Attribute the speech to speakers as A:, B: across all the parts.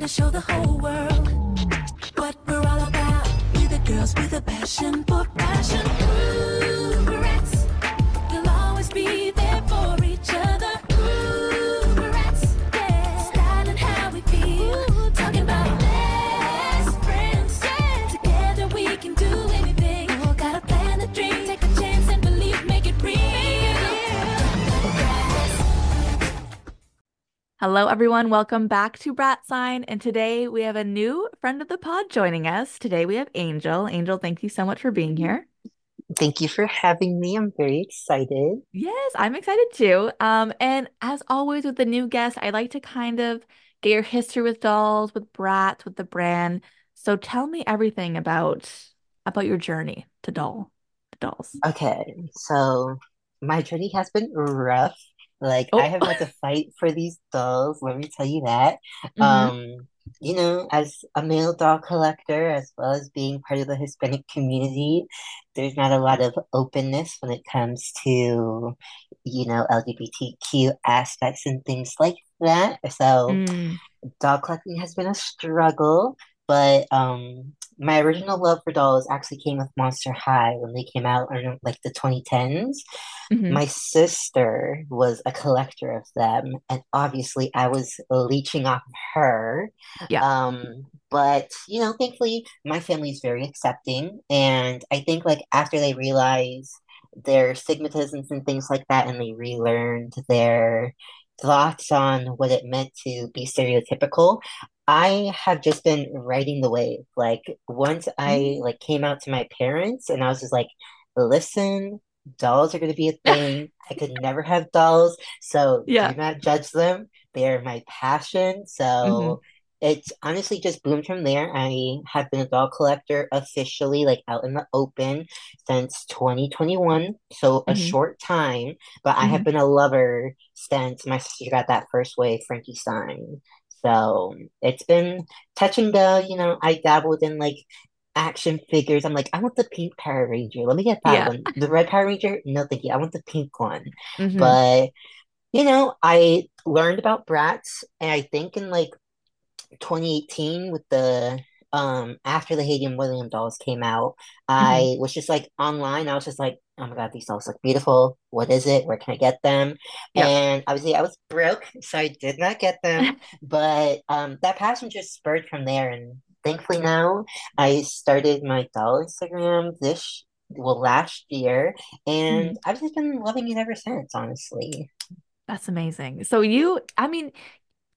A: to show the whole world what we're all about. We the girls with a passion for fashion.
B: Hello, everyone. Welcome back to Bratzline. And today we have a new friend of the pod joining us. Today we have Angel. Angel, thank you so much for being here.
C: Thank you for having me. I'm very excited.
B: Yes, I'm excited too. Um, and as always with the new guest, I like to kind of get your history with dolls, with Bratz, with the brand. So tell me everything about about your journey to doll to dolls.
C: Okay, so my journey has been rough. Like
B: Oh,
C: I have had to fight for these dolls, let me tell you that.
B: hmm
C: Um, you know, as a male doll collector, as well as being part of the Hispanic community, there's not a lot of openness when it comes to, you know, LGBTQ aspects and things like that. So
B: Mm,
C: doll collecting has been a struggle, but um, my original love for dolls actually came with Monster High when they came out in like the 2010s.
B: hmm
C: My sister was a collector of them, and obviously I was leeching off of her.
B: Yeah.
C: Um, but you know, thankfully my family is very accepting, and I think like after they realize their stigmatisms and things like that, and they relearned their thoughts on what it meant to be stereotypical. I have just been riding the wave. Like once
B: Mm.
C: I like came out to my parents and I was just like, listen, dolls are going to be a thing. I could never have dolls, so do not judge them. They are my passion. So it's honestly just boomed from there. I have been a doll collector officially, like out in the open since 2021. So a
B: hmm
C: short time, but I have
B: hmm
C: been a lover since my sister got that first wave Frankie Stein. So it's been touch and go. You know, I dabbled in like action figures. I'm like, I want the pink Power Ranger. Let me get that
B: Yeah.
C: one. The red Power Ranger? No, thank you. I want the pink one.
B: hmm
C: But, you know, I learned about Bratz, and I think in like 2018 with the um after the Hayden William dolls came out,
B: hmm
C: I was just like online. I was just like, oh my God, these dolls look beautiful. What is it? Where can I get them?
B: Yep.
C: And obviously I was broke, so I did not get them. But um that passion just spurred from there and thankfully now I started my doll Instagram this well last year and
B: Mhm.
C: I've just been loving it ever since, honestly.
B: That's amazing. So you, I mean,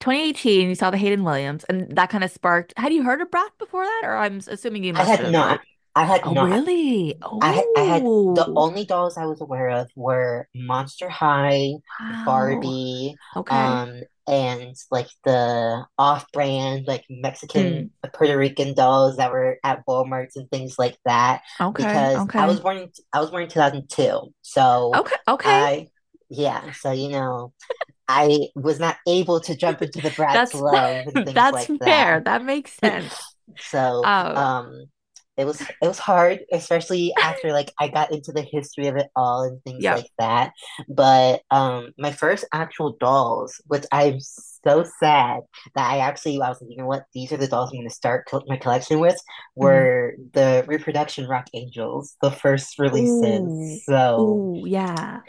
B: 2018, you saw the Hayden Williams, and that kind of sparked. Had you heard of Brat before that, or I'm assuming you
C: I had
B: have,
C: not. I had
B: Oh,
C: not.
B: really?
C: I I had the
B: Oh,
C: only dolls I was aware of were Monster High,
B: wow.
C: Barbie,
B: Okay.
C: um, and like the off-brand like
B: Mm,
C: Mexican Puerto Rican dolls that were at Walmarts and things like that.
B: okay.
C: Because I was born in, I was born in 2002, so
B: Okay. Okay.
C: I yeah, so you know I was not able to jump into the Bratz
B: That's
C: love and things
B: that's
C: like that.
B: fair. That makes sense.
C: So,
B: Oh.
C: um, it was it was hard, especially after like I got into the history of it all and things
B: Yep.
C: like that. But um, my first actual dolls, which I'm so sad that I actually I was like, you know what, these are the dolls I'm going to start co- my collection with,
B: hmm
C: were the reproduction Rock Angelz, the first releases.
B: Ooh.
C: So,
B: Ooh, yeah.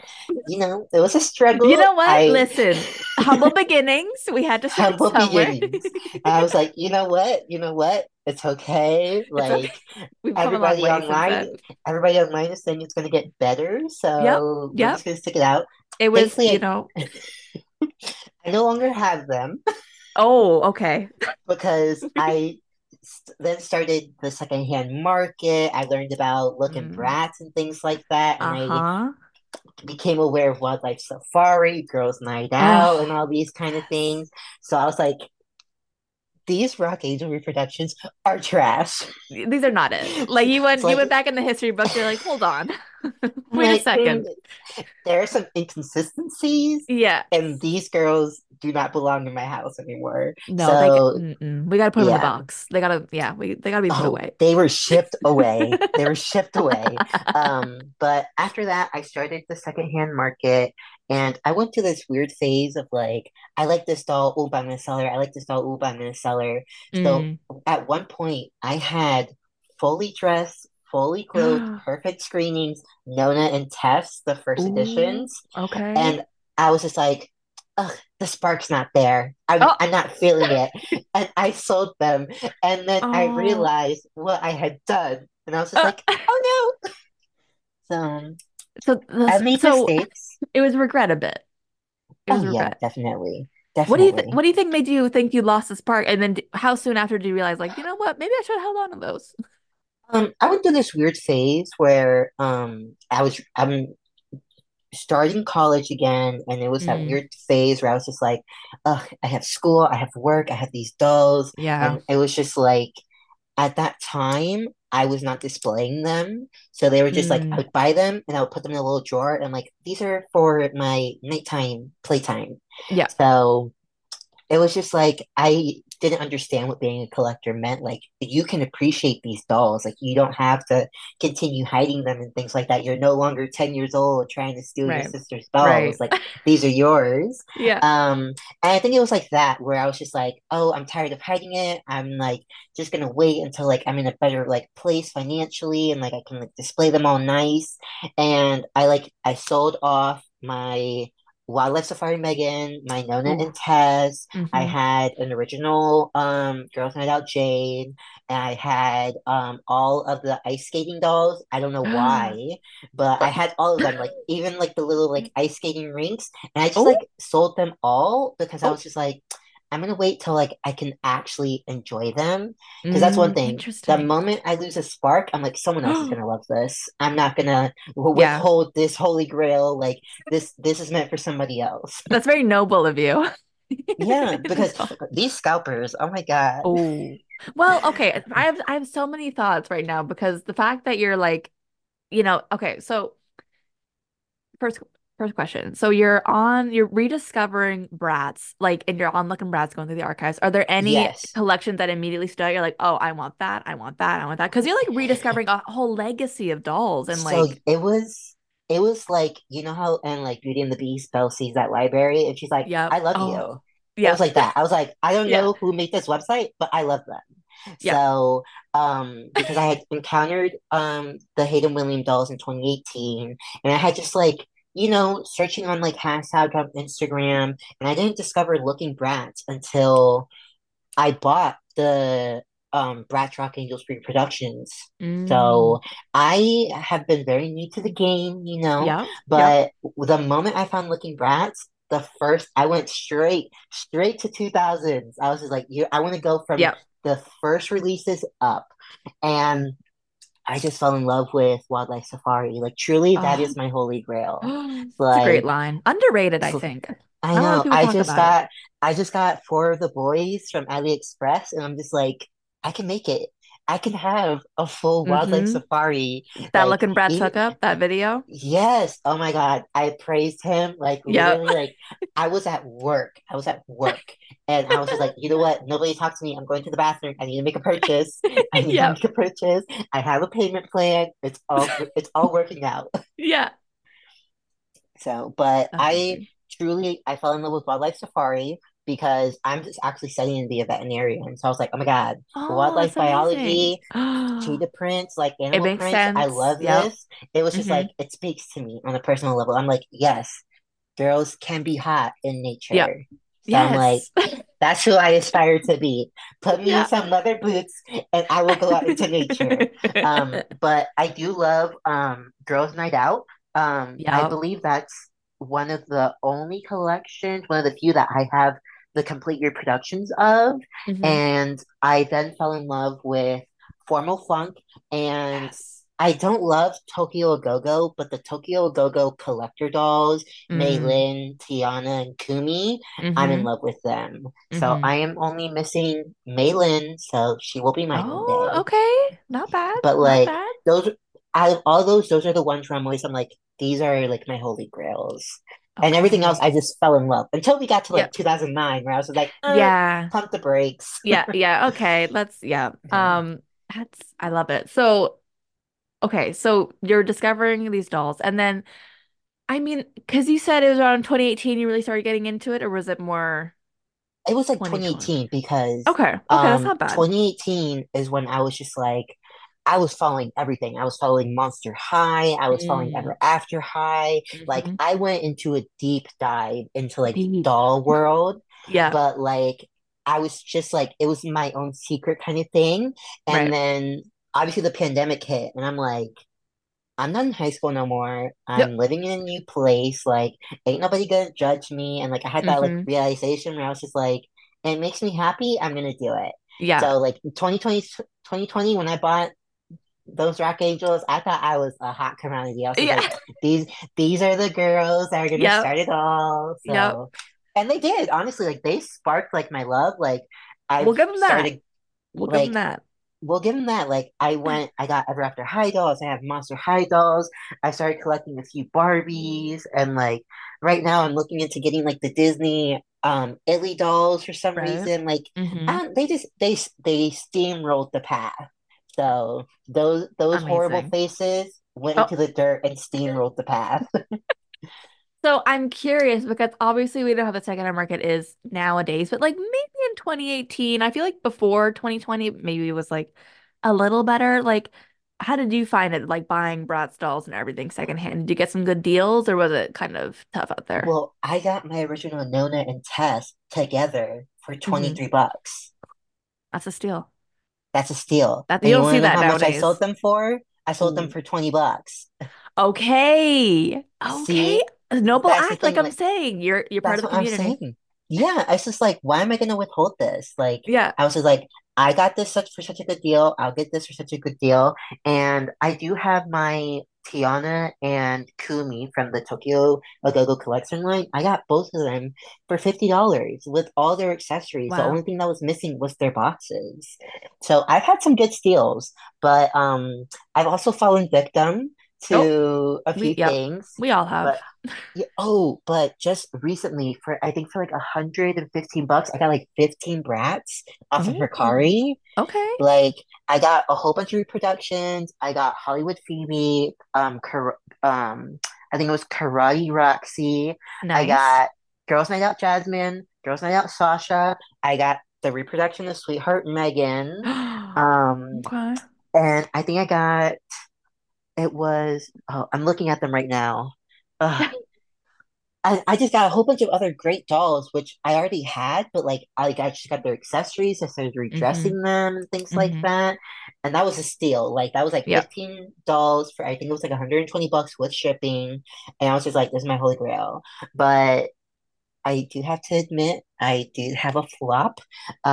C: you know, it was a struggle.
B: You know what?
C: I
B: Listen, humble beginnings. We had to start
C: humble
B: somewhere.
C: beginnings. I was like, you know what? You know what? It's okay.
B: It's okay.
C: Like
B: We've come a long
C: everybody online, everybody online is saying it's going to get better. So we're
B: Yep.
C: just going to stick it out.
B: It was, you know,
C: I, I no longer have them
B: oh, okay.
C: because I then started the secondhand market. I learned about looking
B: Mm.
C: brats and things like that. And I
B: Uh-huh.
C: became aware of wildlife safari, girls' night out, and all these kind of things. So I was like, these rock angel reproductions are trash.
B: These are not it. Like you went you went back in the history books, you're like, hold on. Wait a second.
C: there are some inconsistencies,
B: Yeah.
C: and these girls do not belong in my house anymore.
B: No,
C: So
B: mm-mm. We gotta put them in the box. They gotta, yeah, we they gotta be put
C: Oh,
B: away.
C: they were shipped away. They were shipped away. Um, but after that, I started the secondhand market, And I went through this weird phase of like, I like this doll, oh, I'm gonna sell her. I like this doll, oh, I'm gonna sell her. So
B: Mm.
C: at one point, I had fully dressed, fully clothed, perfect screenings, Nona and Tess, the first
B: Ooh,
C: editions.
B: okay.
C: And I was just like, ugh, the spark's not there. I'm
B: Oh,
C: I'm not feeling it. And I sold them. And then I
B: oh.
C: realized what I had done. And I was just
B: Uh,
C: like, oh no. So
B: so
C: I made
B: so
C: mistakes.
B: it was regret a bit. It
C: Oh
B: was
C: yeah,
B: regret.
C: definitely.
B: What do you th what do you think made you think you lost the spark? And then d- how soon after do you realize, like, you know what, maybe I should have held on to those?
C: Um, I went through this weird phase where um I was I'm starting college again, and it was that
B: Mm,
C: weird phase where I was just like, ugh, I have school, I have work, I have these dolls,
B: yeah.
C: and it was just like at that time, I was not displaying them. So they were just like, I
B: Mm,
C: would buy them and I would put them in a little drawer and like, these are for my nighttime playtime.
B: yeah.
C: So it was just like I didn't understand what being a collector meant. Like you can appreciate these dolls. Like you don't have to continue hiding them and things like that. You're no longer 10 years old trying to steal your
B: Right.
C: sister's
B: Right.
C: dolls. Like these are yours.
B: Yeah.
C: Um, and I think it was like that where I was just like, oh, I'm tired of hiding it. I'm like just gonna wait until like I'm in a better like place financially and like I can like display them all nice. And I like I sold off my Wildlife Safari Megan, my Nona
B: Ooh.
C: and Tess. I
B: hmm
C: had an original um Girls Night Out Jade, and I had um all of the ice skating dolls. I don't know why, but I had all of them, like even like the little like ice skating rinks, and I just
B: Oh,
C: like sold them all because I
B: oh.
C: was just like, I'm gonna wait till like I can actually enjoy them. Because that's one
B: Mm,
C: thing. The moment I lose a spark, I'm like, someone else is gonna love this. I'm not gonna
B: Yeah.
C: withhold this holy grail. Like this this is meant for somebody else.
B: That's very noble of you.
C: Yeah, because these scalpers, oh my God.
B: Oh. Well, okay. I have I have so many thoughts right now because the fact that you're like, you know, okay, so first first question. So you're on you're rediscovering Bratz, like and you're on Looking Bratz going through the archives. Are there any
C: Yes.
B: collections that immediately stood out? You're like, oh, I want that, I want that, I want that. Because you're like rediscovering a whole legacy of dolls and
C: So
B: like,
C: it was it was like, you know how and like Beauty and the Beast, Belle sees that library and she's like,
B: yep.
C: I love
B: Oh,
C: you. Yeah, it was like that. I was like, I don't
B: Yeah.
C: know who made this website, but I love them.
B: Yep.
C: So, um, because I had encountered um the Hayden William dolls in 2018, and I had just like, you know, searching on like hashtag on Instagram, and I didn't discover Looking Bratz until I bought the um Brat Rock Angelz pre-productions.
B: Mm.
C: So I have been very new to the game, you know.
B: Yep.
C: but the moment I found Looking Bratz, the first I went straight straight to 2000s. I was just like, you I want to go from
B: Yep.
C: the first releases up. And I just fell in love with Wildlife Safari. Like truly that
B: Oh,
C: is my holy grail.
B: it's a great line. Underrated, I think.
C: I
B: Not a lot of
C: know. I just
B: about it.
C: got I just got four of the boys from AliExpress and I'm just like, I can make it. I can have a full wildlife
B: hmm
C: safari.
B: That
C: Like
B: looking Bratz
C: even
B: hookup, that video.
C: yes, oh my God. I praised him like
B: Yep.
C: literally like I was at work. I was at work and I was just like, you know what? Nobody talk to me. I'm going to the bathroom. I need to make a purchase. I need to make a purchase. I have a payment plan. It's all it's all working out.
B: Yeah.
C: So, but
B: That's
C: I truly I fell in love with wildlife safari because I'm just actually studying to be a veterinarian. So I was like, oh my God,
B: Oh,
C: wildlife biology, cheetah prints, like animal prints. I love
B: Yep.
C: this. It was just
B: hmm
C: like it speaks to me on a personal level. I'm like, yes, girls can be hot in
B: Yep.
C: nature. So I'm like, that's who I aspire to be. Put me in some leather boots and I will go out into nature. Um, but I do love um Girls Night Out. Um, I believe that's one of the only collections, one of the few that I have the complete reproductions of.
B: hmm
C: And I then fell in love with Formal Funk and
B: Yes.
C: I don't love Tokyo Go-Go, but the Tokyo Go-Go collector dolls,
B: Mm.
C: Maylin, Tiana, and Kumi, I'm in love with them. So
B: hmm
C: I am only missing Maylin, so she will be mine one
B: Oh,
C: day.
B: okay. Not bad.
C: But like
B: bad.
C: those out of all those, those are the ones where I'm always I'm like, these are like my holy grails. And everything else I just fell in love until we got to like
B: Yep.
C: 2009 where I was like, uh,
B: Yeah.
C: pump the brakes.
B: Yeah. Yeah. Okay. Let's, yeah. Um, that's, I love it. So, okay. So you're discovering these dolls and then I mean, because you said it was around 2018 you really started getting into it, or was it more
C: It was like 2018 because
B: Okay, okay, that's
C: um
B: not bad.
C: 2018 is when I was just like I was following everything. I was following Monster High, I was following
B: Mm,
C: Ever After High. Like
B: hmm
C: I went into a deep dive into like
B: Deep.
C: doll world,
B: Yeah,
C: but like I was just like it was my own secret kind of thing. And
B: right.
C: then obviously the pandemic hit and I'm like I'm not in high school no more. I'm
B: Yep.
C: living in a new place. Like, ain't nobody gonna judge me. And like, I had that like
B: hmm
C: realization where I was just like, it makes me happy. I'm gonna do it.
B: Yeah.
C: So like 2020, 2020, when I bought those Rock Angelz, I thought I was a hot commodity. I
B: Yeah.
C: like, these these are the girls that are gonna
B: Yep.
C: start it all.
B: Yep.
C: So, and they did honestly. Like, they sparked like my love. Like,
B: We'll
C: I've
B: give them that. We'll give them
C: like
B: that.
C: well, given that, like, I went, I got Ever After High dolls, I have Monster High dolls, I started collecting a few Barbies, and like, right now I'm looking into getting like the Disney um Illy dolls for some
B: Right.
C: reason. Like,
B: hmm
C: um, they just they they steamrolled the path. So those those horrible faces went
B: Oh,
C: into the dirt and steamrolled the path.
B: so I'm curious because obviously we know how the secondhand market is nowadays, but like maybe in 2018, I feel like before 2020, maybe it was like a little better. Like, how did you find it, like buying Bratz dolls and everything secondhand? Did you get some good deals or was it kind of tough out there?
C: Well, I got my original Nona and Tess together for
B: hmm
C: 23 bucks.
B: That's a steal.
C: That's a steal.
B: That you
C: And you
B: don't see that
C: how much I sold them for? I sold them
B: mm.
C: for 20 bucks.
B: Okay. Okay.
C: See,
B: A noble
C: that's
B: act, like
C: thing.
B: I'm saying. You're you're part of the community.
C: saying. Yeah, I was just like, why am I going to withhold this? Like,
B: Yeah.
C: I was just like, I got this such for such a good deal. I'll get this for such a good deal. And I do have my Tiana and Kumi from the Tokyo A Go-Go collection line. I got both of them for $50 with all their accessories. The only thing that was missing was their boxes. So I've had some good steals, but um, I've also fallen victim To a
B: we
C: few
B: yep.
C: things.
B: We all have.
C: But yeah, oh, but just recently, for I think for like a hundred and fifteen bucks, I got like fifteen Bratz off of
B: Oh,
C: Mercari.
B: okay.
C: Like I got a whole bunch of reproductions. I got Hollywood Phoebe, um, Kar um, I think it was Karate Roxy. I got Girls Night Out Jasmine, Girls Night Out Sasha. I got the reproduction of Sweetheart Megan. Um,
B: Okay.
C: and I think I got it was. Oh, I'm looking at them right now. Ugh. I, I just got a whole bunch of other great dolls, which I already had, but like I like I just got their accessories. I started
B: hmm
C: redressing them and things like
B: hmm
C: that, and that was a steal. Like that was like
B: Yep.
C: 15 dolls for I think it was like 120 bucks with shipping, and I was just like, this is my holy grail. But I do have to admit, I did have a flop.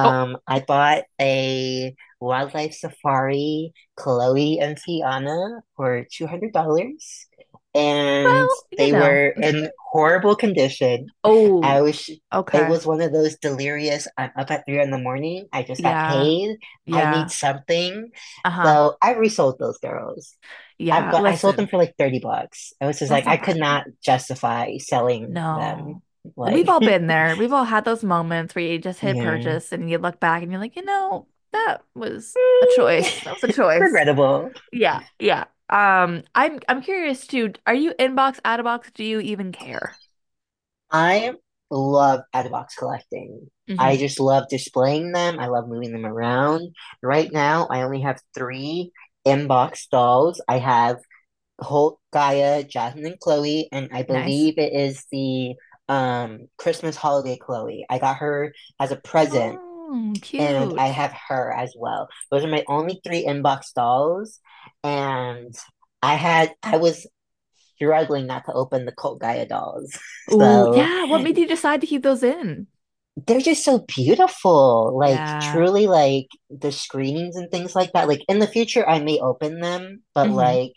B: Oh,
C: Um, I bought a wildlife safari Cloe and Fiona for $200, and
B: well,
C: they
B: know.
C: were in horrible condition.
B: Oh,
C: I was
B: okay.
C: it was one of those delirious, I'm up at three in the morning. I just got
B: Yeah.
C: paid. I need something.
B: Uh-huh.
C: So I resold those girls.
B: Yeah.
C: got I sold them for like 30 bucks. I was just
B: that's
C: like I could not justify selling them.
B: No. We've all been there. We've all had those moments where you just hit
C: Yeah.
B: purchase and you look back and you're like, you know, that was a choice. That was a choice.
C: Regrettable.
B: Yeah. Yeah. Um, I'm I'm curious too. Are you inbox, out of box? Do you even care?
C: I love out of box collecting. I
B: hmm
C: just love displaying them. I love moving them around. Right now, I only have three inbox dolls. I have Cult Gaia, Jasmine, and Cloe, and I
B: Nice.
C: believe it is the um Christmas holiday Cloe. I got her as a present,
B: Oh,
C: and I have her as well. Those are my only three inbox dolls, and I had I was struggling not to open the Cult Gaia dolls. So
B: yeah. What made you decide to keep those in?
C: they're just so beautiful. Like
B: Yeah.
C: truly like the screenings and things like that. Like in the future I may open them, but
B: hmm
C: like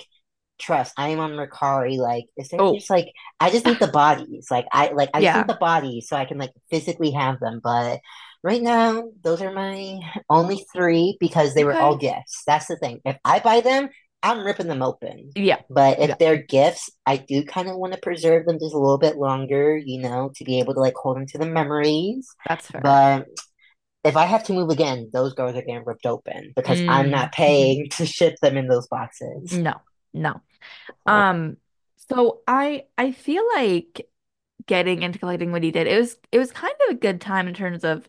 C: trust, I am on Mercari. Like is there
B: Oh,
C: just like I just need the bodies. Like I like I just need the bodies so I can like physically have them. But right now those are my only three because they were all gifts. That's the thing. If I buy them, I'm ripping them open.
B: Yeah.
C: But if
B: Yeah.
C: they're gifts, I do kind of want to preserve them just a little bit longer, you know, to be able to like hold into the memories.
B: That's fair.
C: But if I have to move again, those girls are getting ripped open because I'm not
B: Mm-hmm.
C: paying to ship them in those boxes.
B: No, no.
C: So,
B: Um, So I I feel like getting into collecting what he did, it was it was kind of a good time in terms of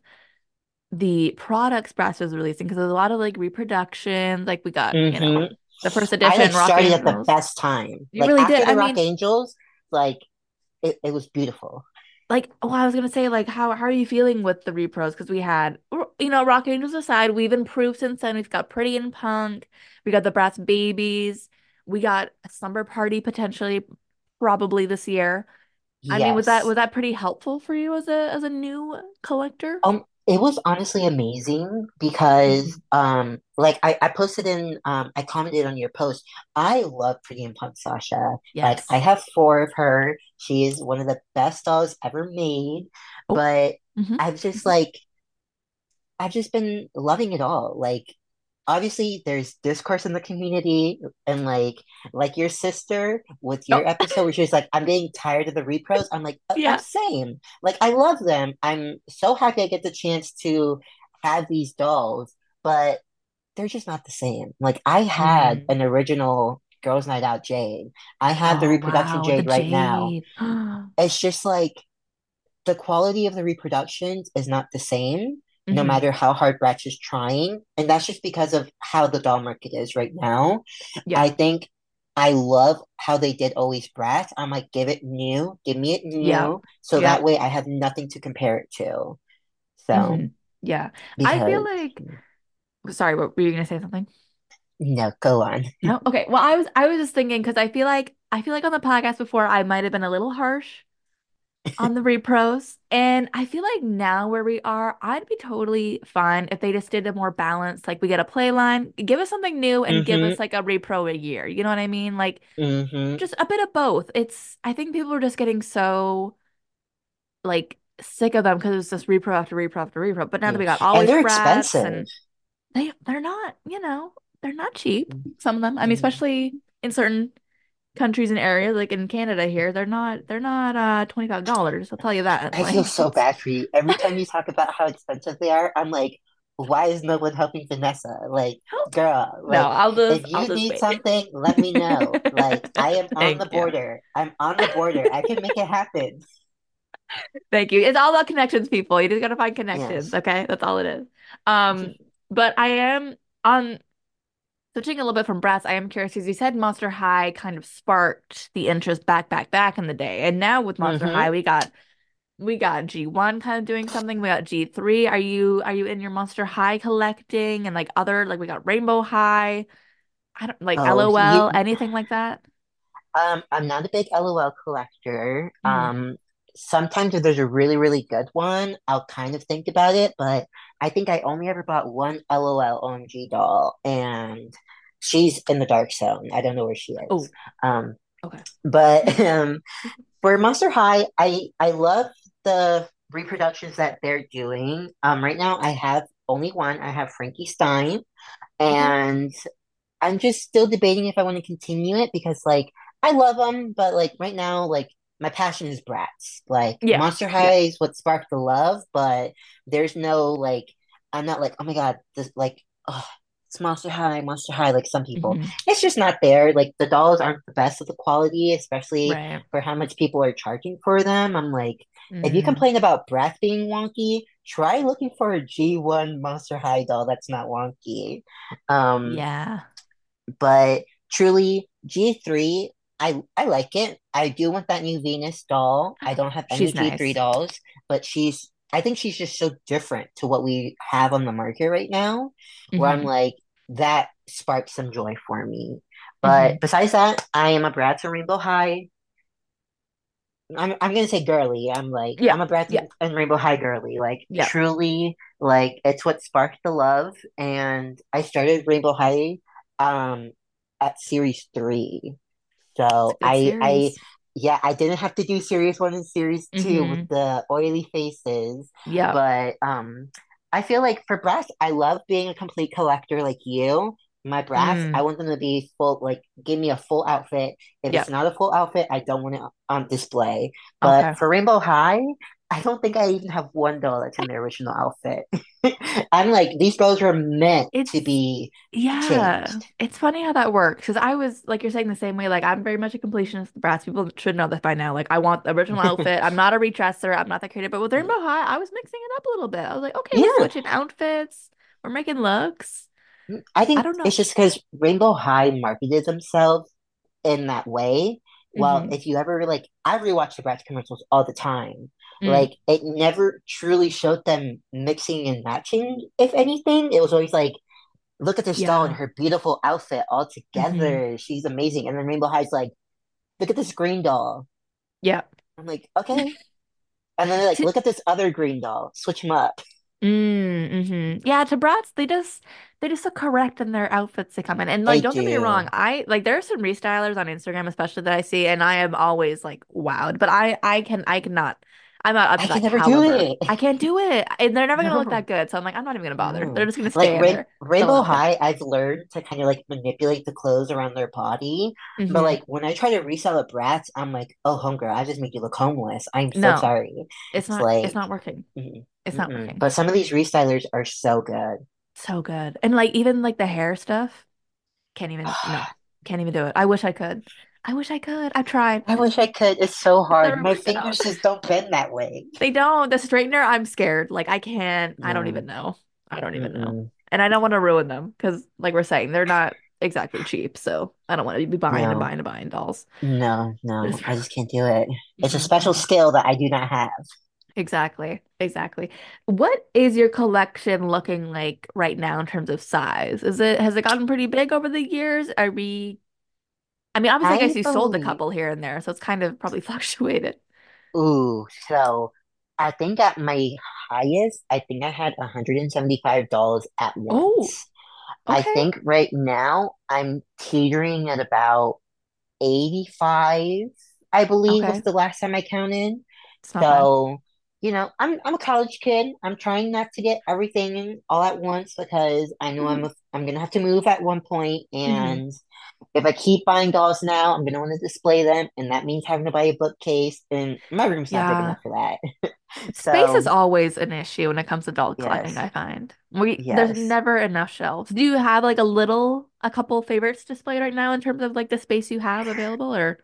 B: the products Bratz was releasing because there's a lot of like reproductions. Like we got, you know,
C: hmm
B: the first
C: I like
B: edition Rock
C: started at the
B: Angels.
C: best time.
B: You
C: Like
B: really did.
C: after
B: I
C: Rock
B: mean,
C: Angels, like it, it was beautiful.
B: like, oh, I was gonna say, like, how how are you feeling with the repros? Because we had, you know, Rock Angelz aside, we've improved since then. We've got Pretty in Punk, we got the Bratz Babies, we got a Slumber Party potentially, probably this year. I mean, was that was that pretty helpful for you as a as a new collector?
C: Um, it was honestly amazing because
B: Mhm.
C: um like I, I posted in um I commented on your post. I love Pretty and Punk Sasha. Like I have four of her. She is one of the best dolls ever made.
B: Oh,
C: But
B: hmm
C: I've just like I've just been loving it all. Like obviously there's discourse in the community and like like your sister with
B: Oh,
C: your episode where she's like i'm getting tired of the repros. I'm like "Uh, i'm
B: yeah.
C: same. Like i love them. I'm so happy i get the chance to have these dolls but they're just not the same. Like i had
B: Mm.
C: an original girls night out jade. I have the
B: Oh,
C: reproduction
B: wow, the
C: jade right now. It's just like the quality of the reproductions is not the same, no
B: hmm
C: matter how hard Bratz is trying. And that's just because of how the doll market is right now.
B: Yeah.
C: I think I love how they did Always Bratz. I'm like, give it new, give me it new. So that way I have nothing to compare it to. So,
B: hmm Yeah. I feel like, sorry, what were you gonna say something?
C: no, go on.
B: No? Okay. Well, I was I was just thinking because I feel like I feel like on the podcast before I might have been a little harsh on the repros. And I feel like now where we are, I'd be totally fine if they just did a more balanced, like we get a play line, give us something new and give
C: Mm-hmm,
B: us like a repro a year. You know what I mean? Like
C: mm-hmm.
B: just a bit of both. It's I think people are just getting so like sick of them because it's just repro after repro after repro. But now that we got
C: And
B: always
C: they're expensive.
B: and they they're not, you know, they're not cheap. Some of them. I mean,
C: Mm.
B: especially in certain countries and areas like in Canada here, they're not they're not uh $25. I'll tell you that.
C: I feel so bad for you. Every time you talk about how expensive they are, I'm like, why is no one helping Vanessa? Like, girl,
B: no, I'll just
C: if you
B: just
C: need
B: wait.
C: something, let me know. Like, I am on the
B: Thank you.
C: border. I'm on the border. I can make it happen.
B: Thank you. It's all about connections, people. You just gotta find connections,
C: Yes.
B: okay? That's all it is. Um, but I am on switching a little bit from Bratz. I am curious because you said Monster High kind of sparked the interest back, back, back in the day, and now with Monster
C: Mm-hmm.
B: High, we got we got G1 kind of doing something. We got G3. Are you are you in your Monster High collecting and like other like we got Rainbow High? I don't like
C: Oh,
B: LOL,
C: you,
B: anything like that?
C: um, I'm not a big LOL collector.
B: Mm.
C: Um, sometimes if there's a really, really good one, I'll kind of think about it, but I think I only ever bought one LOL OMG doll, and she's in the dark zone. I don't know where she is.
B: Oh,
C: Um,
B: okay.
C: but um, for Monster High, I I love the reproductions that they're doing. Um, right now I have only one. I have Frankie Stein,
B: Okay.
C: and I'm just still debating if I want to continue it because like I love them, but like right now, like my passion is Bratz. Like
B: Yeah.
C: Monster
B: Yeah.
C: High is what sparked the love, but there's no like I'm not like, oh my God, this like oh, it's Monster High, Monster High, like some people.
B: hmm
C: It's just not there. Like the dolls aren't the best of the quality, especially
B: Right.
C: for how much people are charging for them. I'm like, if you
B: hmm
C: complain about breath being wonky, try looking for a G1 Monster High doll that's not wonky. Um,
B: Yeah.
C: but truly, G3, I I like it. I do want that new Venus doll. I don't have any
B: She's
C: G3
B: nice.
C: dolls, but she's I think she's just so different to what we have on the market right now, where I'm
B: hmm
C: like, that sparked some joy for me.
B: hmm
C: But besides that, I am a brat and Rainbow High. I'm I'm gonna say girly. I'm like
B: Yeah.
C: I'm a brat
B: Yeah.
C: and Rainbow High girly. Like
B: Yeah.
C: truly, like it's what sparked the love. And I started Rainbow High um at series three. So I I yeah, I didn't have to do series one and series two with
B: hmm
C: the oily faces,
B: Yeah.
C: but um I feel like for Bratz, I love being a complete collector like you. My Bratz, I
B: Mm.
C: want them to be full, like give me a full outfit. If it's not a full outfit, I don't want it on display.
B: Okay.
C: But for Rainbow High, I don't think I even have one doll that's in the original outfit. I'm like, these dolls were meant to be
B: yeah,
C: changed.
B: it's funny how that works because I was like you're saying the same way. Like I'm very much a completionist with Bratz. People should know this by now. Like I want the original outfit. I'm not a retresser. I'm not that creative. But with Rainbow High, I was mixing it up a little bit. I was like, okay, we're switching outfits. We're making looks.
C: I think I
B: don't know.
C: it's just because Rainbow High marketed themselves in that way. Well,
B: hmm
C: if you ever like, I rewatch the Bratz commercials all the time.
B: Mm,
C: Like, it never truly showed them mixing and matching. If anything, it was always like, look at this doll in her beautiful outfit all together. She's amazing. And then Rainbow High's like, look at this green doll.
B: Yeah.
C: I'm like, okay. And then they're like, look at this other green doll. Switch them up.
B: mm, hmm Yeah, to Bratz, they just they just look correct in their outfits they come in. And like,
C: They
B: don't get me wrong. I like there are some restylers on Instagram, especially that I see, and I am always like wowed. But I I can I cannot. I'm not up
C: I can never do it.
B: I can't do it. And they're never gonna look that good. So I'm like, I'm not even gonna bother. They're
C: No.
B: just gonna
C: Like
B: stay
C: Rain
B: there.
C: Rainbow. High, I've learned to kind of like manipulate the clothes around their body. But
B: hmm
C: like when I try to resell a Bratz, I'm like, oh, homegirl, I just make you look homeless. I'm so
B: No,
C: sorry.
B: it's
C: It's
B: not. It's not working.
C: mm,
B: It's not
C: mm-mm.
B: working.
C: But some of these restylers are so good.
B: So good. And like even like the hair stuff, can't even. No, can't even do it. I wish I could. I wish I could. I've tried.
C: I wish I could. It's so hard. My fingers just don't bend that way.
B: They don't. The straightener, I'm scared. Like I can't. I don't even mm. know. I don't even know. And I don't want to ruin them because, like we're saying, they're not exactly cheap. So I don't want to be buying and buying and buying dolls.
C: no, no.
B: Just
C: I just can't do it. It's a special skill that I do not have.
B: Exactly. Exactly. What is your collection looking like right now in terms of size? Is it has it gotten pretty big over the years? Are we? I mean, obviously, I guess
C: I
B: you sold a couple here and there, so it's kind of probably fluctuated.
C: Ooh, so I think at my highest, I think I had $175 at once. I
B: okay.
C: think right now I'm teetering at about 85, I believe was
B: Okay.
C: the last time I counted. So, you know, I'm I'm a college kid. I'm trying not to get everything all at once because I know I'm
B: hmm
C: a, I'm gonna have to move at one point,
B: hmm
C: and if I keep buying dolls now, I'm gonna want to display them, and that means having to buy a bookcase, and my room's not big enough for that.
B: Space is always an issue when it comes to doll collecting,
C: yes,
B: I find. We there's never enough shelves. Do you have like a little, a couple favorites displayed right now in terms of like the space you have available or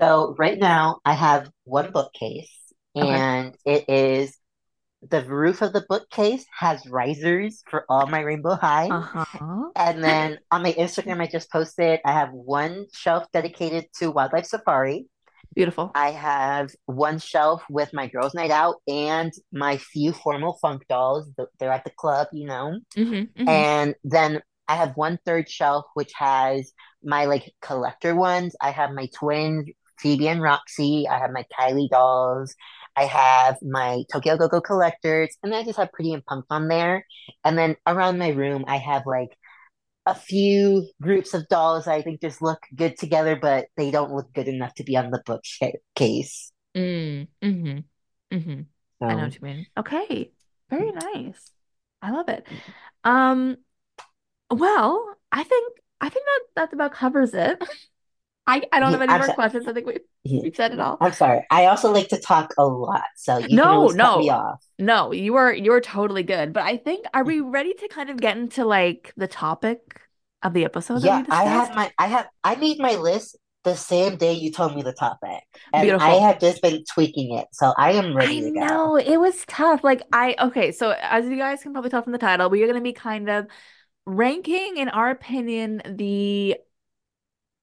C: So right now I have one bookcase,
B: okay.
C: and it is the roof of the bookcase has risers for all my Rainbow High.
B: Uh-huh.
C: And then on my Instagram, I just posted, I have one shelf dedicated to Wildlife Safari.
B: Beautiful.
C: I have one shelf with my girls' night out and my few formal funk dolls. They're at the club, you know.
B: hmm hmm
C: And then I have one third shelf which has my like collector ones. I have my twins, Phoebe and Roxy. I have my Kylie dolls. I have my Tokyo Go Go collectors, and then I just have Pretty and Punk on there. And then around my room, I have like a few groups of dolls I think just look good together, but they don't look good enough to be on the bookcase.
B: Mm, hmm hmm I know
C: So
B: what you mean. Okay. Very nice. I love it. Um, well, I think I think that that about covers it. I I don't
C: yeah,
B: have any
C: I'm
B: more
C: sorry.
B: questions. I think we
C: Yeah,
B: we've said it all.
C: I'm sorry. I also like to talk a lot, so you
B: No, no,
C: off.
B: no. You are you are totally good. But I think are we ready to kind of get into like the topic of the episode that we
C: Yeah, I
B: have
C: my I have I made my list the same day you told me the topic, and I have just been tweaking it, so I am
B: I
C: ready to go.
B: know it was tough. Like I okay, so as you guys can probably tell from the title, we are going to be kind of ranking, in our opinion, the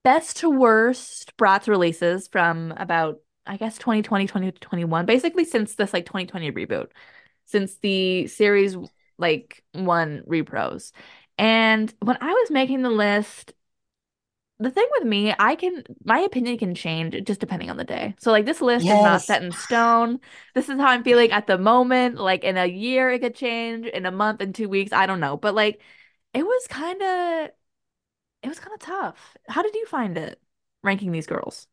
B: best to worst Bratz releases from about I guess 2020, 2021, basically since this like 2020 reboot, since the series like one repros. And when I was making the list, the thing with me, I can my opinion can change just depending on the day. So like this list is not set in stone. This is how I'm feeling at the moment. Like in a year it could change, in a month, in two weeks, I don't know. But like it was kind of it was kind of tough. How did you find it ranking these girls?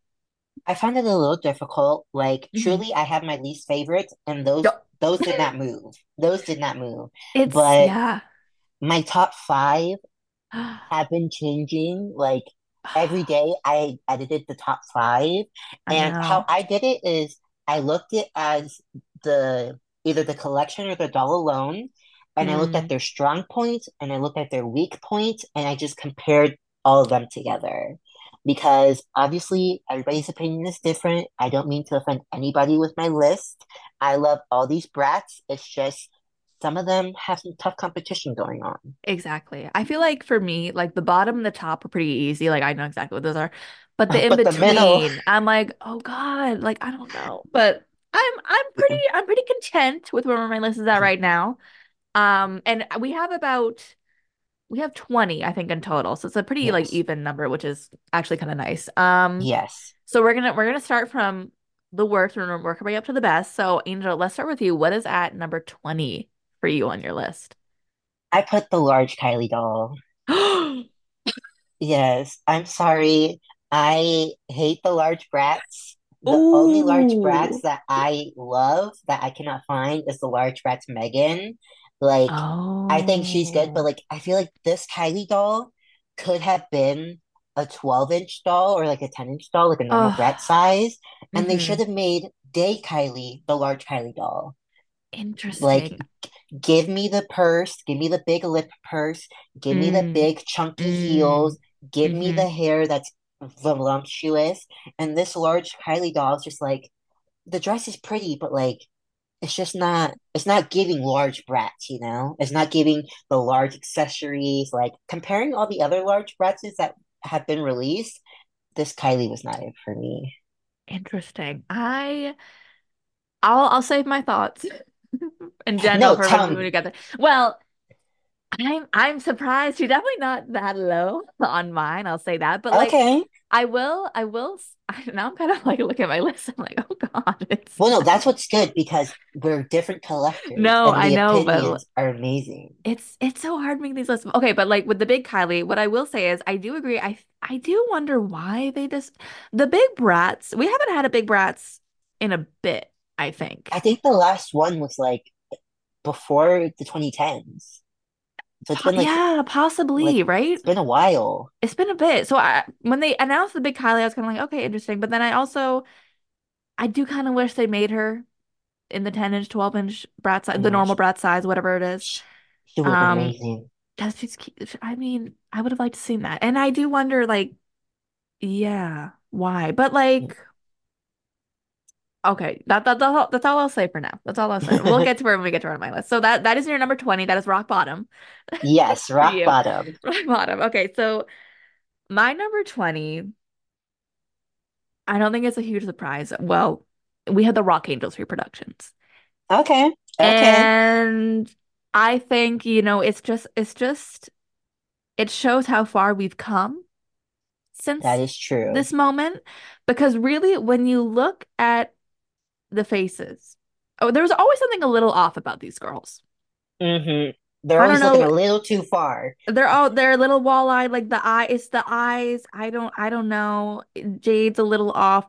C: I found it a little difficult. Like
B: hmm
C: truly, I have my least favorites, and those those did not move. Those did not move.
B: It's
C: But
B: yeah.
C: my top five have been changing. Like every day, I edited the top five, and how. I did it is I looked at as the either the collection or the doll alone, and I looked at
B: Mm,
C: their strong points and I looked at their weak points, and I just compared all of them together. Because obviously everybody's opinion is different. I don't mean to offend anybody with my list. I love all these Bratz. It's just some of them have some tough competition going on.
B: exactly. I feel like for me, like the bottom and the top are pretty easy. Like I know exactly what those are. But the in
C: But the middle,
B: between, I'm like, oh God, like I don't know. But I'm I'm pretty I'm pretty content with where my list is at right now. Um, and we have about we have 20, I think, in total. So it's a pretty like even number, which is actually kind of nice. Um,
C: yes.
B: so we're gonna we're gonna start from the worst and we're gonna work our way up to the best. So Angel, let's start with you. What is at number 20 for you on your list?
C: I put the large Kylie doll. Yes, I'm sorry. I hate the large Bratz. The only large
B: Bratz
C: that I love that I cannot find is the large Bratz Megan. Like, I think she's good, but
B: Oh.
C: like, I feel like this Kylie doll could have been a 12 inch doll or like a 10 inch doll, like a normal
B: Oh.
C: size. And they should have made Day Kylie the large Kylie doll.
B: Interesting.
C: Like, Give me the purse, give me the big lip purse, give me the
B: Mm.
C: big chunky
B: Mm.
C: heels, give me
B: hmm
C: the hair that's voluptuous. And this large Kylie doll is just like the dress is pretty, but like it's just not it's not giving large Bratz, you know? It's not giving the large accessories. Like comparing all the other large Bratz that have been released, this Kylie was not it for me.
B: Interesting. I I'll I'll save my thoughts and general
C: No,
B: for when
C: tell
B: we
C: me.
B: together. Well, I'm I'm surprised. You're definitely not that low on mine. I'll say that. But like
C: Okay.
B: I will I will s- now I'm kind of like looking at my list. I'm like, oh God, it's
C: Well, no, that's what's good because we're different collectors
B: no, I know, but
C: are amazing.
B: it's it's so hard making these lists. Okay, but like with the big Kylie, what I will say is I do agree. I I do wonder why they just the big Bratz. We haven't had a big Bratz in a bit, I think.
C: I
B: think
C: the last one was like before the 2010s. So it's been like
B: yeah,
C: like
B: possibly, right?
C: it's been a while.
B: It's been a bit. So I when they announced the big Kylie, I was kind of like, okay, interesting. But then I also I do kind of wish they made her in the 10 inch, 12 inch brat size, the normal brat size, whatever it is.
C: she, would
B: Um,
C: amazing.
B: that's just. I mean, I would have liked to seen that. And I do wonder, like, yeah, why? But like, okay, that, that, that's all, that's all I'll say for now. That's all I'll say. We'll get to where when we get to our my list. So that that is your number 20. That is rock bottom
C: Yes, rock bottom.
B: Rock bottom. Okay, so my number 20, I don't think it's a huge surprise. Well, we had the Rock Angelz reproductions.
C: Okay, okay,
B: And I think, you know, it's just it's just it shows how far we've come since that
C: is true.
B: this moment because really when you look at the faces, oh, there was always something a little off about these girls.
C: hmm They're
B: I don't
C: always looking a little too far.
B: they're all they're a little wall-eyed like the eye, it's the eyes. I don't I don't know. Jade's a little off.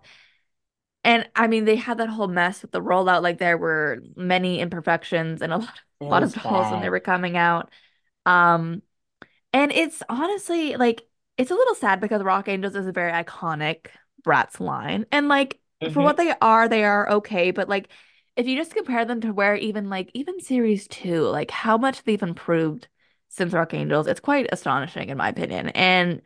B: And I mean, they had that whole mess with the rollout. Like there were many imperfections and a lot, a lot of
C: was
B: dolls when they were coming out. Um, And it's honestly like it's a little sad because Rock Angelz is a very iconic Bratz line. And like for
C: hmm
B: what they are, they are okay. But like if you just compare them to where even like even series two, like how much they've improved since Rock Angelz, it's quite astonishing in my opinion. And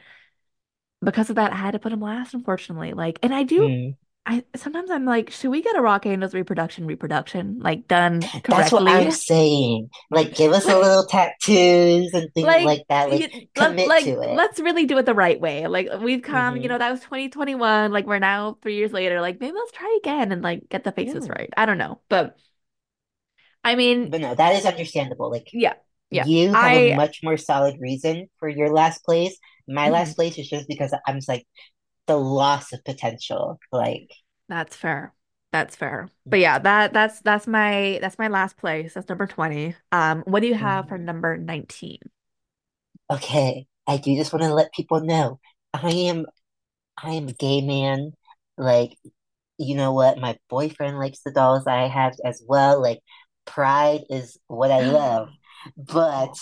B: because of that, I had to put them last, unfortunately. Like, and I do
C: Mm.
B: I sometimes I'm like, should we get a Rock Angelz reproduction reproduction like done
C: That's what I'm saying. Like, give us a little tattoos and things
B: Like,
C: like that. Like,
B: you,
C: commit
B: like,
C: to it.
B: let's really do it the right way. Like, we've come, you
C: hmm
B: know, that was 2021. Like, we're now three years later. Like, maybe let's try again and like get the faces
C: Yeah.
B: right. I don't know. But I mean,
C: But no, that is understandable. Like,
B: yeah, yeah.
C: you have a much more solid reason for your last place. My
B: mhm,
C: last place is just because I'm just like the loss of potential. Like,
B: that's fair. That's fair. But yeah, that that's that's my that's my last place. That's number 20. Um, what do you have for
C: mm,
B: number 19?
C: okay, I do just want to let people know I am I am a gay man. Like, you know what? My boyfriend likes the dolls I have as well. Like, pride is what I love. But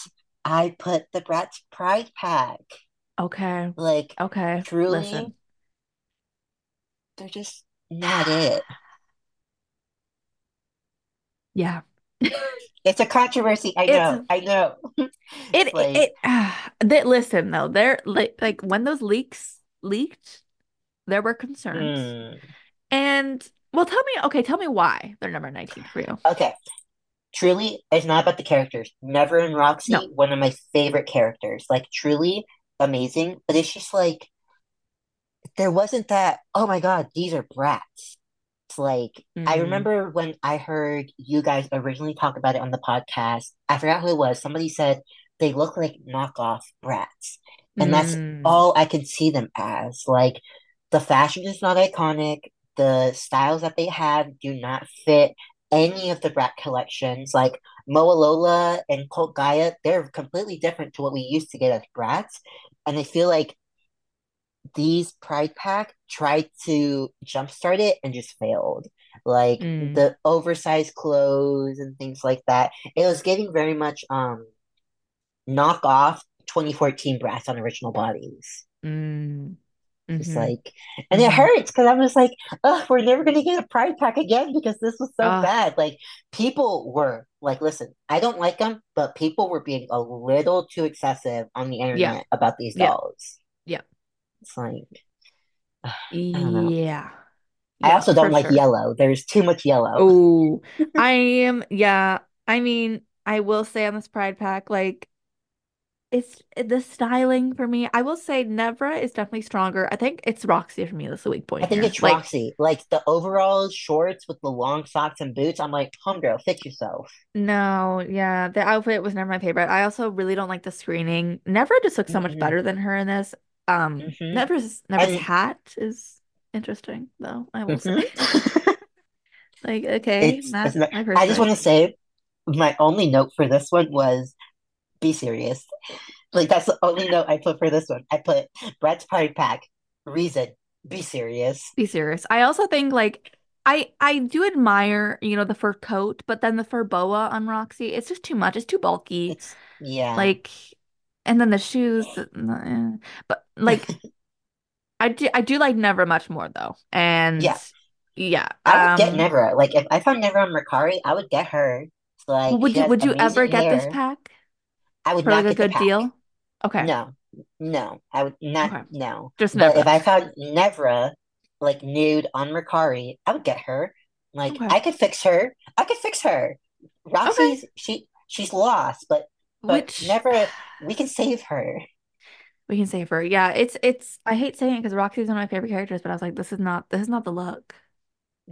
C: I put the Bratz Pride Pack.
B: Okay.
C: Like,
B: Okay.
C: truly,
B: Listen.
C: They're just not it.
B: Yeah.
C: It's a controversy. I
B: It's
C: know. I know.
B: it
C: It's like,
B: it ah, that listen though, there like like when those leaks leaked, there were concerns.
C: mm.
B: And well, tell me, okay, tell me why they're number 19 for you.
C: Okay. Truly, it's not about the characters. Never and
B: No.
C: Roxy, one of my favorite characters. Like, truly amazing. But it's just like, there wasn't that, oh my God, these are Bratz. It's like, I
B: Mm,
C: remember when I heard you guys originally talk about it on the podcast. I forgot who it was. Somebody said they look like knockoff Bratz. And that's
B: mm,
C: all I could see them as. Like, the fashion is not iconic. The styles that they have do not fit any of the Bratz collections. Like, Mowalola and Cult Gaia, they're completely different to what we used to get as Bratz. And I feel like these Pride Pack tried to jumpstart it and just failed. Like
B: mm,
C: the oversized clothes and things like that. It was getting very much um knockoff 2014 Bratz on original bodies.
B: mm,
C: Just
B: mm-hmm,
C: like, and it
B: mm-hmm.
C: hurts because I'm just like, oh, we're never gonna get a Pride Pack again because this was so
B: Uh,
C: bad. Like people were like, listen, I don't like them, but people were being a little too excessive on the
B: yeah,
C: internet about these
B: yeah,
C: dolls. It's like, I
B: yeah,
C: I also don't like
B: sure.
C: yellow. There's too much yellow.
B: Oh, I am, yeah. I mean, I will say on this Pride Pack, like, it's the styling for me. I will say Nevra is definitely stronger. I think it's Roxy for me. That's the weak point.
C: I think
B: here.
C: it's
B: Like,
C: Roxy. Like the overall shorts with the long socks and boots. I'm like, homegirl, fix yourself.
B: no, yeah, the outfit was never my favorite. I also really don't like the screening. Nevra just looks so much
C: hmm
B: better than her in this. Um,
C: hmm
B: Nevra's Nevra's
C: And
B: hat is interesting, though, I will say.
C: hmm
B: Like, okay,
C: it's, it's not, I just want to say my only note for this one was be serious. Like that's the only note I put for this one. I put Bratz party pack. Reason, be serious.
B: Be serious. I also think like I I do admire, you know, the fur coat, but then the fur boa on Roxy, it's just too much. It's too bulky.
C: It's yeah.
B: Like, and then the shoes, eh. but like I do I do like Nevra much more though. And
C: Yeah.
B: yeah,
C: I would get
B: um,
C: Nevra. Like if I found Nevra on Mercari, I would get her. Like
B: would you would you ever get this pack
C: I would
B: for like
C: not
B: a
C: get the
B: good
C: pack.
B: deal? Okay,
C: No, no, I would not.
B: okay,
C: No.
B: just
C: But if I found Nevra like nude on Mercari, I would get her. Like
B: Okay,
C: I could fix her. I could fix her.
B: okay.
C: She she's lost, but but
B: Which
C: Nevra, we can save her.
B: we can save her yeah, it's it's I hate saying it because Roxy's one of my favorite characters, but I was like, this is not this is not the look.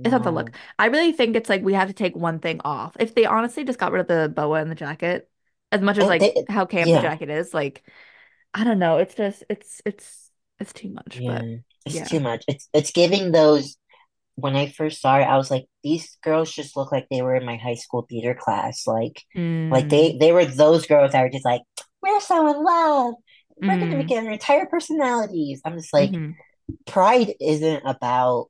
B: It's not the look. I really think it's like we have to take one thing off. If they honestly just got rid of the boa and the jacket, as much as like
C: they,
B: how camp the jacket is, like I don't know. It's just it's it's it's too much. But
C: Yeah, it's
B: yeah.
C: too much. It's it's giving those when I first saw it, I was like, these girls just look like they were in my high school theater class. Like like
B: Mm,
C: they they were those girls that were just like, we're so in love. We're
B: mm,
C: make our entire personalities. I'm just like,
B: mm-hmm.
C: pride isn't about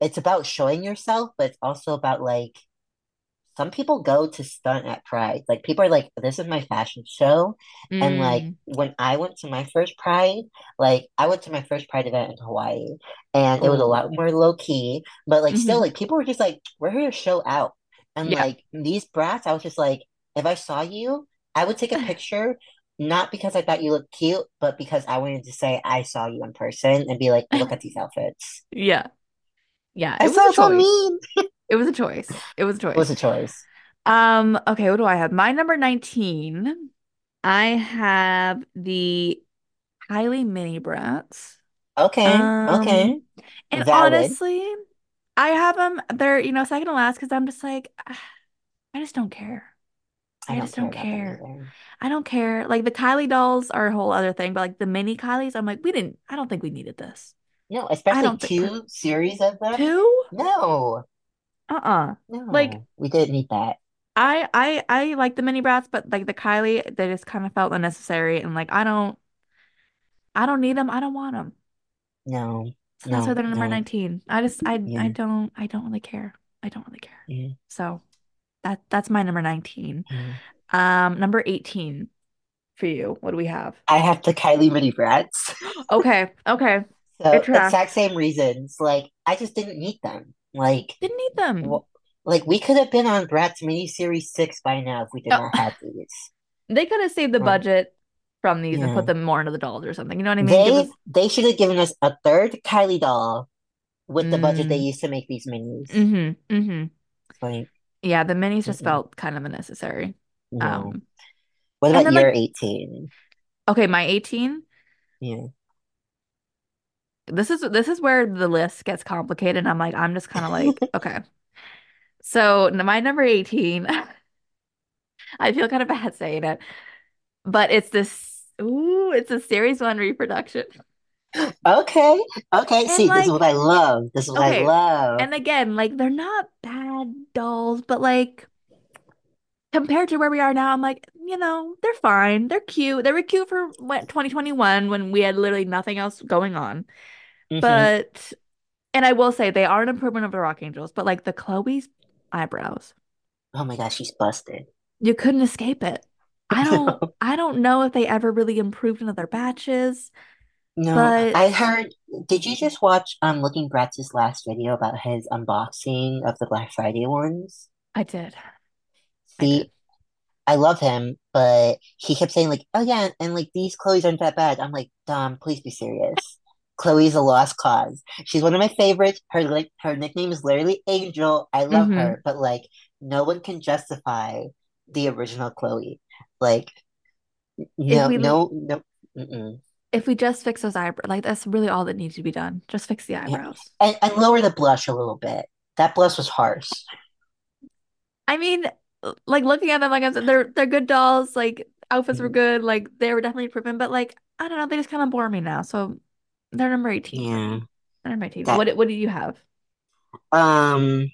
C: it's about showing yourself, but it's also about like some people go to stunt at Pride. Like people are like, this is my fashion show. And like
B: Mm.
C: when I went to my first Pride, like I went to my first Pride event in Hawaii and it was a lot more low key, but like still
B: hmm
C: like people were just like, we're here to show out. And
B: Yeah.
C: like these Bratz, I was just like, if I saw you, I would take a picture, not because I thought you looked cute, but because I wanted to say I saw you in person and be like, look at these outfits.
B: Yeah. Yeah.
C: I
B: It was
C: so mean.
B: It was a choice. It was a choice.
C: It was a choice.
B: Um, okay, what do I have? My number 19, I have the Kylie Mini Bratz.
C: Okay,
B: Um,
C: okay.
B: and
C: Valid.
B: honestly, I have them. They're, you know, second to last because I'm just like, ah, I just don't care.
C: I
B: I
C: don't
B: just don't
C: them
B: care. I don't care. Like the Kylie dolls are a whole other thing, but like the mini Kylies, I'm like, we didn't, I don't think we needed this.
C: No, especially
B: don't think
C: two series of them.
B: two?
C: No,
B: Uh-uh. Like
C: we didn't need that.
B: I I I like the mini Bratz, but like the Kylie, they just kind of felt unnecessary and like I don't I don't need them. I don't want them.
C: No,
B: So that's why they're number
C: no.
B: 19. I just I I don't I don't really care. I don't really care.
C: yeah,
B: So that that's my number 19.
C: yeah.
B: Um, number 18 for you. What do we have?
C: I have the Kylie mini Bratz.
B: Okay, okay.
C: So exact same reasons. Like I just didn't need them. Like
B: Didn't need them.
C: Like we could have been on Bratz miniseries six by now if we did
B: Oh,
C: not have these.
B: they could have saved the
C: Um,
B: budget from these and put them more into the dolls or something. You know what I mean?
C: They
B: us
C: they should have given us a third Kylie doll with the budget they
B: mm,
C: used to make these minis.
B: mm-hmm, mm-hmm.
C: Like,
B: Yeah, the minis just
C: mm-mm,
B: felt kind of unnecessary.
C: no.
B: Um,
C: What about
B: then
C: your
B: like
C: 18?
B: okay, my 18.
C: Yeah.
B: This is this is where the list gets complicated. And I'm like, I'm just kind of like, okay. So my number 18, I feel kind of bad saying it, but it's this, ooh, it's a series one reproduction.
C: Okay. Okay.
B: And
C: See, this is what I love. This is what I love.
B: and again, like they're not bad dolls, but like compared to where we are now, I'm like, you know, they're fine. They're cute. They were cute for what 2021 when we had literally nothing else going on.
C: hmm
B: But and I will say they are an improvement of the Rock Angelz, but like the Cloe's eyebrows.
C: Oh my gosh, she's busted.
B: You couldn't escape it. I don't I don't know if they ever really improved into their batches,
C: No,
B: but
C: I heard. Did you just watch um Looking Bratz's last video about his unboxing of the Black Friday ones?
B: I did. I.
C: See, I love him, but he kept saying like, "Oh yeah," and like these Cloe's aren't that bad. I'm like, Dom, please be serious. Cloe's a lost cause. She's one of my favorites. Her like her nickname is literally Angel. I love
B: hmm
C: her, but like no one can justify the original Cloe. Like no,
B: we
C: no, no. Mm-mm.
B: if we just fix those eyebrows, like that's really all that needs to be done. Just fix the
C: Yeah,
B: eyebrows.
C: and and lower the blush a little bit. That blush was harsh.
B: I mean, like looking at them, like I said, they're they're good dolls. Like outfits were
C: Mm,
B: good. Like they were definitely proven, but like I don't know, they just kind of bore me now. So they're number 18
C: Yeah.
B: They're number 18.
C: that
B: What what do you have?
C: um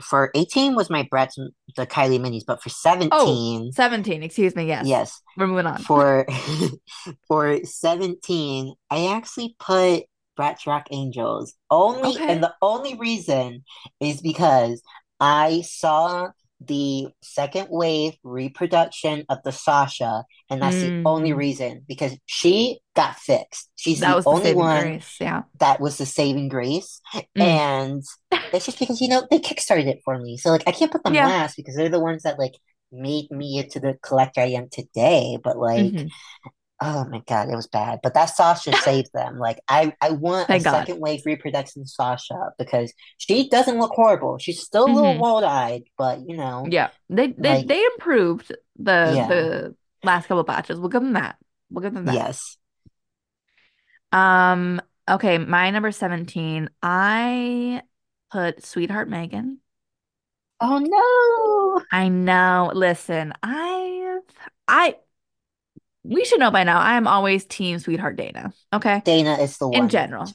C: for 18 was my Bratz the Kylie minis, but for
B: Oh,
C: 17,
B: 17. Excuse me. Yes.
C: yes,
B: We're moving on.
C: for for 17, I actually put Bratz Rock Angelz only, and the only reason is because I saw the second wave reproduction of the Sasha, and that's the only
B: Mm,
C: reason because she got fixed. She's
B: that
C: the
B: was the
C: only one
B: grace. Yeah.
C: that was the saving grace.
B: Mm.
C: And it's just because, you know, they kickstarted it for me. So like I can't put them
B: Yeah.
C: last because they're the ones that like made me into the collector I am today. But like,
B: hmm
C: oh my God, it was bad. But that Sasha saved them. Like I, I want a
B: God.
C: second wave reproduction Sasha because she doesn't look horrible. She's still a little
B: hmm
C: wide-eyed, but you know,
B: Yeah. They they
C: like
B: they improved the
C: yeah,
B: the last couple batches. We'll give them that. We'll give them that.
C: yes.
B: Um, okay, my number 17, I put Sweetheart Meygan.
C: Oh no.
B: I know. Listen, I have I we should know by now. I am always team Sweetheart Dana. Okay?
C: Dana is the one.
B: In general.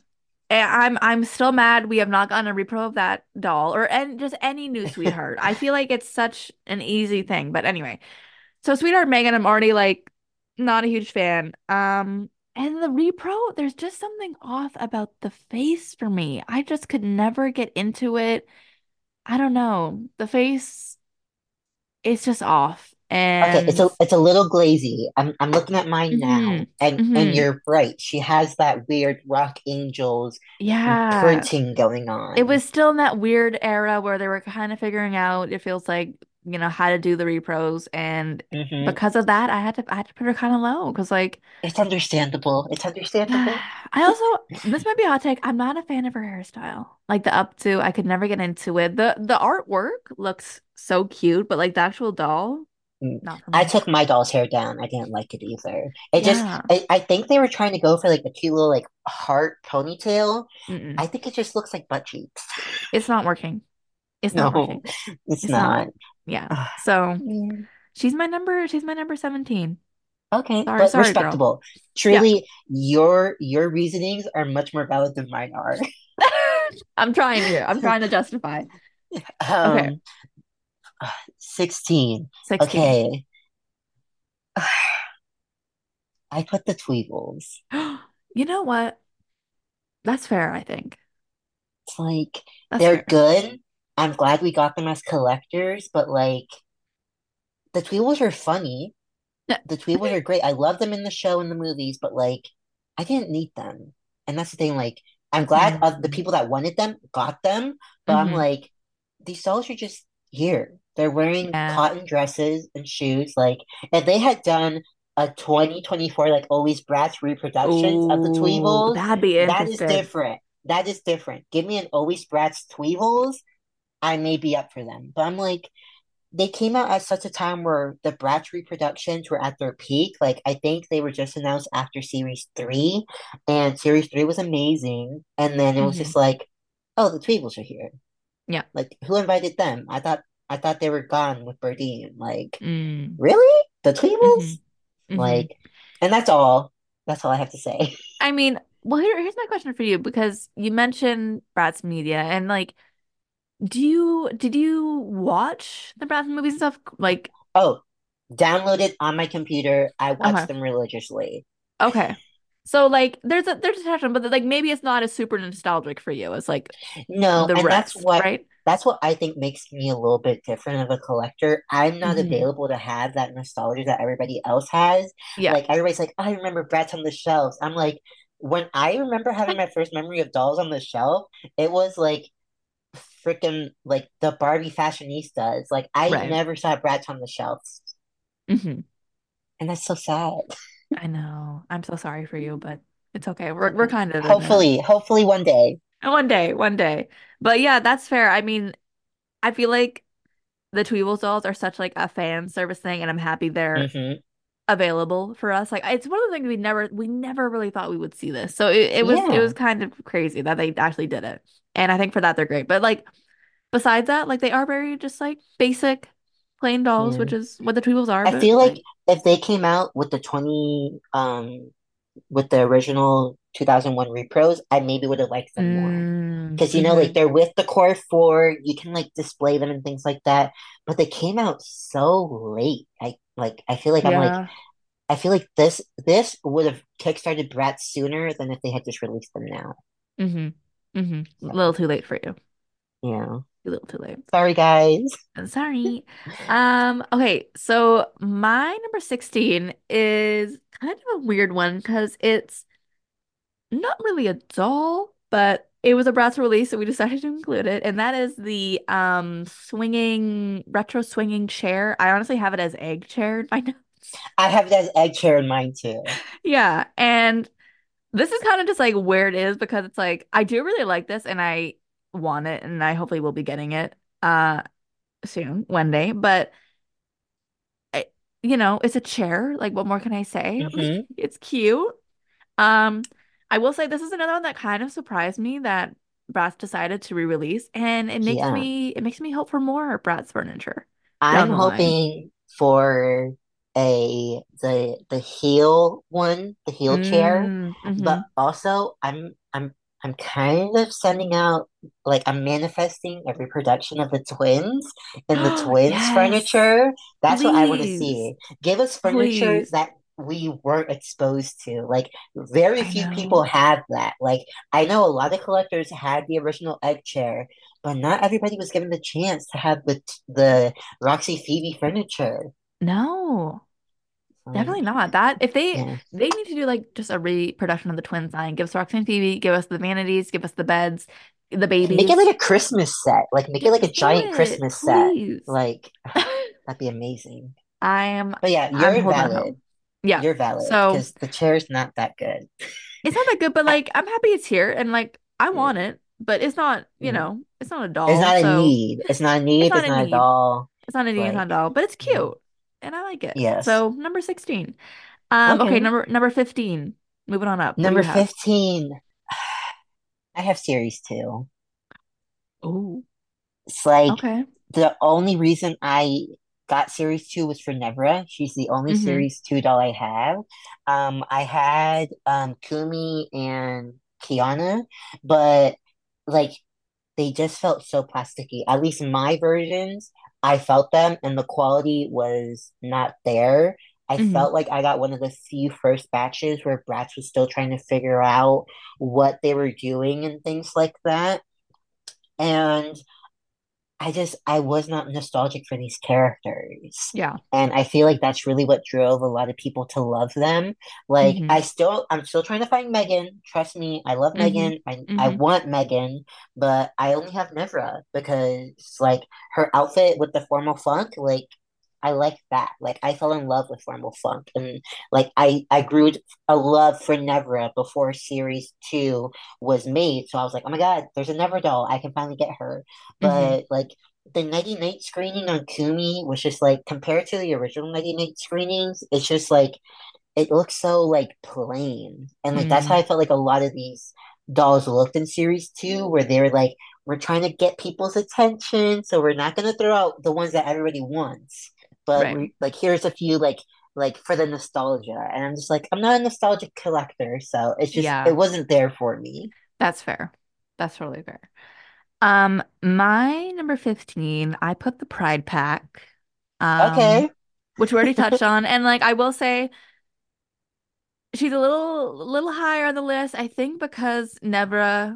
B: And I'm I'm still mad we have not gotten a repro of that doll or and just any new Sweetheart. I feel like it's such an easy thing. But anyway, so Sweetheart Meygan, I'm already like not a huge fan. Um, and the repro, there's just something off about the face for me. I just could never get into it. I don't know. The face is just off.
C: Okay, it's a it's a little glazy. I'm I'm looking at mine
B: hmm
C: now, and and
B: hmm
C: you're right. She has that weird Rock Angelz
B: yeah.
C: printing going on.
B: It was still in that weird era where they were kind of figuring out, it feels like, you know, how to do the repros. And
C: hmm
B: because of that, I had to I had to put her kind of low because like
C: It's understandable. It's understandable.
B: I also this might be a hot take. I'm not a fan of her hairstyle. Like the updo, I could never get into it. The the artwork looks so cute, but like the actual doll. Not
C: I took my doll's hair down. I didn't like it either. It just, I, I think they were trying to go for like a cute little like heart ponytail.
B: Mm-mm.
C: I think it just looks like butt cheeks.
B: It's not working. It's not working.
C: it's
B: It's not.
C: not.
B: Yeah. So
C: Mm.
B: she's my number, she's my number 17.
C: Okay,
B: Sorry,
C: but
B: sorry, girl.
C: respectable.
B: Yeah.
C: Truly, your your reasonings are much more valid than mine are.
B: I'm trying here. I'm trying to justify. Okay.
C: Um, 16.
B: 16.
C: Okay. I put the Tweevils.
B: You know what? That's fair, I think.
C: It's like
B: That's
C: they're
B: fair.
C: good. I'm glad we got them as collectors, but like the Tweevils are funny. The Tweevils are great. I love them in the show and the movies, but like I didn't need them. And that's the thing, like I'm glad of the
B: Mm-hmm.
C: people that wanted them got them, but I'm
B: hmm
C: like these dolls are just here. They're wearing
B: Yeah.
C: cotton dresses and shoes. Like, if they had done a 2024, like, Always Bratz reproductions of the
B: Ooh,
C: Tweevils,
B: that'd be
C: that is different. That is different. Give me an Always Bratz Tweevils, I may be up for them. But I'm like, they came out at such a time where the Bratz reproductions were at their peak. Like, I think they were just announced after Series 3, and Series 3 was amazing. And then it was
B: hmm
C: just like, oh, the Tweevils are here.
B: Yeah.
C: Like, who invited them? I thought I thought they were gone with Bardeen. Like,
B: Mm.
C: really? The Tweevils?
B: hmm
C: Like, and that's all. That's all I have to say.
B: I mean, well, here, here's my question for you because you mentioned Bratz Media and like, do you did you watch the Bratz movies and stuff? Like,
C: Oh, downloaded on my computer. I
B: okay,
C: watched them religiously.
B: okay. So like, there's a there's a attachment, but like maybe it's not as super nostalgic for you as like
C: No,
B: the
C: and that's
B: rest,
C: what
B: right?
C: That's what I think makes me a little bit different of a collector. I'm not
B: hmm
C: available to have that nostalgia that everybody else has.
B: Yeah,
C: Like everybody's like, I remember Bratz on the shelves. I'm like, when I remember having my first memory of dolls on the shelf, it was like freaking like the Barbie fashionistas. Like I
B: right.
C: never saw Bratz on the shelves,
B: hmm
C: and that's so sad.
B: I know. I'm so sorry for you, but it's okay. We're we're kind of.
C: Hopefully, hopefully one day.
B: One day, one day. But yeah, that's fair. I mean, I feel like the Tweevils dolls are such like a fan service thing, and I'm happy they're
C: hmm
B: available for us. Like it's one of the things we never we never really thought we would see this. So it, it was it was kind of crazy that they actually did it. And I think for that they're great. But like besides that, like they are very just like basic plain dolls,
C: yeah.
B: which is what the Tweevils are,
C: I feel like
B: like
C: if they came out with the 20 um with the original 2001 repros, I maybe would have liked them more.
B: mm,
C: Because you know, like
B: hmm
C: they're with the Core 4, you can like display them and things like that. But they came out so late. I like I feel like I'm like I feel like this this would have kickstarted Bratz sooner than if they had just released them now.
B: Mm-hmm. Mm-hmm. A little too late for you.
C: yeah.
B: A little too late.
C: Sorry guys.
B: I'm sorry. Um, okay, so my number 16 is kind of a weird one because it's not really a doll, but it was a Bratz release, so we decided to include it, and that is the um swinging retro swinging chair. I honestly have it as egg chair in my notes.
C: I have it as egg chair in mine too.
B: Yeah, and this is kind of just like where it is because it's like I do really like this and I want it and I hopefully will be getting it uh soon one day, but I, you know, it's a chair. Like what more can I say? Like
C: hmm
B: it's cute. Um, I will say this is another one that kind of surprised me that Bratz decided to re-release, and it makes
C: Yeah.
B: me it makes me hope for more Bratz furniture
C: I'm hoping for a the the heel one, the heel chair,
B: Mm, hmm
C: but also I'm I'm I'm kind of sending out like I'm manifesting a reproduction of the twins and the twins
B: Yes,
C: furniture. That's what I want to see. Give us furniture
B: please.
C: that we weren't exposed to. Like very few people have that. Like I know a lot of collectors had the original egg chair, but not everybody was given the chance to have the the Roxy Phoebe furniture.
B: No, definitely not. That if they
C: yeah.
B: they need to do like just a reproduction of the twins line. Give us Roxy and Phoebe, give us the vanities, give us the beds, the babies.
C: Make it like a Christmas set. Like make it like a giant
B: it,
C: Christmas set. Like that'd be amazing.
B: I am
C: But yeah, you're
B: out
C: valid.
B: Yeah.
C: You're valid
B: So
C: because the chair's not that good.
B: it's not that good, but like I'm happy it's here and like I want it, but it's not, you know, it's not a doll.
C: It's not a need. It's not a
B: it's
C: need.
B: not
C: It's
B: a
C: not a doll.
B: It's not a need, it's not a doll, but it's cute and I like it.
C: Yes.
B: So number 16. Um, okay,
C: Okay.
B: number number 15. Moving on up.
C: Number
B: you have?
C: 15. I have series two.
B: Oh,
C: It's like
B: okay.
C: the only reason I got series two was for Nevra. She's the only
B: Mm-hmm.
C: series two doll I have. Um, I had um Kumi and Kiana, but like they just felt so plasticky. At least my versions, I felt them and the quality was not there. I
B: Mm-hmm.
C: felt like I got one of the few first batches where Bratz was still trying to figure out what they were doing and things like that. And I just I was not nostalgic for these characters.
B: Yeah.
C: And I feel like that's really what drove a lot of people to love them. Like
B: hmm
C: I still I'm still trying to find Meygan. Trust me, I love
B: hmm
C: Meygan. I I
B: hmm
C: want Meygan, but I only have Nevra because like her outfit with the formal funk, like I like that. Like I fell in love with formal funk and like I I grew a love for Nevra before series two was made. So I was like, oh my God, there's a Nevra doll. I can finally get her.
B: hmm
C: But like the Nighty Night screening on Kumi was just like compared to the original Nighty Night screenings, it's just like it looks so like plain. And like that's how I felt like a lot of these dolls looked in series two, where they were like, we're trying to get people's attention, so we're not gonna throw out the ones that everybody wants. But
B: Right.
C: we like here's a few like like for the nostalgia. And I'm just like, I'm not a nostalgic collector, so it's just it wasn't there for me.
B: that's fair. That's totally fair. Um, my number 15, I put the Pride Pack, um,
C: Okay.
B: which we already touched on. And like I will say she's a little little higher on the list, I think because Nevra,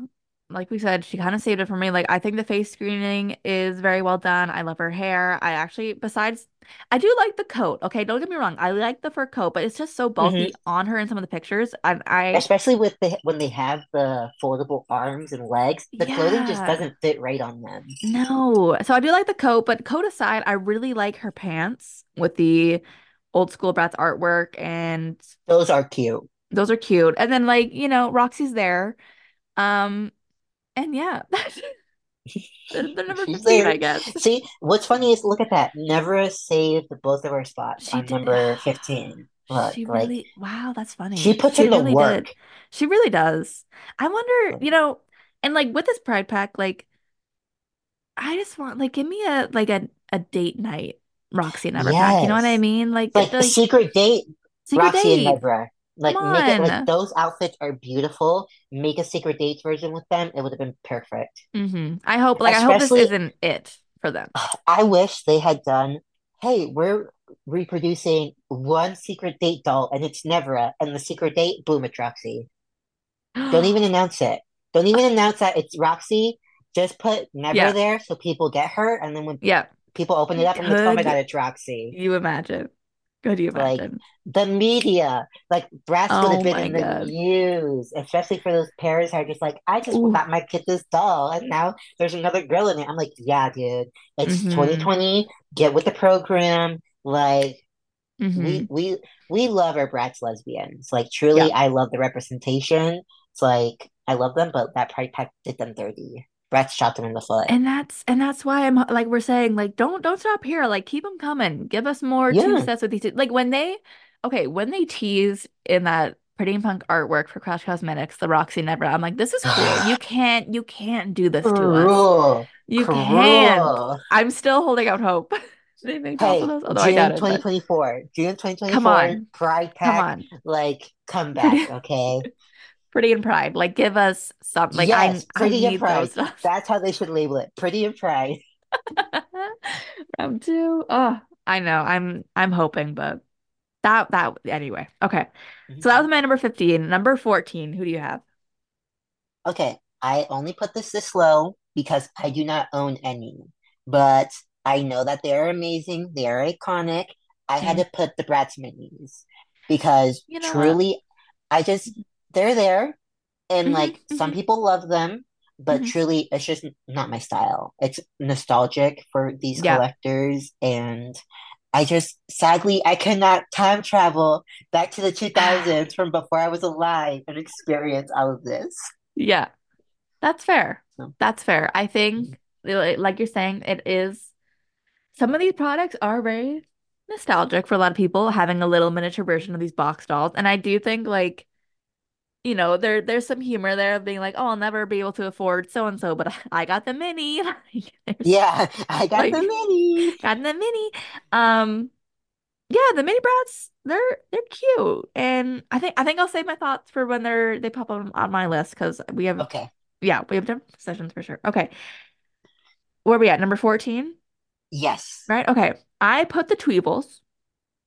B: like we said, she kind of saved it for me. Like I think the face screening is very well done. I love her hair. I actually, besides, I do like the coat. Okay, don't get me wrong. I like the fur coat, but it's just so bulky on her in some of the pictures. And I,
C: Especially with the when they have the foldable arms and legs, the clothing just doesn't fit right on them.
B: No. So I do like the coat, but coat aside, I really like her pants with the old school Bratz artwork, and
C: Those are cute.
B: those are cute. And then like, you know, Roxy's there. Um, and yeah, they're, they're number 15,
C: there.
B: I guess.
C: See, what's funny is look at that. Nevra saved both of our spots
B: She
C: on
B: did.
C: number 15. Look,
B: She
C: like
B: really, wow, that's funny she
C: puts
B: She
C: in the
B: really
C: work.
B: did. She really does. I wonder, you know, and like with this Pride Pack, like I just want like give me a like a a date night Roxy Nevra Pack. You know what I mean? Like
C: Like a
B: like
C: secret date,
B: secret
C: Roxy and
B: date.
C: Nevra.
B: Come
C: Like make it like those outfits are beautiful. Make a secret dates version with them. It would have been perfect.
B: hmm I hope like I hope this isn't it for them.
C: I wish they had done, hey, we're reproducing one secret date doll and it's Nevra and the secret date, boom, it's Roxy. Don't even announce it. Don't even announce that it's Roxy. Just put Nevra
B: Yeah.
C: there so people get her, and then when
B: Yeah.
C: people open it up, I'm like, oh my God, it's Roxy.
B: you imagine? Could you
C: Like the media, like Bratz would have
B: Oh
C: been in the
B: God.
C: news, especially for those parents who are just like, I just
B: Ooh.
C: got my kid this doll, and now there's another girl in it. I'm like, yeah, dude, it's
B: hmm
C: 2020. Get with the program. Like we
B: hmm
C: we we love our Bratz lesbians. Like
B: Yeah.
C: truly, I love the representation. It's like I love them, but that Pride Pack did them dirty. Bratz shot them in the foot.
B: And that's and that's why I'm like we're saying like don't don't stop here. Like keep them coming. Give us more two
C: Yeah.
B: sets with these two. Like when they okay, when they tease in that Pretty and Punk artwork for Crash Cosmetics, the Roxy Nevra, I'm like, this is cool. You can't you can't do this to us.
C: Cruel.
B: You can't. I'm still holding out hope. They make
C: Hey,
B: those, although I doubt
C: June
B: it, but
C: 2024. June
B: come
C: 2024,
B: on.
C: Pride
B: Come on.
C: like, come back, okay?
B: Pretty and Pride. Like give us something. like I
C: Yes,
B: I
C: Pretty and Pride. That's how they should label it. Pretty and Pride.
B: Round two. Oh, I know. I'm I'm hoping, but that that anyway. Okay. So that was my number 15. Number 14, who do you have?
C: Okay, I only put this this low because I do not own any, but I know that they are amazing. They are iconic. I had
B: Mm.
C: to put the Bratz minis because
B: You know what?
C: truly, I just, they're there and
B: hmm
C: like some
B: hmm
C: people love them, but
B: hmm
C: truly, it's just not my style. It's nostalgic for these
B: Yeah.
C: collectors and I just, sadly, I cannot time travel back to the 2000s from before I was alive and experience all of this.
B: Yeah. That's fair.
C: So.
B: That's fair. I think like you're saying, it is some of these products are very nostalgic for a lot of people having a little miniature version of these box dolls. And I do think like you know, there there's some humor there of being like, oh, I'll never be able to afford so and so, but I got the mini.
C: Yeah, I got the mini.
B: got the mini. Um, yeah, the mini Bratz, they're they're cute, and I think I think I'll save my thoughts for when they're they pop up on my list because we have
C: Okay.
B: yeah we have different sessions for sure. Okay, where are we at? Number 14,
C: Yes.
B: right? Okay, I put the Tweevils.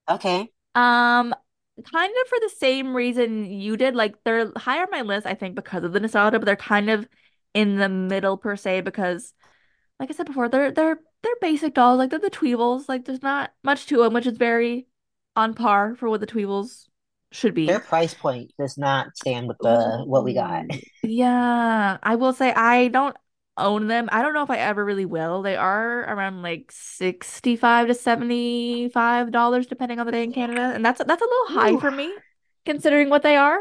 C: Okay.
B: Um, kind of for the same reason you did. Like they're higher on my list, I think, because of the nostalgia, but they're kind of in the middle per se because like I said before, they're they're they're basic dolls. Like they're the Tweevils. Like there's not much to them, which is very on par for what the Tweevils should be.
C: Their price point does not stand with the what we got.
B: Yeah. I will say I don't own them. I don't know if I ever really will. They are around like 65 to 75 dollars depending on the day in Canada, and that's that's a little high
C: Ooh,
B: for me considering what they are.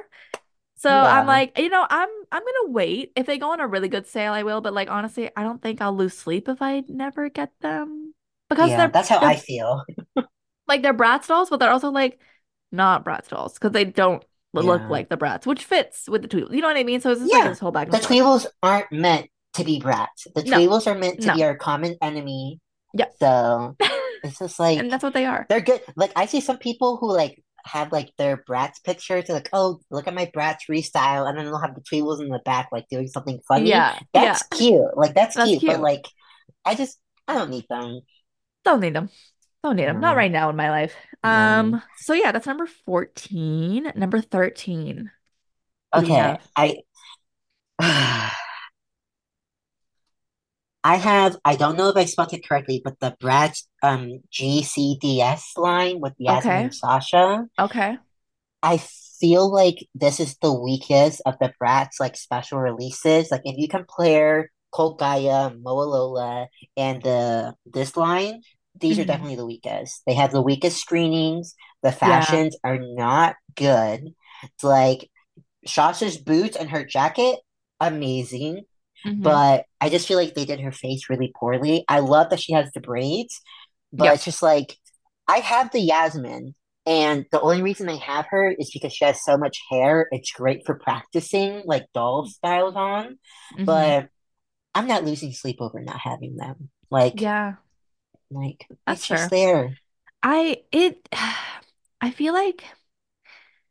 B: So I'm like, you know, I'm I'm gonna wait. If they go on a really good sale, I will, but like honestly, I don't think I'll lose sleep if I never get them because
C: yeah,
B: they're
C: that's how
B: they're
C: I feel.
B: like they're Bratz dolls, but they're also like not Bratz dolls because they don't look
C: Yeah,
B: like the Bratz, which fits with the tweet. You know what I mean? So it's just like
C: yeah.
B: this whole back
C: The. Tweevils aren't meant to be Bratz. The
B: No,
C: are meant to
B: no,
C: be our common enemy.
B: yeah,
C: So it's just like and
B: that's what they are.
C: they're good. Like I see some people who like have like their Bratz pictures. Like, oh, look at my Bratz restyle, and then they'll have the Tweevils in the back like doing something funny.
B: Yeah, yeah,
C: That's cute. Like that's
B: that's
C: cute. But like, I just I don't need them.
B: Don't need them. Don't need them. Not right now in my life.
C: no.
B: Um. So yeah, that's number 14. Number 13. Who do you
C: Okay? I I have I don't know if I spelled it correctly, but the Bratz um GCDS line with Yasmin
B: Okay.
C: and Sasha.
B: Okay.
C: I feel like this is the weakest of the Bratz like special releases. Like if you compare Cult Gaia, Mowalola, and the this line, these are
B: hmm
C: definitely the weakest. They have the weakest screenings. The
B: Yeah.
C: fashions are not good. It's like Sasha's boots and her jacket, amazing.
B: Hmm
C: But I just feel like they did her face really poorly. I love that she has the braids, but it's just like I have the Yasmin, and the only reason I have her is because she has so much hair. It's great for practicing like doll styles on,
B: hmm
C: but I'm not losing sleep over not having them. Like,
B: Yeah.
C: like
B: That's
C: it's just
B: fair.
C: there.
B: I it I feel like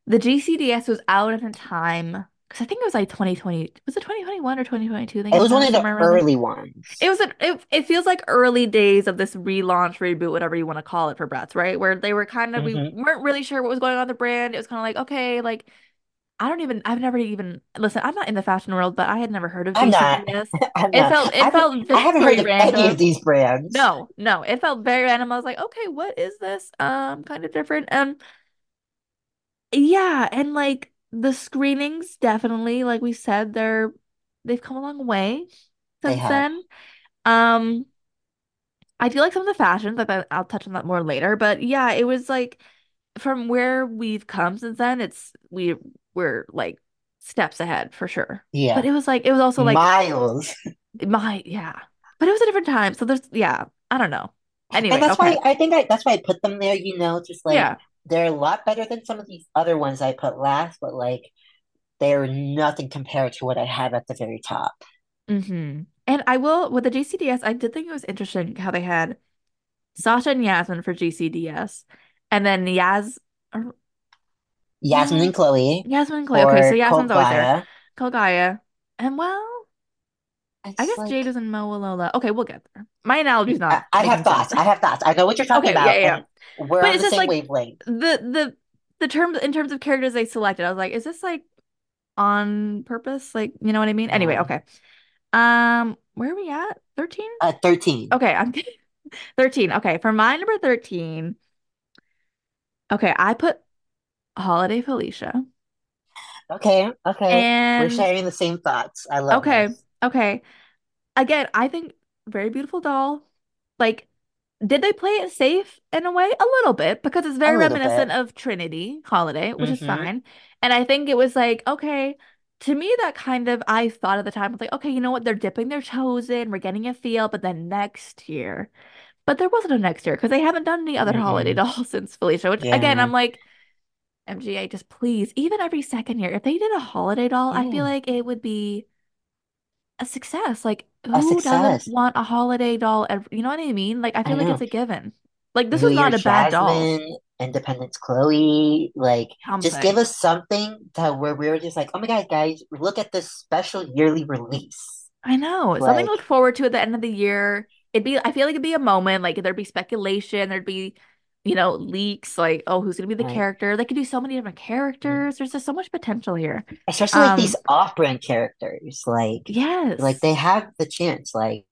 B: the GCDS was out at a time because I think it was like 2020. Was it 2021 or 2022? I think
C: It
B: it
C: was one of the
B: somewhere around
C: early ones.
B: It was a, it, it feels like early days of this relaunch, reboot, whatever you want to call it for Bratz, right? Where they were kind of we
C: hmm
B: weren't really sure what was going on with the brand. It was kind of like, okay, like I don't even I've never even listen, I'm not in the fashion world, but I had never heard of
C: I'm not.
B: GCDS.
C: I'm
B: It
C: not.
B: felt
C: I
B: it
C: haven't.
B: felt
C: I haven't heard
B: very
C: of any of
B: random.
C: these brands.
B: No, no, it felt very random. I was like, okay, what is this? Um, kind of different. Um, yeah, and like the screenings definitely, like we said, they're they've come a long way since then. Um, I do like some of the fashions, like that I'll touch on that more later. But yeah, it was like from where we've come since then, it's we we're like steps ahead for sure.
C: Yeah.
B: But it was like it was also like
C: Miles.
B: my yeah. But it was a different time. So there's yeah, I don't know.
C: And
B: Anyway,
C: that's
B: okay.
C: why I think I that's why I put them there, you know, just like
B: Yeah.
C: They're a lot better than some of these other ones I put last, but like they're nothing compared to what I have at the very top.
B: hmm And I will with the GCDS, I did think it was interesting how they had Sasha and Yasmin for GCDS, and then Yas, or,
C: Yasmin and Cloe
B: Yasmin and Cloe. Okay, so Yasmin's always there.
C: Gaia.
B: And well, I
C: It's
B: guess Jade is in Lola. Okay, we'll get there. My analogy's
C: I,
B: not
C: I have
B: sense.
C: thoughts. I have thoughts. I know what you're talking
B: Okay,
C: about,
B: yeah, yeah.
C: And we're
B: But
C: on
B: it's
C: the
B: just
C: same
B: like
C: wavelength.
B: the the the terms in terms of characters they selected. I was like, is this like on purpose? Like, you know what I mean? Anyway, okay. Um, where are we at? 13?
C: Uh, 13.
B: Okay, I'm 13. Okay, for my number 13. Okay, I put Holiday Felicia.
C: Okay, okay. We're sharing the same thoughts. I love
B: okay,
C: this.
B: okay. Again, I think very beautiful doll. Like, did they play it safe in a way? A little bit, because it's very reminiscent
C: bit.
B: of Trinity Holiday, which is
C: hmm
B: fine. And I think it was like, okay, to me, that kind of I thought at the time, I was like, okay, you know what? They're dipping their toes in, we're getting a feel, but then next year. But there wasn't a next year because they haven't done any other holiday
C: Mm-mm.
B: dolls since Felicia, which again, I'm like, MGA, just please, even every second year, if they did a holiday doll, I feel like it would be a success. Like, who doesn't want a holiday doll every, you know what I mean? Like, I
C: I
B: feel like it's
C: know.
B: a given. Like, this
C: New
B: was not a bad doll.
C: Jasmine, Independence Cloe, like just give us something to where we were just like, oh my God, guys, look at this special yearly release.
B: I know. Something to look forward to at the end of the year. It'd be, I feel like it'd be a moment. Like, there'd be speculation, there'd be you know, leaks like, oh, who's gonna be the
C: Right.
B: character? They could do so many different
C: Mm.
B: characters. There's just so much potential here.
C: Especially like these
B: Um,
C: off-brand characters, like
B: yes, like
C: they have the chance. Like,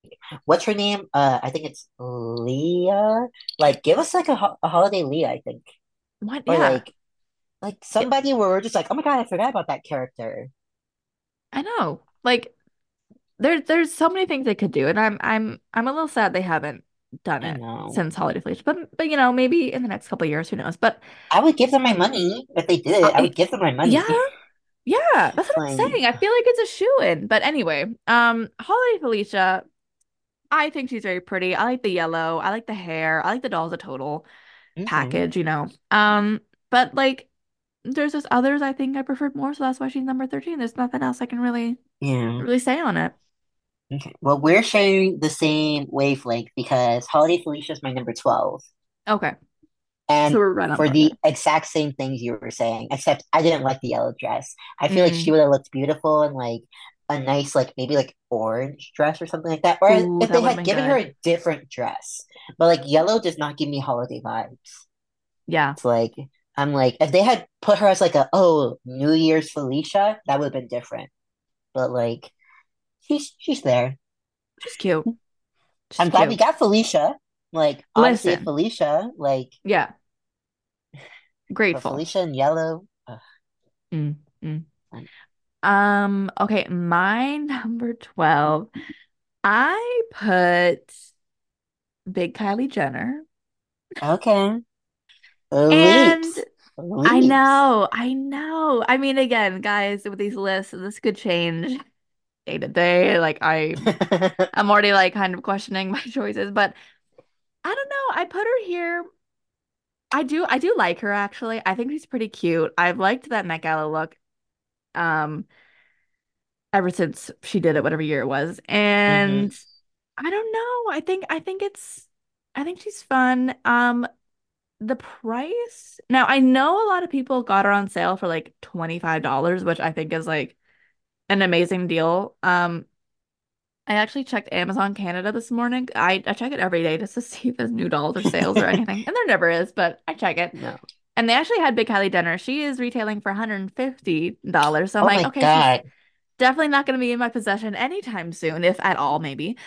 C: what's her name? Uh, I think it's Leah. Like, give us like a, ho a holiday Leah, I think,
B: What?
C: or
B: Yeah.
C: like like somebody where we're just like, oh my God, I forgot about that character.
B: I know. Like there there's so many things they could do, and I'm I'm I'm a little sad they haven't done it since Holiday Felicia. But but you know, maybe in the next couple of years, who knows? But
C: I would give them my money if they did it. I
B: I,
C: would give them my money.
B: yeah, Yeah, that's what I'm saying. I feel like it's a shoe-in. But anyway, um, Holiday Felicia, I think she's very pretty. I like the yellow. I like the hair. I like the doll as a total
C: mhm.
B: package, you know. Um, but like there's just others I think I preferred more, so that's why she's number 13. There's nothing else I can really
C: Yeah.
B: really say on it.
C: Okay. Well, we're sharing the same wavelength because Holiday Felicia is my number 12.
B: Okay. So
C: And
B: we're right
C: for the exact same things you were saying, except I didn't like the yellow dress. I feel like mm-hmm.
B: she
C: would have looked beautiful in like a nice, like maybe like orange dress or something like that. Or
B: Ooh,
C: if
B: that
C: they had given her a different dress. But like yellow does not give me holiday vibes.
B: Yeah.
C: It's like I'm like if they had put her as like a oh New Year's Felicia, that would have been different. But like she's she's there.
B: She's cute. She's
C: I'm glad we got Felicia. Like honestly,
B: Listen.
C: Felicia, like
B: Yeah. Grateful.
C: Felicia in yellow.
B: Mm, mm. Um, okay, my number 12. I put Big Kylie Jenner.
C: okay,
B: And
C: leaps,
B: I know, I know. I mean, again, guys, with these lists, this could change day to day. Like I I'm already like kind of questioning my choices, but I don't know. I put her here. I do I do like her actually. I think she's pretty cute. I've liked that Met Gala look um ever since she did it, whatever year it was. And I don't know. I think I think it's I think she's fun. Um the price. Now I know a lot of people got her on sale for like $25, which I think is like an amazing deal. Um I actually checked Amazon Canada this morning. I, I check it every day just to see if there's new dolls or sales or anything. And there never is, but I check it.
C: No.
B: And they actually had Big Kylie Jenner. She is retailing for $150. So I'm
C: Oh
B: like, okay,
C: God.
B: definitely not going to be in my possession anytime soon, if at all, maybe.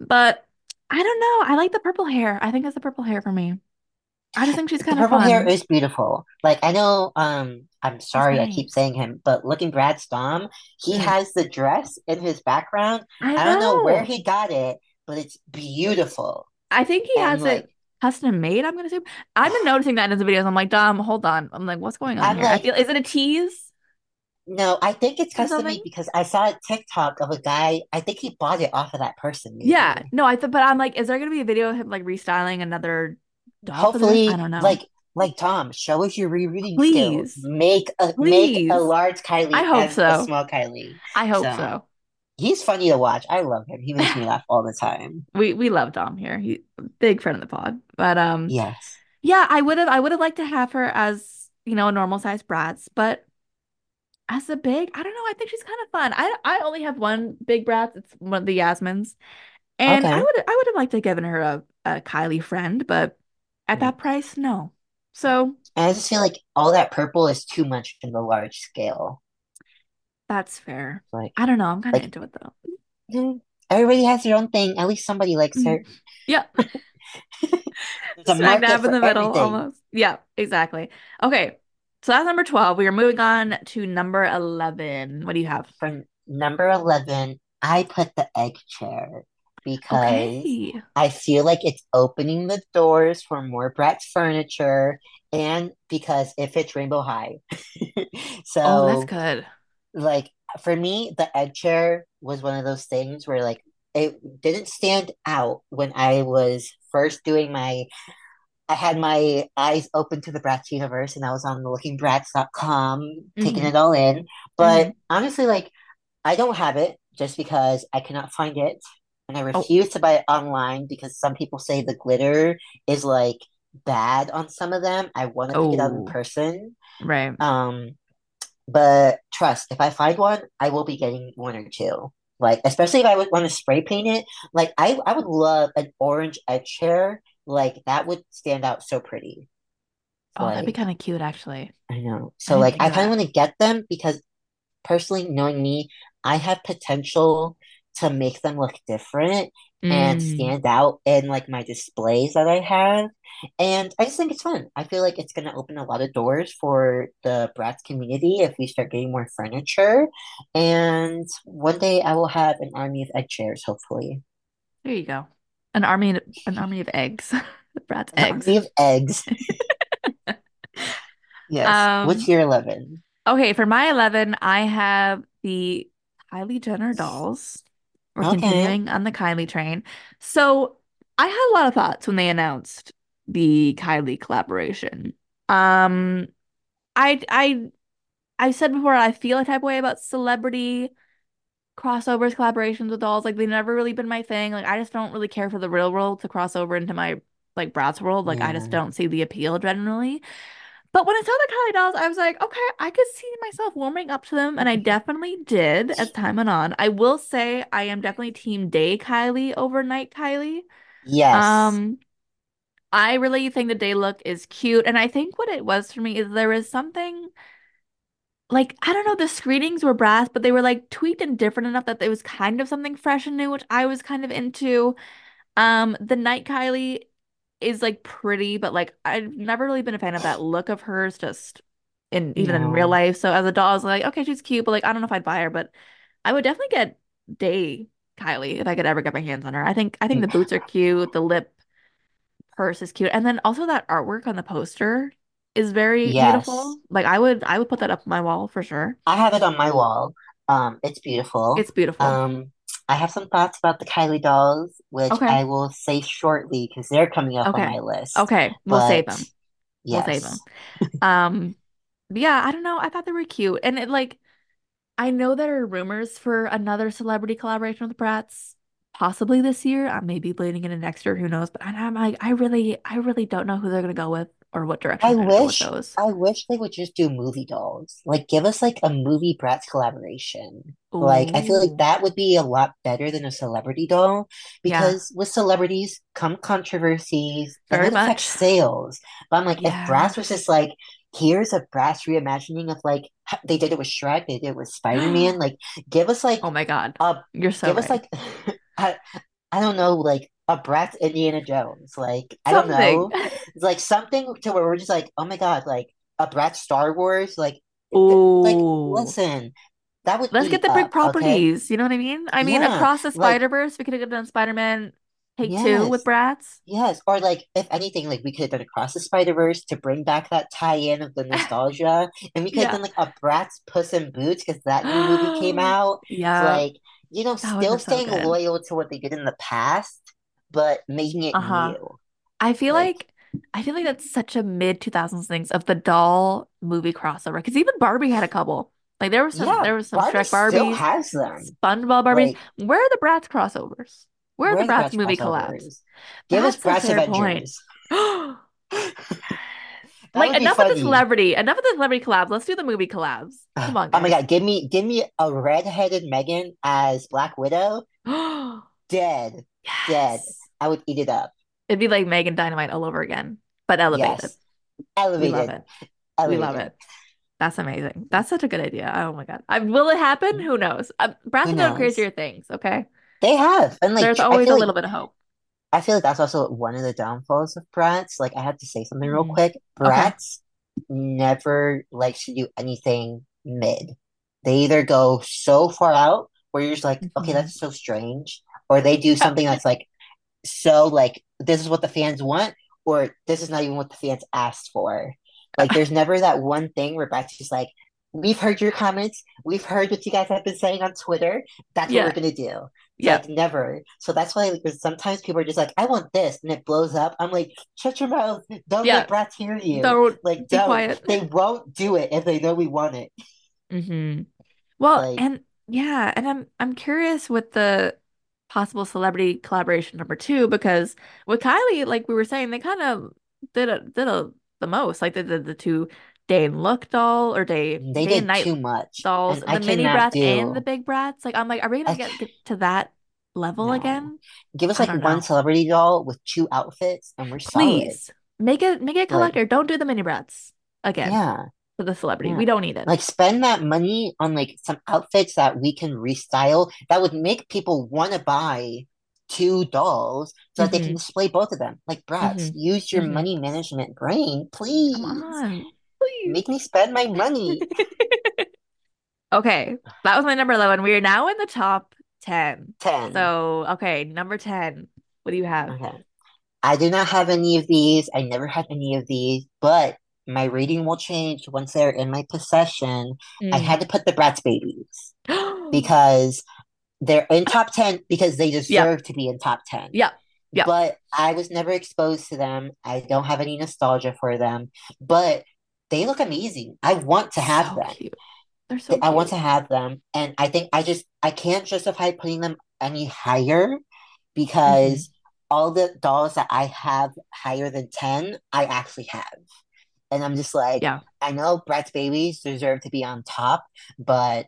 B: But I don't know. I like the purple hair. I think it's the purple hair for me. I just think she's
C: The
B: kind of
C: purple hair is beautiful. Like I know, um, I'm sorry I keep saying him, but looking Bratz Dom, he
B: Mm.
C: has the dress in his background.
B: I
C: I don't know where he got it, but it's beautiful.
B: I think he
C: And
B: has
C: like,
B: it custom made, I'm gonna assume. I've been noticing that in his videos. I'm like, Dom, hold on. I'm like, what's going on
C: I'm
B: here? I feel, is it a tease
C: no, I think it's custom made because I saw a TikTok of a guy. I think he bought it off of that person,
B: Yeah. No, I thought, but I'm like, is there gonna be a video of him like restyling another doll for the dress? I
C: Hopefully,
B: don't know.
C: like like Tom, show us your rereading skills. Make a make a
B: please.
C: large
B: I
C: Kylie
B: hope
C: and a
B: so.
C: small Kylie.
B: I hope
C: So
B: so.
C: he's funny to watch. I love him. He makes me laugh all the time.
B: We we love Dom here. He's a big friend of the pod. But um,
C: Yes.
B: yeah, I would have I would have liked to have her as, you know, a normal size Bratz, but as a big, I don't know, I think she's kind of fun. I I only have one big Bratz. It's one of the Yasmins. And I would I would have liked to have given her a, a Kylie friend, but at that price, no. So
C: I just feel like all that purple is too much in the large scale.
B: that's fair.
C: Like
B: I don't know. I'm kind of
C: like
B: into it though.
C: mm, everybody has their own thing. At least somebody likes
B: Mm.
C: her.
B: Yeah,
C: There's a
B: smack
C: market
B: dab in the middle
C: everything.
B: almost. Yeah, exactly. Okay, so that's number 12. We are moving on to number 11. What do you have?
C: For number 11, I put the egg chair because
B: Okay.
C: I feel like it's opening the doors for more Bratz furniture and because it fits Rainbow High.
B: Oh, that's good.
C: like, for me, the egg chair was one of those things where, like, it didn't stand out when I was first doing my I had my eyes open to the Bratz universe and I was on the lookingbratz.com taking
B: mm-hmm.
C: it all in. But mm-hmm. honestly, like I don't have it just because I cannot find it. And I
B: Oh,
C: refuse to buy it online because some people say the glitter is like bad on some of them. I want to pick it out in
B: oh,
C: person.
B: right.
C: Um, but trust, if I find one, I will be getting one or two. Like, especially if I would want to spray paint it. Like, I, I would love an orange egg chair like that would stand out so pretty.
B: Oh, that'd be kind of cute, actually.
C: I know. So
B: didn't
C: like I kind of want to get them because personally, knowing me, I have potential to make them look different and
B: Mm,
C: stand out in like my displays that I have. And I just think it's fun. I feel like it's going to open a lot of doors for the Bratz community if we start getting more furniture. And one day I will have an army of egg chairs, hopefully.
B: there you go. An army, an army of eggs. Brat's
C: An
B: eggs.
C: army of eggs. Yes. What's
B: Um,
C: your 11?
B: okay, for my 11, I have the Kylie Jenner dolls. We're
C: Okay.
B: continuing on the Kylie train. So I had a lot of thoughts when they announced the Kylie collaboration. Um, I I I said before I feel a type of way about celebrity crossovers, collaborations with dolls. Like they've never really been my thing. Like I just don't really care for the real world to cross over into my like Bratz world. Like I just don't see the appeal generally. But when I saw the Kylie dolls, I was like, okay, I could see myself warming up to them, and I definitely did as time went on. I will say I am definitely team day Kylie over night Kylie.
C: Yes.
B: Um, I really think the day look is cute, and I think what it was for me is there was something like I don't know, the screenings were Bratz, but they were like tweaked and different enough that it was kind of something fresh and new, which I was kind of into. Um, the night Kylie is like pretty, but like I've never really been a fan of that look of hers, just in even in real life. So as a doll, I was like, okay, she's cute, but like I don't know if I'd buy her, but I would definitely get Day Kylie if I could ever get my hands on her. I think I think the boots are cute, the lip purse is cute, and then also that artwork on the poster is very
C: Yes.
B: beautiful. Like I would I would put that up on my wall for sure.
C: I have it on my wall. Um, it's beautiful.
B: It's beautiful.
C: Um, I have some thoughts about the Kylie dolls, which
B: Okay.
C: I will say shortly because they're coming up on my list.
B: Okay. We'll save
C: But
B: them. We'll save them. Um, yeah, I don't know. I thought they were cute. And it like I know there are rumors for another celebrity collaboration with the Bratz, possibly this year. I may be bleeding into next year, who knows? But I'm like, I really, I really don't know who they're gonna go with or what direction with
C: wish. I wish they would just do movie dolls. Like give us like a movie Bratz collaboration. Like I feel like that would be a lot better than a celebrity doll
B: yeah,
C: because with celebrities come controversies and
B: very
C: affects
B: much.
C: sales. But I'm like if
B: Yeah.
C: Bratz was just like here's a Bratz reimagining of like they did it with Shrek, they did it with Spider-Man, like give us like
B: Oh my God.
C: a
B: You're so
C: give us like I, I don't know like a Bratz Indiana Jones. Like I don't know. It's like something to where we're just like, oh my God, like a Bratz Star Wars, like th- like listen, that would
B: Let's get the big
C: up, okay?
B: properties. You know what I mean? I mean,
C: Yeah,
B: across the
C: like
B: Spider-Verse, we could have done Spider-Man Take Two with
C: yes,
B: Bratz.
C: yes, or like if anything, like we could have done Across the Spider-Verse to bring back that tie-in of the nostalgia, and we could have
B: Yeah.
C: done like a Bratz Puss in Boots because that new movie came out.
B: Yeah,
C: like you know,
B: that
C: still
B: been so
C: staying loyal to what they did in the past, but making it
B: Uh-huh.
C: new.
B: I feel
C: Like
B: like I feel like that's such a mid 2000s things of the doll movie crossover because even Barbie had a couple. Like there was some
C: Yeah,
B: there was some
C: Barbie
B: Shrek
C: still
B: Barbies,
C: has them.
B: SpongeBob Barbies.
C: Like,
B: Where are the Bratz crossovers? Where are the Bratz
C: Bratz
B: movie collabs?
C: Give us
B: That's a
C: Bratz. Avengers.
B: Like enough of the celebrity, enough of the celebrity collabs. Let's do the movie collabs. Come on,
C: Oh my. God, give me give me a red-headed Meygan as Black Widow. Dead. Dead.
B: Yes.
C: I would eat it up.
B: It'd be like Meygan Dynamite all over again, but elevated.
C: Yes.
B: We love
C: Elevated.
B: it. We love it. That's amazing. That's such a good idea. Oh my God. I, will it happen? Who knows? Uh, Bratz have done crazier things, okay?
C: They have. And like
B: There's always a
C: like
B: little bit of hope.
C: I feel like that's also one of the downfalls of Bratz. Like I have to say something real
B: Mhm.
C: quick.
B: Okay.
C: Never likes to do anything mid. They either go so far out where you're just like, okay,
B: Mhm.
C: that's so strange, or they do something that's like so like this is what the fans want, or this is not even what the fans asked for. Like there's never that one thing where just like, we've heard your comments, we've heard what you guys have been saying on Twitter. That's what we're gonna do.
B: Yeah.
C: like never. So that's why like, sometimes people are just like, I want this, and it blows up. I'm like, shut your mouth. Don't let
B: Yeah.
C: Bratz hear you.
B: Don't
C: Like, don't.
B: quiet.
C: They won't do it if they know we want it.
B: mm-hmm. Well,
C: Like,
B: and yeah, and I'm I'm curious with the possible celebrity collaboration number two because with Kylie, like we were saying, they kind of did a did a the most. Like they did the two day and look doll or day mm,
C: they
B: day
C: did
B: night
C: too much,
B: dolls,
C: and
B: the mini Bratz and the big Bratz. Like I'm like, are we gonna get, get to that level
C: No.
B: again.
C: Give us
B: I
C: like one
B: know.
C: celebrity doll with two outfits and we're solid.
B: Please make it make it a
C: Like,
B: collector. Don't do the mini Bratz again
C: yeah,
B: for the celebrity.
C: yeah.
B: We don't need it.
C: Like spend that money on like some outfits that we can restyle that would make people want to buy two dolls so that they can
B: hmm
C: display both of them. Like Bratz,
B: hmm
C: use your
B: hmm
C: money management brain, please.
B: please.
C: Make me spend my money.
B: Okay, that was my number 11. We are now in the top 10.
C: 10.
B: So, okay, number 10. What do you have?
C: Okay. I do not have any of these. I never had any of these, but my rating will change once they're in my possession. I
B: Mm.
C: had to put the Bratz babies because they're in top 10 because they
B: Yep,
C: deserve to be in top 10.
B: Yeah. yep.
C: But I was never exposed to them. I don't have any nostalgia for them, but they look amazing. I want to have
B: So
C: them.
B: cute. They're so
C: I want to have them, and I think I just I can't justify putting them any higher because all the dolls that I have higher than 10, I actually have. And I'm just like,
B: Yeah,
C: I know Bratz babies deserve to be on top, but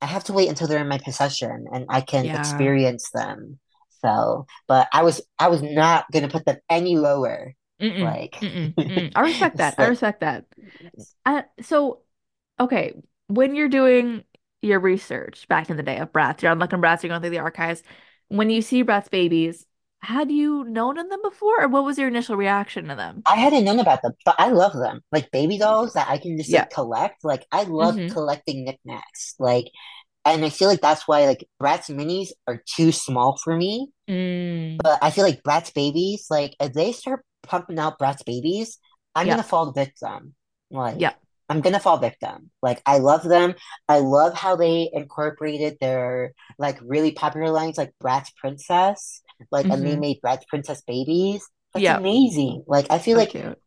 C: I have to wait until they're in my possession and I can
B: yeah.
C: experience them. So, but I was I was not gonna put them any lower.
B: Mm-mm,
C: Like
B: mm-mm, mm. I respect that.
C: it's
B: I respect that. Uh, so, okay, when you're doing your research back in the day of Bratz, you're unlocking Bratz, you're going through the archives. When you see Bratz babies, had you known of them before, or what was your initial reaction to them?
C: I hadn't known about them, but I love them. Like baby dolls that I can just
B: Yeah.
C: like collect. Like I love
B: Mm-hmm.
C: collecting knickknacks. Like, and I feel like that's why like Bratz minis are too small for me.
B: Mm.
C: But I feel like Bratz babies, like if they start pumping out Bratz babies, I'm gonna fall victim. Like
B: yeah
C: I'm gonna fall victim. Like I love them. I love how they incorporated their like really popular lines like Bratz Princess. Like and they
B: Mm-hmm.
C: made Princess babies. That's amazing. Like I feel
B: So
C: like
B: cute.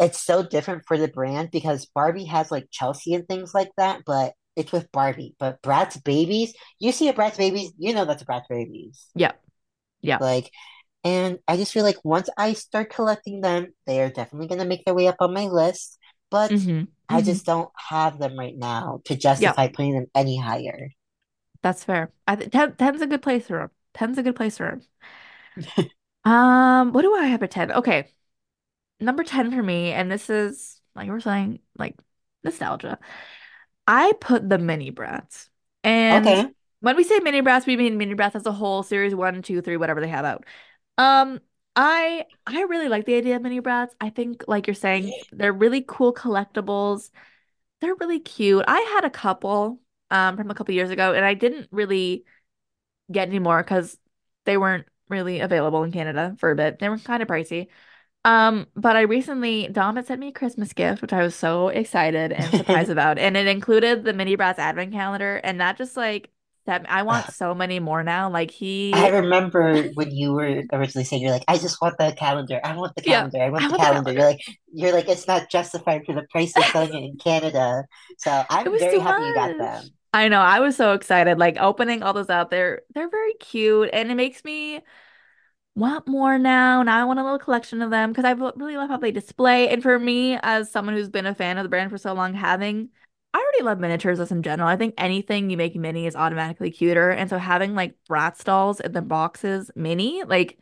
C: it's so different for the brand because Barbie has like Chelsea and things like that, but it's with Barbie. But Bratz babies, you see a Bratz babies, you know that's a Bratz babies.
B: Yep. Yeah.
C: Like, and I just feel like once I start collecting them, they are definitely gonna make their way up on my list. But
B: Mm-hmm.
C: I
B: Mm-hmm.
C: just don't have them right now to justify putting them any higher.
B: That's fair. I think 10, ten's a good place for them. Ten's a good place for him. Um, what do I have at 10? Okay. Number 10 for me, and this is like we're saying, like nostalgia. I put the mini Bratz. And
C: Okay.
B: when we say mini Bratz, we mean mini Bratz as a whole, series one, two, three, whatever they have out. Um, I I really like the idea of mini Bratz. I think, like you're saying, they're really cool collectibles. They're really cute. I had a couple um from a couple years ago, and I didn't really get any more because they weren't really available in Canada for a bit. They were kind of pricey. Um, but I recently, Dom had sent me a Christmas gift, which I was so excited and surprised about, and it included the Mini Bratz advent calendar, and that just like that I want so many more now. Like he, I
C: remember when you were originally saying you're like, I just want the calendar. I want the
B: yeah,
C: calendar. I want
B: I
C: the
B: want the
C: calendar. You're like, you're like, it's not justified for the price of selling it in Canada. So I'm
B: was
C: very happy you got them.
B: I know. I was so excited. Like opening all those out there, they're very cute, and it makes me want more now. Now I want a little collection of them because I really love how they display. And for me, as someone who's been a fan of the brand for so long, having I already love miniatures just in general. I think anything you make mini is automatically cuter. And so having like Bratz dolls in the boxes mini, like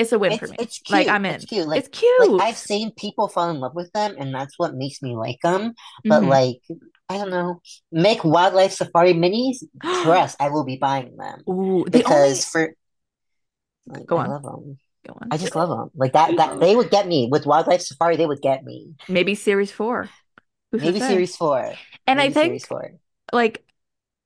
B: it's a win for me.
C: it's
B: Like. I'm in.
C: It's cute. Like
B: It's
C: like I've seen people fall in love with them, and that's what makes me like them. But
B: hmm
C: like, I don't know, make wildlife safari minis. Trust, I will be buying them
B: Ooh, the
C: because
B: only
C: for like
B: go
C: I love them.
B: go on.
C: I just love them. Like that that they would get me with wildlife safari. They would get me.
B: Maybe series four. Who's
C: Maybe series four.
B: And I
C: Maybe series
B: think
C: four.
B: like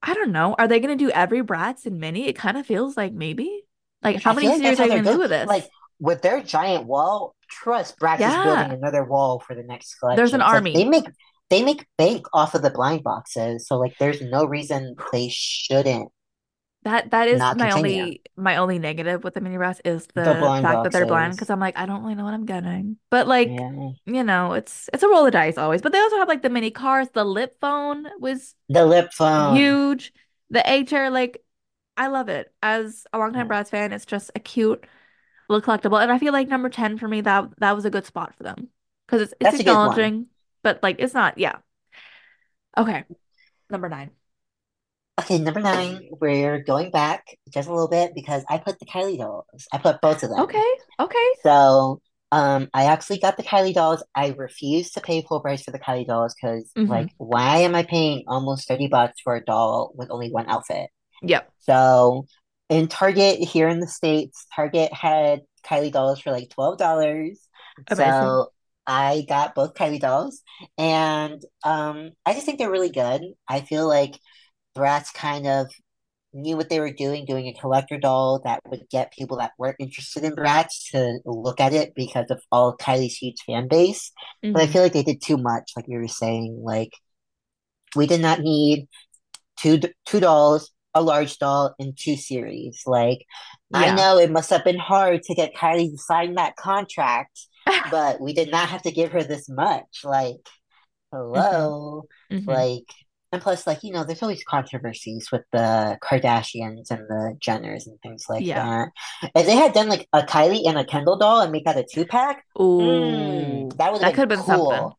B: I don't know. Are they gonna do every Bratz and mini? It kind of feels like maybe. Like, how
C: I
B: many
C: feel like
B: are you gonna do with this?
C: Like with their giant wall, trust Bratz is building another wall for the next collection.
B: there's an.
C: Like they make they make bank off of the blind boxes, so like there's no reason they shouldn't
B: That that is my
C: continue.
B: only my only negative with the mini Bratz is
C: The
B: the fact that they're blind because. I'm like I don't really know what I'm getting. But like,
C: Yeah.
B: you know, it's it's a roll of dice always. But they also have like the mini cars. The lip phone was
C: The lip phone.
B: huge. The A chair, like I love it. As a longtime. Bratz fan, it's just a cute little collectible. And I feel like number 10 for me, that that was a good spot for them. Because it's it's
C: That's a good one.
B: acknowledging, but like it's not, yeah. Okay, number nine.
C: Okay, number nine, we're going back just a little bit because I put the Kylie dolls. I put both of them.
B: Okay, okay.
C: So, um, I actually got the Kylie dolls. I refused to pay full price for the Kylie dolls because,
B: hmm
C: like, why am I paying almost 30 bucks for a doll with only one outfit?
B: Yep.
C: So, in Target here in the States, Target had Kylie dolls for like $12. So, I got both Kylie dolls, and um, I just think they're really good. I feel like Bratz kind of knew what they were doing, doing a collector doll that would get people that weren't interested in Bratz to look at it because of all Kylie's huge fan base. But I
B: hmm
C: feel like they did too much, like you were saying. Like we did not need two two dolls, a large doll, in two series. Like I know it must have been hard to get Kylie to sign that contract, but we did not have to give her this much. Like
B: hmm
C: hello.
B: hmm
C: Like, and plus, like, you know, there's always controversies with the Kardashians and the Jenners and things like
B: Yeah.
C: that. If they had done like a Kylie and a Kendall doll and make that a two pack, mm,
B: Ooh,
C: that would have been
B: been something.
C: cool.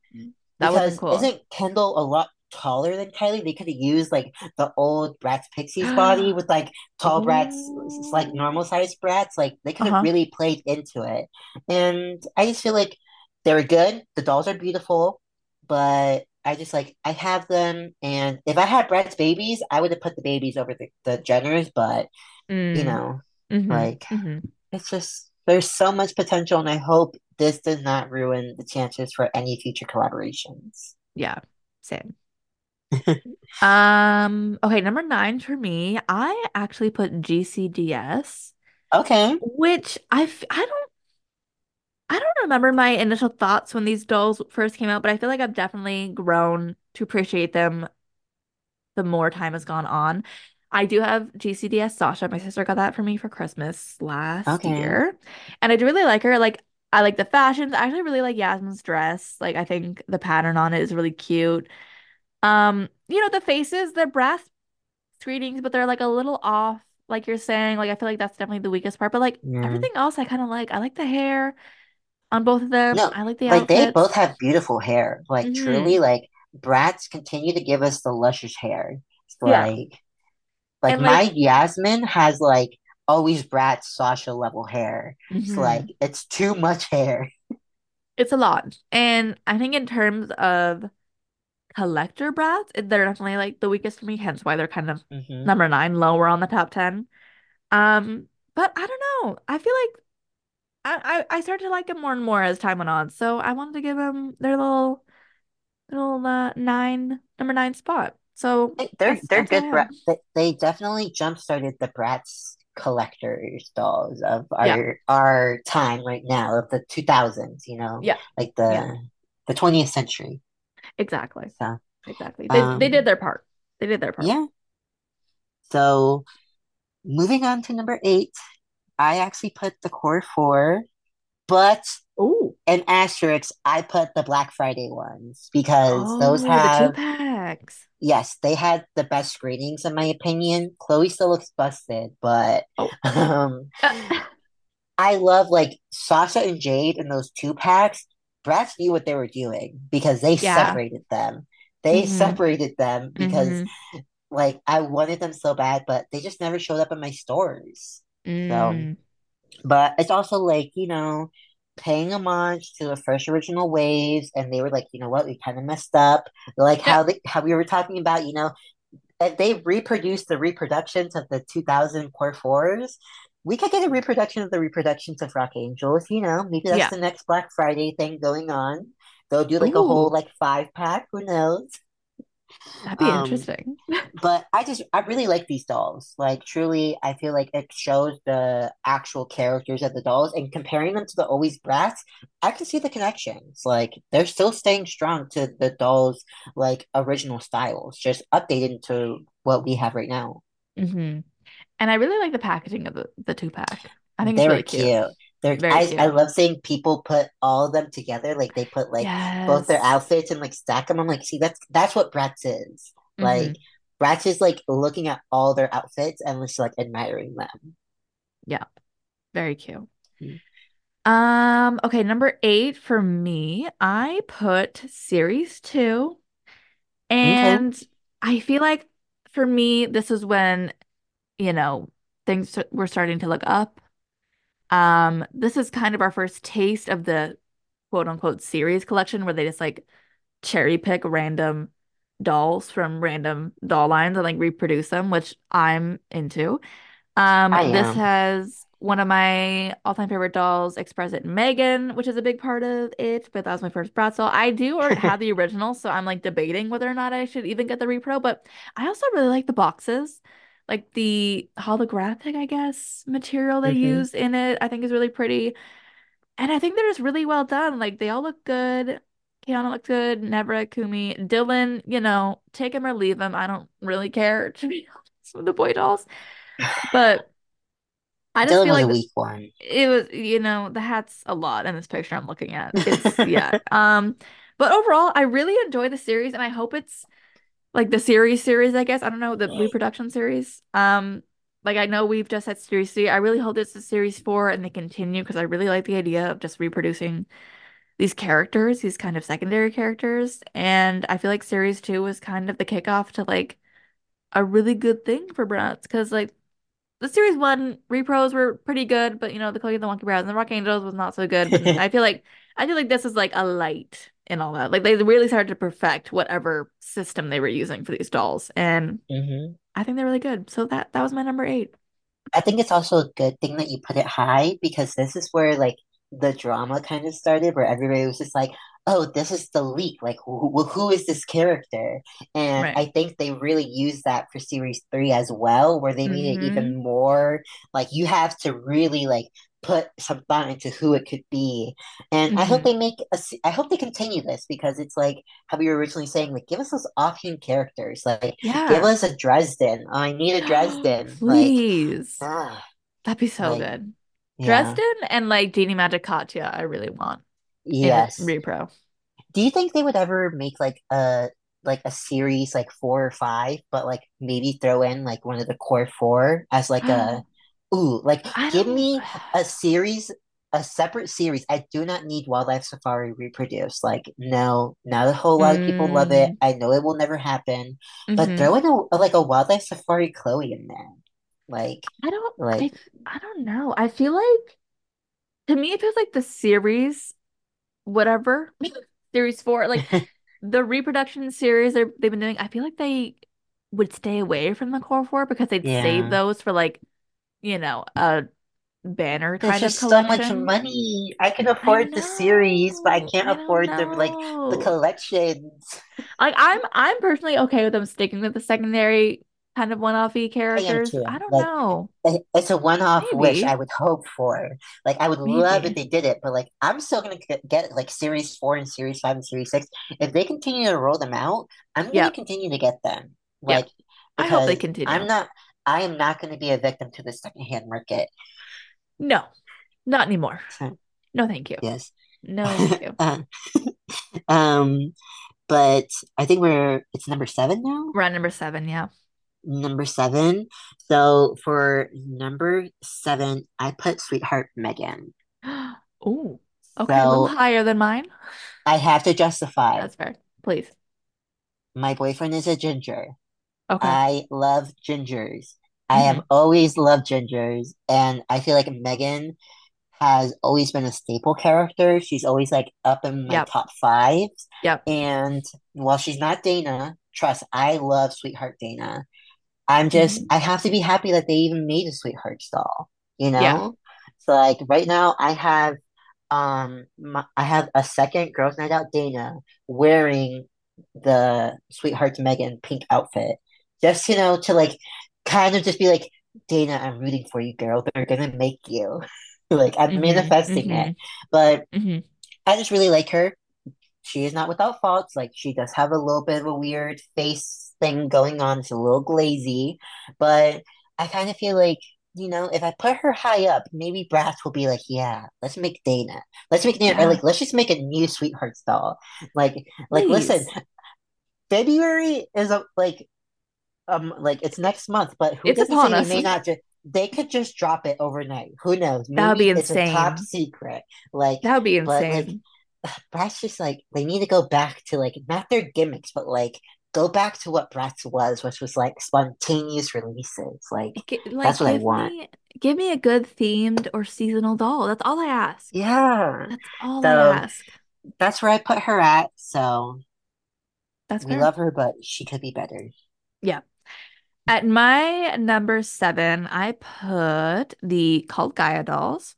B: That would have been
C: Because
B: cool.
C: isn't Kendall a lot taller than Kylie? They could have used like the old Bratz Pixies body with like tall Bratz, like normal sized Bratz. Like they could have
B: Uh-huh.
C: really played into it. And I just feel like they were good. The dolls are beautiful, but I just like I have them. And if I had Bratz babies, I would have put the babies over the, the Jenners. But you
B: Mm.
C: know,
B: hmm
C: like
B: hmm
C: it's just there's so much potential, and I hope this does not ruin the chances for any future collaborations.
B: Yeah. Same. Um, okay, number nine for me, I actually put GCDS,
C: Okay.
B: which I f- I don't I don't remember my initial thoughts when these dolls first came out, but I feel like I've definitely grown to appreciate them the more time has gone on. I do have GCDS Sasha. My sister got that for me for Christmas last
C: Okay.
B: year. And I do really like her. Like I like the fashions. I actually really like Yasmin's dress. Like I think the pattern on it is really cute. Um, you know, the faces, they're Bratz screenings, but they're like a little off, like you're saying. Like I feel like that's definitely the weakest part. But like
C: Yeah.
B: everything else I kind of like. I like the hair on both of them.
C: No,
B: I like the
C: like they both have beautiful hair. Like
B: hmm
C: truly, like Bratz continue to give us the luscious hair. It's
B: Yeah.
C: like like
B: And
C: my
B: like
C: Yasmin has like always brat Sasha level hair. It's like it's too much hair.
B: it's a lot. And I think in terms of collector Bratz, they're definitely like the weakest for me, hence why they're kind of
C: hmm
B: number nine, lower on the top 10. Um, but I don't know. I feel like I, I, I started to like them more and more as time went on. So I wanted to give them their little little uh, nine number nine spot. So
C: They're
B: that's
C: they're
B: that's
C: good
B: have.
C: brat. They, they definitely jump started the Bratz collectors dolls of
B: Yeah.
C: our our time right now of the 2000s. You know,
B: Yeah.
C: like
B: Yeah.
C: the the 20th century.
B: Exactly.
C: So
B: Exactly. They they did
C: um
B: their part. They did their part.
C: yeah. So moving on to number eight. I actually put the core four, but
B: Oh.
C: an asterisk, I put the Black Friday ones because those
B: Oh, the two
C: have,
B: packs.
C: yes, they had the best screenings in my opinion. Cloe still looks busted, but
B: Oh.
C: um, I love like Sasha and Jade in those two packs. Bratz knew what they were doing because they
B: yeah.
C: separated them. They
B: Mm-hmm.
C: separated them because
B: Mm-hmm.
C: like I wanted them so bad, but they just never showed up in my stores. So
B: Mm.
C: But it's also like, you know, paying homage to the first original waves, and they were like, you know what, we kind of messed up. Like how they how we were talking about, you know, they reproduced the reproductions of the 2000 Core Fours, we could get a reproduction of the reproductions of Rock Angelz. You know, maybe that's
B: Yeah.
C: the next Black Friday thing going on. They'll do like a whole like five pack. Who knows?
B: that'd be
C: Um,
B: interesting.
C: but I just I really like these dolls. Like truly, I feel like it shows the actual characters of the dolls and comparing them to the always Bratz, I can see the connections. Like they're still staying strong to the dolls like original styles, just updated to what we have right now.
B: hmm And I really like the packaging of the, the two pack. I think it's
C: They were
B: really cute.
C: cute. They're
B: Very
C: I, I love seeing people put all of them together. Like they put like both their outfits and like stack them. I'm like, see, that's that's what Bratz is. Like
B: hmm
C: Bratz is like looking at all their outfits and just like admiring them.
B: Yeah. Very cute. Um, okay, number eight for me, I put series two.
C: Okay.
B: And I feel like for me, this is when, you know, things were starting to look up. Um, this is kind of our first taste of the quote unquote series collection where they just like cherry pick random dolls from random doll lines and like reproduce them, which I'm into. Um, this has one of my all-time favorite dolls, Express It Meygan, which is a big part of it, but that was my first Bratz doll. I do already have the original, so I'm like debating whether or not I should even get the repro, but I also really like the boxes. Like the holographic, I guess, material they
C: hmm
B: use in it, I think is really pretty. And I think they're just really well done. Like they all look good. Kiana looks good. Nevra, Kumi, Dylan, you know, take him or leave him. I don't really care, to be honest, with the boy dolls. But I just
C: Dylan
B: feel
C: was
B: like
C: a
B: th-
C: weak one.
B: it was, you know, the hat's a lot in this picture I'm looking at. It's yeah. Um, but overall, I really enjoy the series and I hope it's like the series series, I guess. I don't know, the reproduction series. Um, like I know we've just had series three. I really hope it's a series four and they continue because I really like the idea of just reproducing these characters, these kind of secondary characters. And I feel like series two was kind of the kickoff to like a really good thing for Bratz because like the series one repros were pretty good, but you know, the and the Wonky Brows and the Rock Angelz was not so good. But I feel like I feel like this is like a light in all that. Like they really started to perfect whatever system they were using for these dolls. And
C: hmm
B: I think they're really good. So that that was my number eight.
C: I think it's also a good thing that you put it high because this is where like the drama kind of started, where everybody was just like, "Oh, this is the leak. Like, who, who is this character?" And
B: Right.
C: I think they really used that for series three as well, where they made it
B: Mm-hmm.
C: even more like you have to really like put some thought into who it could be. And I hope
B: Mm-hmm.
C: they make a, I hope they continue this because it's like how we were originally saying, like, give us those offhand characters, like
B: yeah.
C: give us a Dresden. Oh, I need a Dresden, like.
B: Please.
C: Ah,
B: That'd be so
C: like,
B: good.
C: yeah.
B: Dresden and like Genie Magic Katia, I really want
C: Yes.
B: repro.
C: Do you think they would ever make like a like a series like four or five, but like maybe throw in like one of the core four as like a ooh, like
B: I
C: give
B: don't.
C: me a series, a separate series. I do not need Wildlife Safari reproduced. Like, no, not a whole lot of people love it.
B: Mm,
C: I know it will never happen, but
B: hmm
C: throw in a like a Wildlife Safari Cloe in there. Like,
B: I don't.
C: like
B: I. I don't know. I feel like to me it feels like the series, whatever series four, like the reproduction series they've been doing. I feel like they would stay away from the core four because they'd save those for like you know a banner
C: There's
B: kind of
C: just so much money. I can
B: I
C: afford the series, but I can't
B: I
C: afford the like the
B: know.
C: collections.
B: Like I'm I'm personally okay with them sticking with the secondary kind of one-offy
C: I
B: characters.
C: too.
B: I don't
C: Like
B: know.
C: it's a one-off wish I would hope for. Like I would love if they did it, but like I'm still gonna get, get like series four and series five and series six. If they continue to roll them out, I'm gonna
B: Yep.
C: continue to get them.
B: Yep.
C: Like
B: I hope they
C: because I'm not I am not gonna be a victim to the secondhand market.
B: No, not anymore.
C: So,
B: No, thank you.
C: yes.
B: No, thank you.
C: Uh, um, but I think we're it's number seven now.
B: Round number seven, yeah.
C: Number seven. So for number seven, I put Sweetheart Meygan.
B: Oh, okay, a little higher than mine.
C: I have to justify.
B: That's fair. Please.
C: My boyfriend is a ginger.
B: Okay.
C: I love gingers. I have
B: hmm
C: always loved gingers, and I feel like Meygan has always been a staple character. She's always like up in my
B: Yep.
C: top five.
B: Yep.
C: And while she's not Dana, trust, I love Sweetheart Dana. I'm just
B: hmm
C: I have to be happy that they even made a Sweetheart doll, you
B: Yeah.
C: know? So like right now I have um my, I have a second Girls Night Out Dana wearing the Sweethearts Meygan pink outfit. Just you know to like kind of just be like Dana, I'm rooting for you, girl. They're gonna make you. Like I'm
B: hmm
C: manifesting it.
B: hmm
C: But
B: hmm
C: I just really like her she is not without faults. Like she does have a little bit of a weird face thing going on. It's a little glazy, but I kind of feel like you know if I put her high up, maybe Bratz will be like, yeah, let's make Dana. Let's make Dana. Or like let's just make a new Sweetheart doll. Like like listen, February is a like um like it's next month, but who
B: It's
C: doesn't
B: upon us.
C: may not just. They could just drop it overnight. Who knows?
B: That would be
C: a top secret. Like,
B: That would be
C: but like
B: insane.
C: that's just like they need to go back to like not their gimmicks, but like go back to what Bratz was, which was like spontaneous releases. Like
B: G
C: that's what I want.
B: me give me a good themed or seasonal doll. That's all I ask.
C: Yeah.
B: That's all I ask.
C: that's where I put her at. So
B: That's
C: we
B: fair.
C: love her, but she could be better.
B: Yeah. At my number seven, I put the Cult Gaia dolls.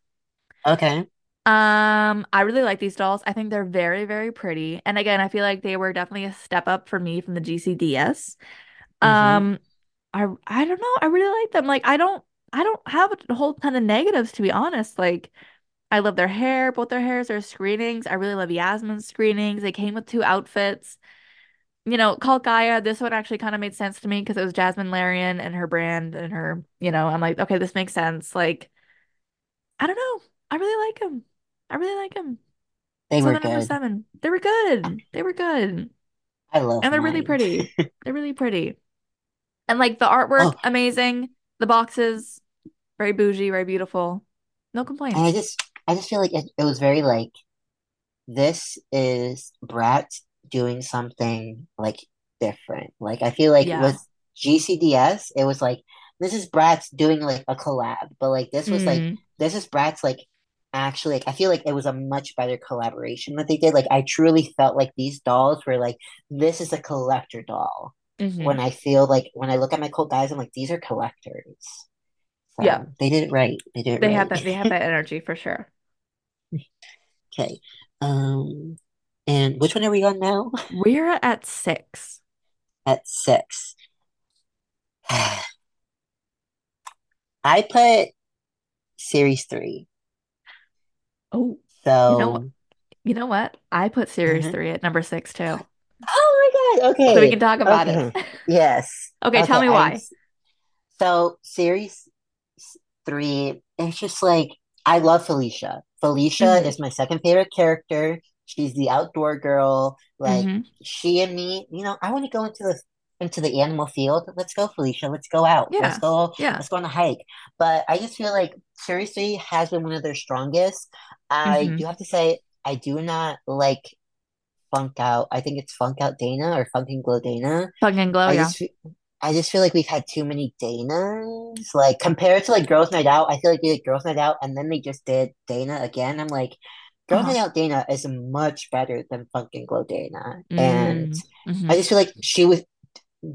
C: Okay.
B: Um, I really like these dolls. I think they're very, very pretty. And again, I feel like they were definitely a step up for me from the GCDS.
C: hmm
B: Um, I I don't know. I really like them. Like I don't I don't have a whole ton of negatives to be honest. Like I love their hair, both their hairs, their screenings. I really love Yasmin's screenings. They came with two outfits. You know, Cult Gaia, this one actually kind of made sense to me because it was Jasmin Larian and her brand and her, you know, I'm like, okay, this makes sense. Like, I don't know. I really like them. I really like them.
C: They
B: So
C: were
B: number
C: good.
B: seven. They were good. They were good.
C: I love
B: And they're really pretty. They're really pretty. And like the artwork,
C: Oh,
B: amazing. The boxes, very bougie, very beautiful. No
C: and I just I just feel like it, it was very like this is Brat doing something like different. Like I feel like
B: Yeah.
C: with GCDS, it was like this is Bratz doing like a collab, but like this was like
B: Mm,
C: this is Bratz like actually like I feel like it was a much better collaboration that they did. Like I truly felt like these dolls were like this is a collector doll.
B: hmm
C: When I feel like when I look at my cool guys, I'm like these are collectors.
B: Yeah.
C: They did it right. They did it
B: They have
C: right.
B: that they have that energy for sure.
C: Okay. Um, and which one are we on now?
B: We're at six.
C: At six. I put series three.
B: Oh, you know?
C: So,
B: You know what? I put Series
C: mhm.
B: 3 at number six too.
C: Oh my God. Okay.
B: So we can talk about it.
C: Yes.
B: Okay, tell
C: Okay.
B: me
C: I'm
B: why.
C: so series three. It's just like I love Felicia. Felicia
B: hmm
C: is my second favorite character. She's the outdoor girl. Like
B: hmm
C: she and me, you know, I want to go into the into the animal field. Let's go, Felicia. Let's go out.
B: Yeah.
C: Let's go.
B: Yeah.
C: Let's go on a hike. But I just feel like seriously has been one of their strongest. I
B: hmm
C: do have to say, I do not like Funk Out. I think it's Funk Out Dana or Funk and Glow Dana.
B: Funk and Glow,
C: I
B: yeah.
C: just I just feel like we've had too many Danas. Like compared to like Girls Night Out, I feel like they did Girls Night Out and then they just did Dana again. I'm like, Girls
B: Uh-huh.
C: Night Out Dana is much better than Funk and Glow Dana. And
B: Mm, hmm
C: I just feel like she was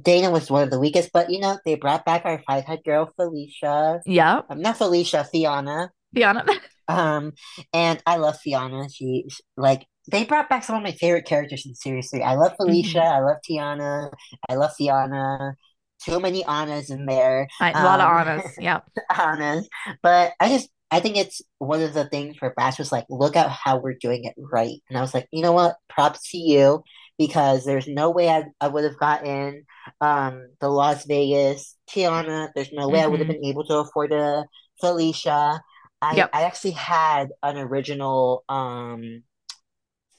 C: Dana was one of the weakest, but you know, they brought back our five head girl Felicia.
B: Yep.
C: Um, not Felicia, Fianna.
B: Fianna.
C: Um, and I love Fianna. She like they brought back some of my favorite characters in series three. I love Felicia.
B: hmm
C: I love Tiana. I love Fianna. Too many Annas in there.
B: I, a lot of
C: Um,
B: honest. Yep.
C: Annas. But I just I think it's one of the things where Bash was like, look at how we're doing it right. And I was like, you know what? Props to you because there's no way I, I would have gotten um the Las Vegas Tiana. There's no way I would have
B: hmm
C: been able to afford a Felicia. I
B: Yep.
C: I actually had an original um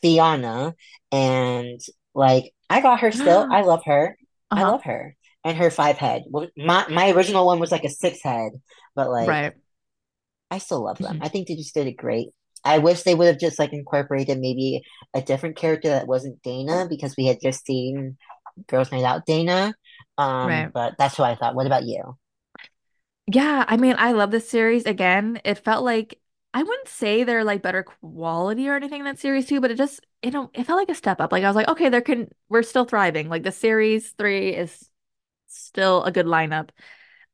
C: Fianna and like I got her still. I love her. I
B: Uh-huh.
C: love her. And her five head. My my original one was like a six head, but like
B: Right.
C: I still love them.
B: hmm
C: I think they just did it great. I wish they would have just like incorporated maybe a different character that wasn't Dana because we had just seen Girls Night Out Dana. Um,
B: Right.
C: but that's what I thought. What about you?
B: Yeah, I mean, I love this series. Again, it felt like I wouldn't say they're like better quality or anything in that series too, but it just you know it felt like a step up. Like I was like, okay, there can we're still thriving. Like the series three is still a good lineup.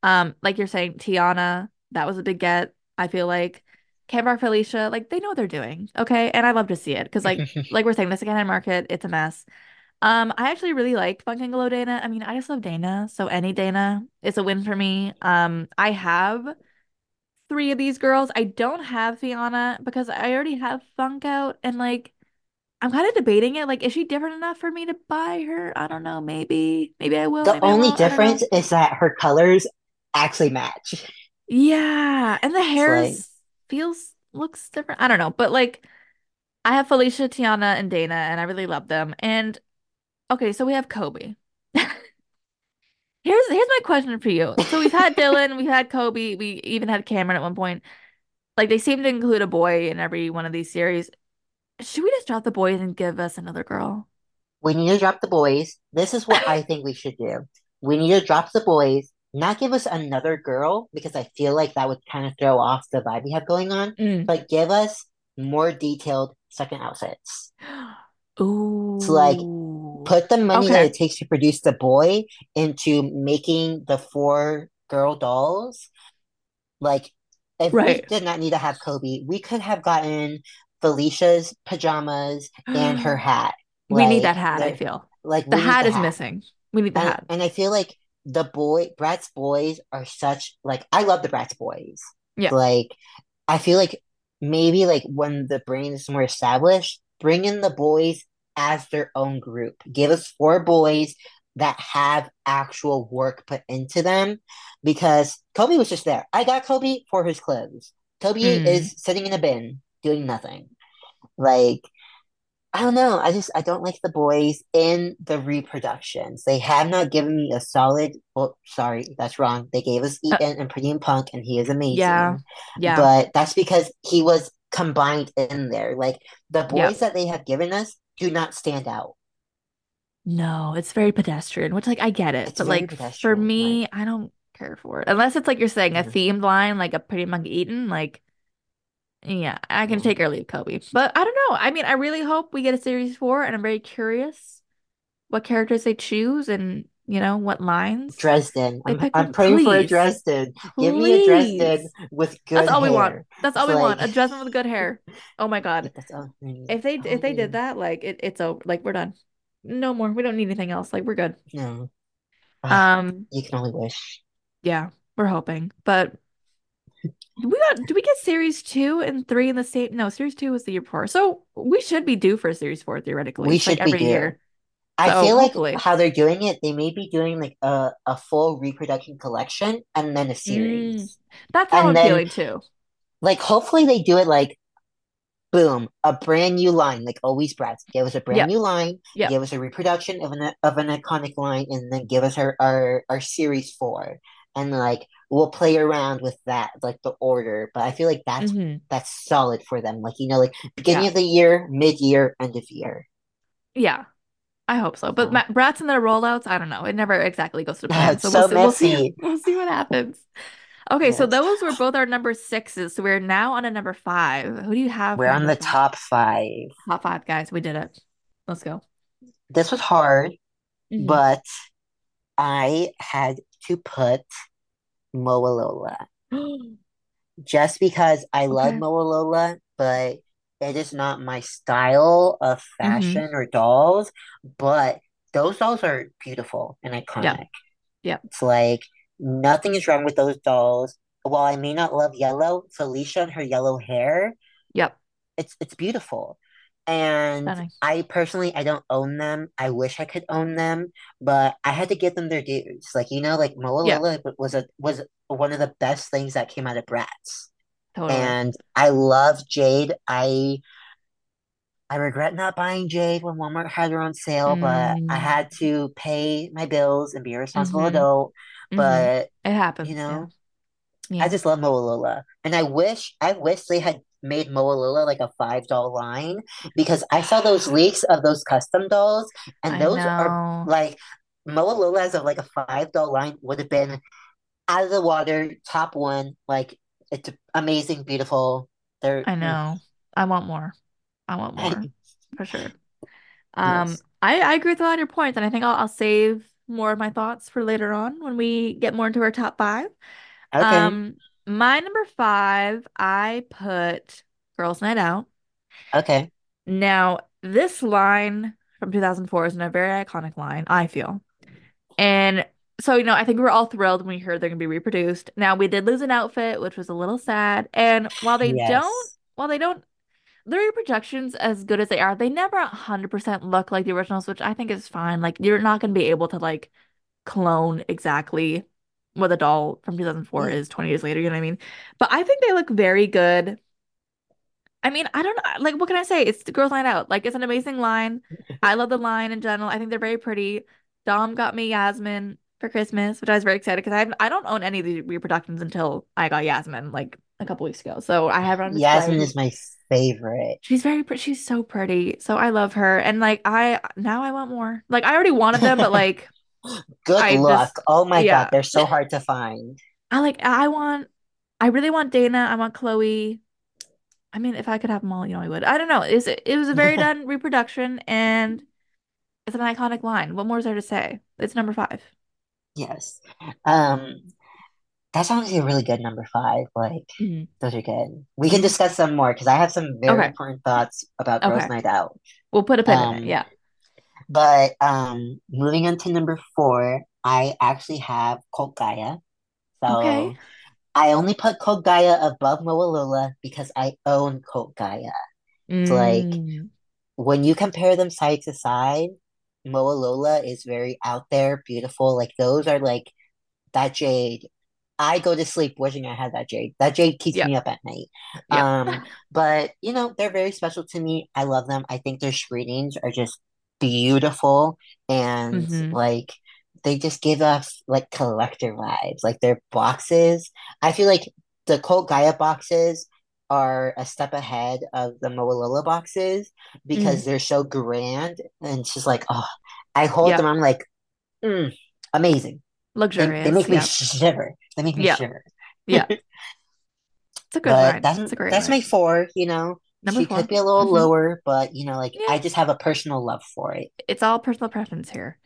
B: Um, like you're saying, Tiana, that was a big get. I feel like Canvar Felicia, like they know what they're doing. Okay, and I love to see it because like like we're saying, the secondhand market, it's a mess. Um, I actually really like Funk and Glow Dana. I mean, I just love Dana, so any Dana is a win for me. Um, I have three of these girls. I don't have Fianna because I already have Funk out, and like I'm kind of debating it. Like, is she different enough for me to buy her? I don't know. Maybe, maybe I will.
C: The
B: Maybe
C: only
B: won't. I don't know.
C: difference is that her colors actually match.
B: Yeah, and the
C: It's like
B: feels looks different. I don't know, but like I have Felicia, Tiana, and Dana, and I really love them. And okay, so we have Koby. Here's here's my question for you. So we've had Dylan, we've had Koby, we even had Cameron at one point. Like they seem to include a boy in every one of these series. Should we just drop the boys and give us another girl?
C: We need to drop the boys. This is what I think we should do. We need to drop the boys, not give us another girl, because I feel like that would kind of throw off the vibe we have going on,
B: Mm.
C: but give us more detailed second outfits. Ooh. So, like, put the money that it takes to produce the boy into making the four girl dolls. Like, if we did not need to have Koby, we could have gotten Felicia's pajamas and her hat.
B: We need that hat, I feel.
C: like
B: The hat is
C: hat.
B: missing. We need the
C: And,
B: hat.
C: and I feel like the boy Bratz boys are such like I love the Bratz boys.
B: Yeah.
C: Like I feel like maybe like when the brain is more established, bring in the boys as their own group. Give us four boys that have actual work put into them because Koby was just there. I got Koby for his clothes. Koby
B: Mm.
C: is sitting in a bin doing nothing. Like I don't know. I just I don't like the boys in the reproductions. They have not given me a solid. Well, sorry, that's wrong. They gave us
B: Uh,
C: and Pretty and Punk, and he is amazing.
B: Yeah. Yeah.
C: But that's because he was combined in there. Like the boys that they have given us do not stand out.
B: No, it's very pedestrian, which like I get it,
C: It's
B: but like for me,
C: Like
B: I don't care for it. Unless it's like you're saying a
C: Mhm.
B: themed line, like a Pretty Monkey Eaten, like yeah, I can
C: Mhm.
B: take or leave Koby. But I don't know. I mean, I really hope we get a series four, and I'm very curious what characters they choose and you know what lines
C: Dresden. I'm. I'm praying for a
B: Please,
C: Dresden. Give me a Dresden with good hair.
B: That's all we want. That's all we
C: like
B: want. A Jasmine with good hair. Oh my God.
C: that's all
B: If they if they did that, like it, it's over. Like we're done. No more. We don't need anything else. Like we're good.
C: No.
B: Um,
C: you can only wish.
B: yeah, we're hoping. But we got do we get series two and three in the same? No, series two was the year before. So we should be due for series four theoretically,
C: We
B: like
C: should be
B: every
C: due.
B: year.
C: I
B: So
C: feel like
B: hopefully.
C: how they're doing it, they may be doing like a, a full reproduction collection and then a
B: Mm,
C: series.
B: that's how
C: And
B: I'm
C: then
B: feeling too.
C: like hopefully they do it like boom, a brand new line, like always Bratz. Give us a brand
B: Yep.
C: new line,
B: Yep.
C: give us a reproduction of an of an iconic line, and then give us our our, our series four. And like we'll play around with that, like the order. But I feel like that's
B: hmm
C: that's solid for them. Like, you know, like beginning
B: Yeah.
C: of the year, mid year, end of year.
B: Yeah. I hope so. But Ma Bratz and their rollouts, I don't know. It never exactly goes to plan.
C: it's
B: So we'll
C: so
B: see. We'll see. We'll see what happens. Okay, so those were both our number sixes. So we're now on a number five. Who do you have
C: We're on the
B: five?
C: top five.
B: Top five, guys. We did it. Let's go.
C: This was hard,
B: hmm
C: but I had to put Mowalola just because I love
B: Okay.
C: Mowalola, but it is not my style of
B: hmm
C: fashion or dolls. But those dolls are beautiful and iconic.
B: Yep.
C: It's like nothing is wrong with those dolls. While I may not love yellow, Felicia and her yellow hair,
B: Yep.
C: it's it's beautiful. And
B: Stunning.
C: I personally I don't own them. I wish I could own them, but I had to give them their dues. Like you know, like Moa
B: Yeah.
C: Lola was a was one of the best things that came out of Bratz.
B: Totally.
C: And I love Jade. I I regret not buying Jade when Walmart had her on sale, but I
B: Mm.
C: had to pay my bills and be a responsible
B: hmm
C: adult.
B: hmm
C: But
B: It happens.
C: you
B: Yeah.
C: know, I just love Mowalola. And I wish I wish they had made Mowalola like a five doll line because I saw those leaks of those custom dolls and
B: I
C: those are like Mowalola as of like a five doll line would have been out of the water, top one. Like it's amazing, beautiful. They're
B: I
C: mm,
B: know. I want more. I want more for sure. Um,
C: yes.
B: I, I agree with a lot of your points, and I think I'll, I'll save more of my thoughts for later on when we get more into our top five.
C: Okay.
B: Um, my number five, I put Girls Night Out.
C: Okay.
B: Now, this line from 2004 is a very iconic line, I feel. And so, you know, I think we were all thrilled when we heard they're gonna be reproduced. Now, we did lose an outfit, which was a little sad. And while they don't, while they don't, the reproductions, as good as they are, they never 100% look like the originals, which I think is fine. Like, you're not gonna be able to like clone exactly what the doll from 2004
C: Yeah.
B: is 20 years later, you know what I mean? But I think they look very good. I mean, I don't know. Like, what can I say? It's the Girls line Out. Like, it's an amazing line. I love the line in general. I think they're very pretty. Dom got me Yasmin. for Christmas, which I was very excited because I I don't own any of the reproductions until I got Yasmin like a couple weeks ago. So I have her on
C: Yasmin is my favorite.
B: She's very pretty. She's so pretty. So I love her. And like I now I want more. Like I already wanted them, but like
C: Good
B: I
C: luck.
B: just
C: Oh my God, they're so hard to find.
B: I like I want I really want Dana. I want Cloe. I mean, if I could have them all, you know, I would. I don't know. Is it it was a very done reproduction and it's an iconic line. What more is there to say? It's number five.
C: Yes. Um, that's honestly a really good number five. Like,
B: hmm
C: those are good. We can discuss some more because I have some very
B: Okay.
C: important thoughts about Girls'
B: Okay.
C: Night Out.
B: We'll put a pin in it.
C: Um,
B: Yeah.
C: But um, moving on to number four, I actually have Cult Gaia.
B: Okay.
C: So I only put Cult Gaia above Mowalola because I own Cult Gaia. So like
B: Mm.
C: when you compare them side to side, Mowalola is very out there, beautiful. Like those are like that jade. I go to sleep wishing I had that jade. That jade keeps
B: Yep.
C: me up at night.
B: Yep.
C: Um, but you know, they're very special to me. I love them. I think their screenings are just beautiful and
B: hmm
C: like they just give us like collector vibes. Like their boxes. I feel like the Cult Gaia boxes are a step ahead of the Mowalola boxes because they're so grand and just like, oh, I hold them. I'm like, mm, amazing. They they make me
B: Yep.
C: shiver. They make me
B: Yep.
C: shiver.
B: Yeah, It's a good
C: that's
B: It's a great
C: that's my four, you know.
B: Number
C: She could be a little
B: hmm
C: lower, but you know, like
B: Yeah.
C: I just have a personal love for it.
B: It's all personal preference here.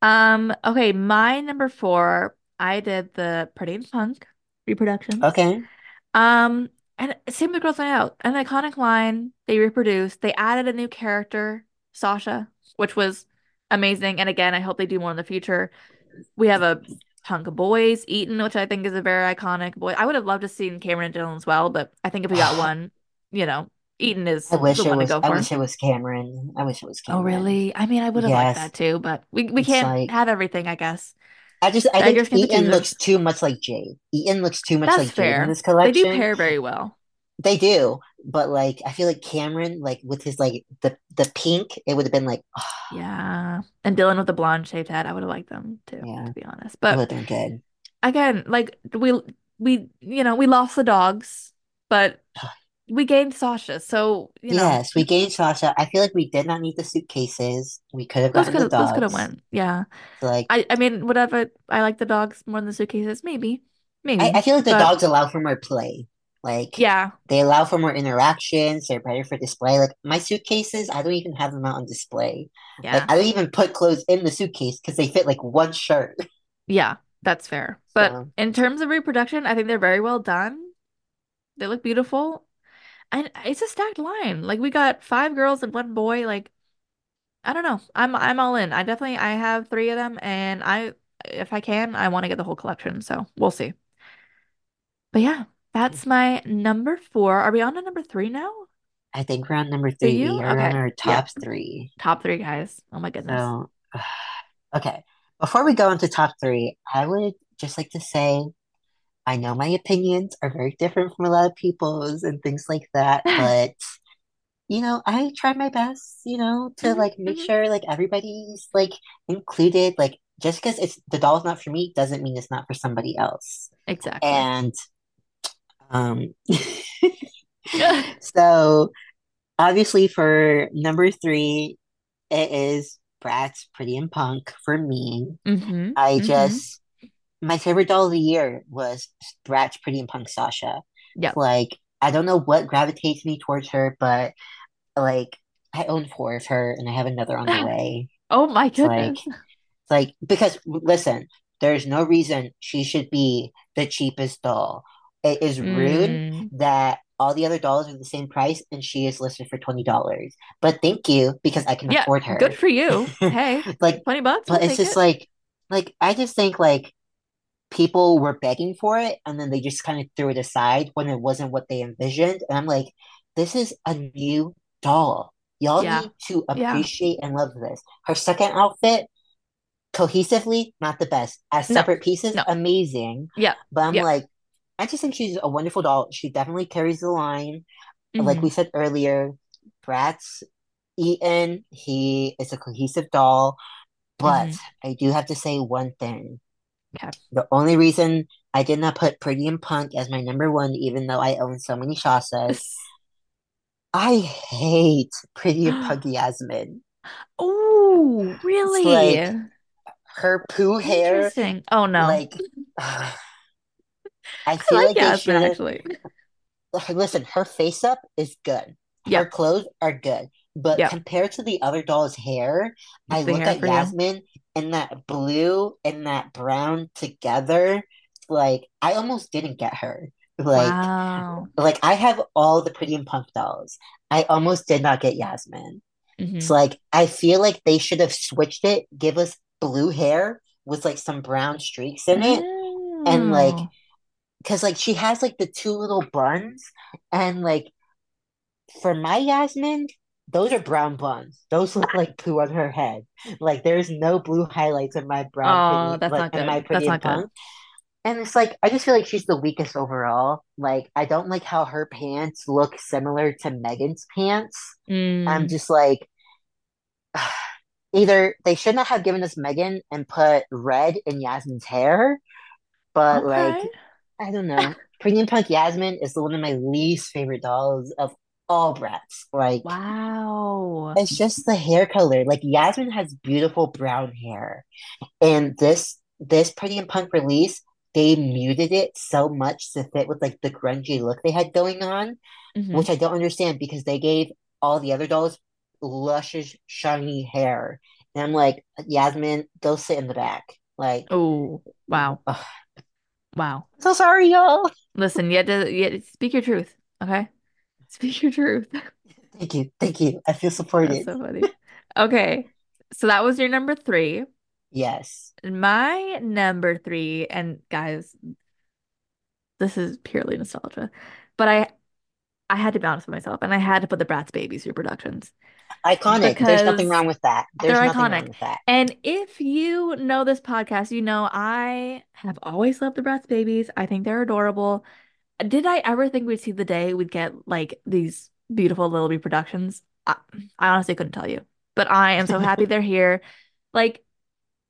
B: Um, okay, my number four, I did the Pretty in Punk reproduction.
C: Okay.
B: Um, and same with Girls Night Out, an iconic line they reproduced. They added a new character, Sasha, which was amazing. And again, I hope they do more in the future. We have a hunk of boys, Eitan, which I think is a very iconic boy. I would have loved to seen Cameron and Dylan as well, but I think if we got one, you know, Eitan
C: I
B: is
C: wish
B: the
C: it
B: one to
C: was
B: go
C: I wish it was Cameron. I wish it was
B: Oh, really? I mean, I would have liked that too, but we we
C: It's
B: can't
C: like
B: have everything, I guess.
C: I just I think Eitan looks too much like Jade. Eitan looks too much
B: That's
C: like Jade in
B: fair.
C: collection.
B: They do pair very well.
C: They do, but like I feel like Cameron, like with his like the the pink, it would have been like,
B: Yeah. And Dylan with the blonde shaved head, I would have liked them too,
C: yeah,
B: to be honest. But
C: would have been good.
B: again, like we we you know, we lost the dogs, but we gained Sasha. So, you know,
C: Yes, we gained Sasha. I feel like we did not need the suitcases. We could have
B: those
C: gotten
B: could
C: the
B: have those could have
C: dogs.
B: went. Yeah.
C: So like
B: I I mean, whatever. I like the dogs more than the suitcases, maybe.
C: I, I
B: Maybe.
C: feel like the
B: But
C: dogs allow for more play. Like
B: yeah.
C: they allow for more interactions. They're better for display. Like my suitcases, I don't even have them out on display. Like
B: Yeah.
C: I don't even put clothes in the suitcase because they fit like one shirt.
B: Yeah, that's fair. But
C: So
B: in terms of reproduction, I think they're very well done. They look beautiful. And it's a stacked line. Like we got five girls and one boy. Like I don't know. I'm I'm all in. I definitely I have three of them and I if I can, I want to get the whole collection. So we'll see. But yeah, that's mm. my number four. Are we on to number three now?
C: I think we're on number three. We are on our top three.
B: Top three guys. Oh my goodness.
C: So okay. Before we go into top three, I would just like to say I know my opinions are very different from a lot of people's and things like that, but you know, I try my best, you know, to
B: hmm
C: like make
B: hmm
C: sure like everybody's like included. Like just because it's the doll's not for me doesn't mean it's not for somebody else.
B: Exactly.
C: And um so obviously for number three, it is Bratz Pretty and Punk for me.
B: hmm
C: I
B: hmm
C: just my favorite doll of the year was Bratz Pretty and Punk Sasha.
B: Yeah.
C: Like I don't know what gravitates me towards her, but like I own four of her and I have another on the way.
B: Oh my
C: It's like
B: goodness.
C: like because listen, there's no reason she should be the cheapest doll. It is rude
B: Mm.
C: that all the other dolls are the same price and she is listed for $20. But thank you because I can
B: Yeah,
C: afford her.
B: good for you. Hey,
C: Like
B: 20 bucks, we'll
C: but it's just
B: it.
C: like like I just think like people were begging for it and then they just kind of threw it aside when it wasn't what they envisioned. And I'm like, this is a new doll. Y'all
B: Yeah.
C: need to
B: Yeah.
C: appreciate and love this. Her second outfit, cohesively, not the best. As
B: No,
C: separate pieces,
B: no.
C: amazing.
B: Yeah.
C: But I'm
B: Yeah.
C: like, I just think she's a wonderful doll. She definitely carries the line. Like
B: hmm
C: we said earlier, Bratz Eitan, he is a cohesive doll. But
B: hmm
C: I do have to say one thing.
B: Okay.
C: The only reason I did not put Pretty and Punk as my number one, even though I own so many Shasas, I hate Pretty and Punk Yasmin.
B: Oh, really?
C: like her poo hair,
B: Interesting. Oh no.
C: like I
B: I
C: feel
B: like
C: like
B: Yasmin actually.
C: listen, her face up is good. Her clothes are good. But
B: Yep.
C: compared to the other doll's hair, I look
B: hair
C: at. Yasmin and that blue and that brown together, like I almost didn't get her. Like
B: Wow.
C: like I have all the Pretty and Punk dolls. I almost did not get Yasmin. It's
B: hmm
C: like I feel like they should have switched it, give us blue hair with like some brown streaks in it, and like because like she has like the two little buns, and like for my Yasmin, those are brown buns. Those look like poo on her head. Like there's no blue highlights in my brown
B: Oh,
C: pretty,
B: that's
C: like
B: not
C: in my
B: good. That's
C: Pretty and
B: not good.
C: And it's like I just feel like she's the weakest overall. Like I don't like how her pants look similar to Meygan's pants. I'm
B: Mm,
C: just like either they should not have given us Megan and put red in Yasmin's hair, but like. I don't know. Pretty and Punk Yasmin is one of my least favorite dolls of all Bratz. Like
B: Wow.
C: it's just the hair color. Like Yasmin has beautiful brown hair, and this this Pretty and Punk release. They muted it so much to fit with like the grungy look they had going on,
B: hmm
C: which I don't understand because they gave all the other dolls luscious, shiny hair. And I'm like, Yasmin, go sit in the back. Like,
B: Oh, wow.
C: ugh.
B: Wow.
C: so sorry, y'all.
B: Listen, you had to, you had to speak your truth, okay? Speak your truth.
C: Thank you, thank you. I feel
B: That's
C: supported.
B: so funny. Okay. So that was your number three.
C: Yes.
B: My number three, and guys, this is purely nostalgia, but I I had to be honest with myself, and I had to put the Bratz Babies reproductions
C: Iconic. There's nothing wrong with that. There's
B: they're
C: nothing wrong
B: iconic.
C: with that.
B: And if you know this podcast, you know I have always loved the Bratz Babies. I think they're adorable. Did I ever think we'd see the day we'd get like these beautiful little reproductions? I, I honestly couldn't tell you, but I am so happy they're here. Like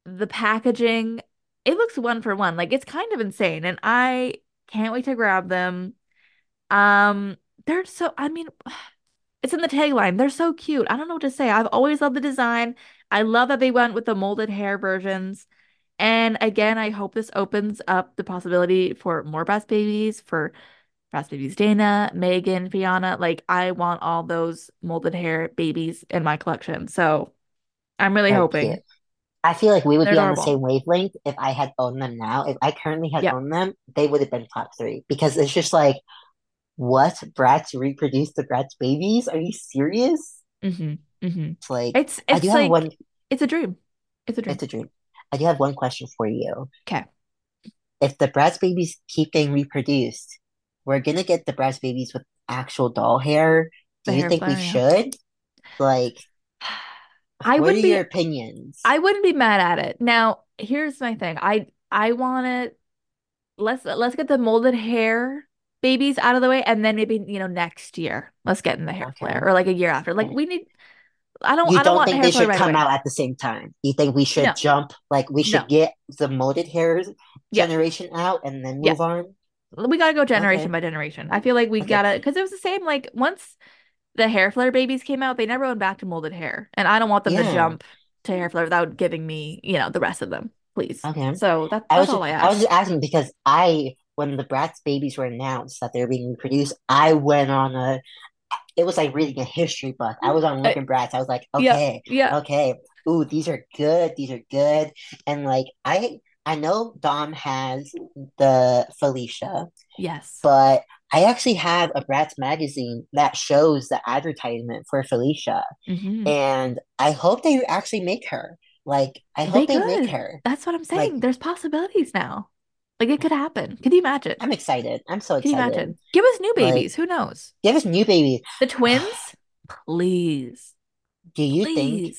B: the packaging, it looks one for one. Like it's kind of insane, and I can't wait to grab them. Um, they're so, I mean, it's in the tagline. They're so cute. I don't know what to say. I've always loved the design. I love that they went with the molded hair versions. And again, I hope this opens up the possibility for more Bratz babies, for Bratz babies Dana, Meygan, Fianna. Like I want all those molded hair babies in my collection. So I'm really
C: They're cute.
B: hoping.
C: I feel like we would
B: They're
C: be on the same wavelength if I had owned them now. If I currently had
B: Yep.
C: owned them, they would have been top three because it's just like, what? Bratz reproduced the Bratz babies? Are you serious?
B: hmm hmm
C: It's like,
B: It's
C: I do
B: it's
C: have
B: like
C: one,
B: it's a dream. It's a dream.
C: it's a dream. I do have one question for you.
B: Okay.
C: If the Bratz babies keep getting reproduced, we're gonna get the Bratz babies with actual doll hair. Do
B: The
C: you think we should? Like,
B: I
C: what are
B: wouldn't be
C: your opinions?
B: I wouldn't be mad at it. Now, here's my thing. I I want to let's let's get the molded hair babies out of the way and then maybe, you know, next year. Let's get in the hair
C: Okay.
B: flare or like a year after. Like
C: Okay.
B: we need I don't
C: You
B: I don't
C: don't think
B: hair
C: they should
B: right
C: come
B: away.
C: out at the same time? You think we should
B: No.
C: jump, like we should
B: No.
C: get the molded
B: Yeah.
C: generation out and then
B: Yeah.
C: move on?
B: We gotta go generation
C: Okay.
B: by generation. I feel like we
C: Okay.
B: gotta because it was the same like once the hair flare babies came out, they never went back to molded hair. And I don't want them to jump to hair flare without giving me, you know, the rest of them, please.
C: Okay.
B: So that
C: I was
B: that's all I
C: I was just asking because I, when the Bratz babies were announced that they were being reproduced, I went on a, it was like reading a history book. I was on
B: Uh,
C: Looking Bratz. I was like, okay,
B: yeah.
C: okay, ooh, these are good. These are good. And like, I, I know Dom has the Felicia,
B: Yes.
C: but I actually have a Bratz magazine that shows the advertisement for Felicia.
B: hmm
C: And I hope they actually make her. Like, I
B: They
C: hope they make
B: could.
C: her.
B: That's what I'm
C: Like,
B: saying. There's possibilities now. Like it could happen. Could you imagine?
C: I'm excited. I'm so excited.
B: Can you imagine? Give us new
C: Like,
B: babies. Who knows?
C: give us new babies.
B: The twins? Please.
C: Do you think,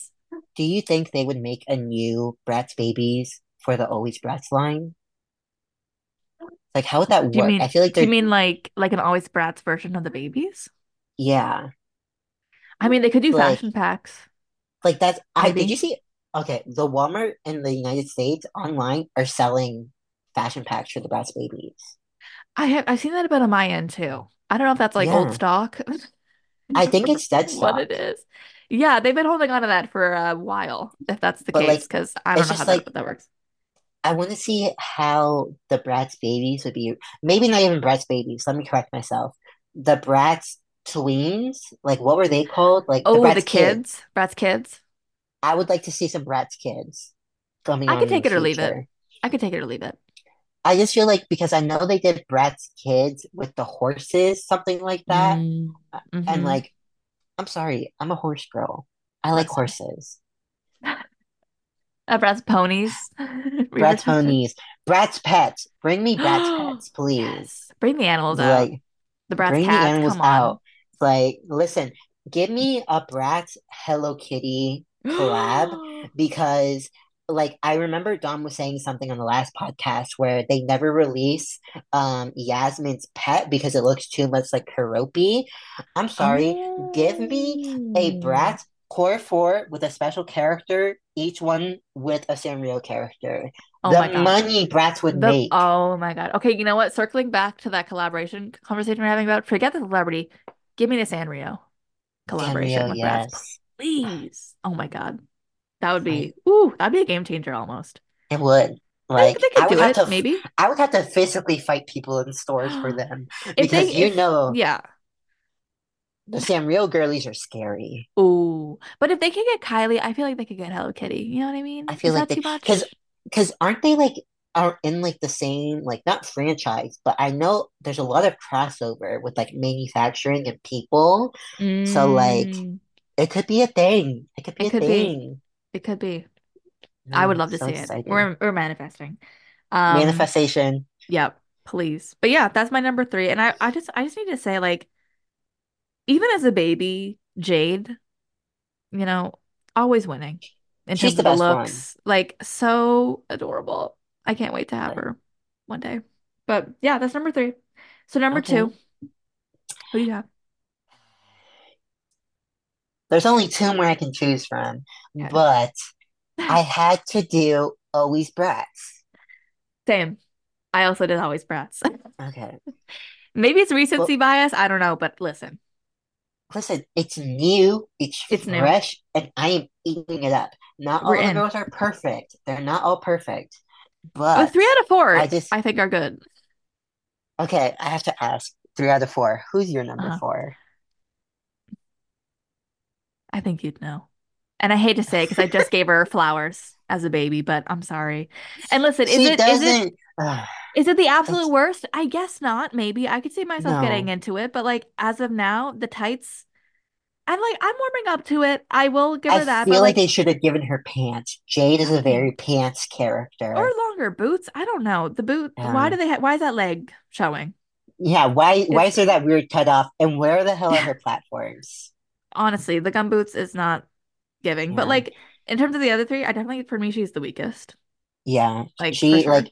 C: do you think they would make a new Bratz babies for the Always Bratz line? Like, how would that
B: Do
C: work?
B: mean
C: I feel like
B: do you mean like like an Always Bratz version of the babies?
C: yeah.
B: I mean, they could do
C: Like,
B: fashion packs,
C: like that's, I, did you see, Okay, the Walmart in the United States online are selling fashion packs for the Bratz babies.
B: I have I've seen that a bit on my end too. I don't know if that's like old stock
C: I think it's dead
B: what it is. Yeah, they've been holding on to that for a while, if that's the
C: but
B: case,
C: like
B: because I don't know how
C: just
B: that
C: like
B: that works.
C: I want to see how the Bratz babies would be. Maybe not even Bratz babies. Let me correct myself. The Bratz tweens, like what were they called? Like the
B: Oh, the
C: Bratz kids.
B: kids, Bratz kids.
C: I would like to see some Bratz kids coming
B: I could take it or leave it. I could take it or leave it.
C: I just feel like because I know they did Bratz kids with the horses, something like that.
B: Mm,
C: And
B: hmm
C: like, I'm sorry, I'm a horse girl. I like horses.
B: uh, Bratz ponies.
C: Bratz ponies, Bratz pets. Bring me Bratz pets, please.
B: Yes, bring the animals out. The Bratz
C: bring the
B: cats,
C: animals
B: come on.
C: out. Like, listen, give me a Bratz Hello Kitty collab because, like, I remember Dom was saying something on the last podcast where they never release um Yasmin's pet because it looks too much like Keroppi. I'm sorry, give me a brat Core 4 with a special character, each one with a Sanrio character.
B: oh
C: The
B: my God.
C: money Bratz would
B: The
C: make.
B: oh my God. Okay, you know what? Circling back to that collaboration conversation we're having about, forget the celebrity. Give me the Sanrio collaboration
C: Sanrio,
B: with
C: yes.
B: please. Oh my God. That would be ooh, that'd be a game changer almost.
C: it would. Like,
B: they
C: I would have
B: it,
C: to,
B: maybe.
C: I would have to physically fight people in stores for them
B: If they
C: because you
B: if
C: know
B: yeah.
C: the Sam Sanrio girlies are scary.
B: Ooh. But if they could get Kylie, I feel like they could get Hello Kitty. You know what I mean?
C: I feel
B: Is
C: like
B: that
C: they,
B: too
C: because,
B: much?
C: because aren't they like are in like the same like not franchise, but I know there's a lot of crossover with like manufacturing and people. So like
B: Mm,
C: it could be a thing. It could be
B: it
C: a
B: could
C: thing.
B: It could be. I would love to
C: so
B: see it. We're we're manifesting. Um,
C: Manifestation.
B: yep, please. But yeah, that's my number three. And I, I just I just need to say, like, even as a baby, Jade, you know, always winning in
C: She's
B: terms
C: the
B: of
C: best one.
B: looks. Like, so adorable. I can't wait to have her one day. But yeah, that's number three. So number two,
C: okay.
B: who do you have?
C: There's only two more I can choose from,
B: Okay.
C: but I had to do Always Bratz.
B: Same. I also did always Bratz.
C: Okay.
B: Maybe it's
C: Well,
B: recency bias. I don't know, but listen,
C: listen, it's new, it's
B: it's new.
C: fresh, and I am eating it up. Not
B: We're
C: all the girls are perfect. They're not all perfect.
B: Oh,
C: But
B: three out of four,
C: I just,
B: I think are good.
C: okay, I have to ask three out of four. Who's your number
B: Uh-huh.
C: four?
B: I think you'd know. And I hate to say it because I just gave her flowers as a baby, but I'm sorry. And listen, is it is it.
C: Uh,
B: is it the absolute worst? I guess not. Maybe I could see myself getting into it, but like as of now, the tights, I'm like I'm warming up to it. I will give
C: I
B: her that, I
C: feel like
B: like
C: they should have given her pants. Jade is a very pants character, or
B: longer boots. I don't know. The boot, why do they ha why is that leg showing?
C: yeah, why why is there that weird cut off? And where the hell are her platforms?
B: Honestly, the gum boots is not giving. But like in terms of the other three, I definitely for me she's the weakest.
C: Yeah.
B: Like
C: She
B: sure.
C: like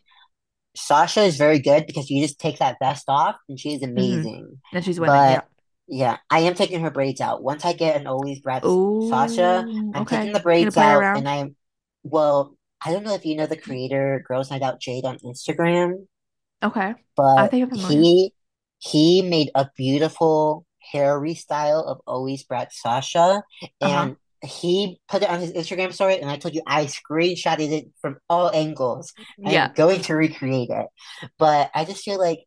C: Sasha is very good because you just take that vest off and she's
B: hmm
C: amazing.
B: And she's winning. Yeah.
C: But yeah, I am taking her braids out. Once I get an always Bratz Sasha, I'm
B: okay.
C: taking the braids out and? I'm well, I don't know if you know the creator Girls Night Out Jade on Instagram,
B: Okay.
C: But
B: I'm familiar.
C: he he made a beautiful hair restyle of always Bratz Sasha
B: Uh-huh.
C: and he put it on his Instagram story and I told you I screenshotted it from all angles. I am
B: Yeah.
C: going to recreate it. But I just feel like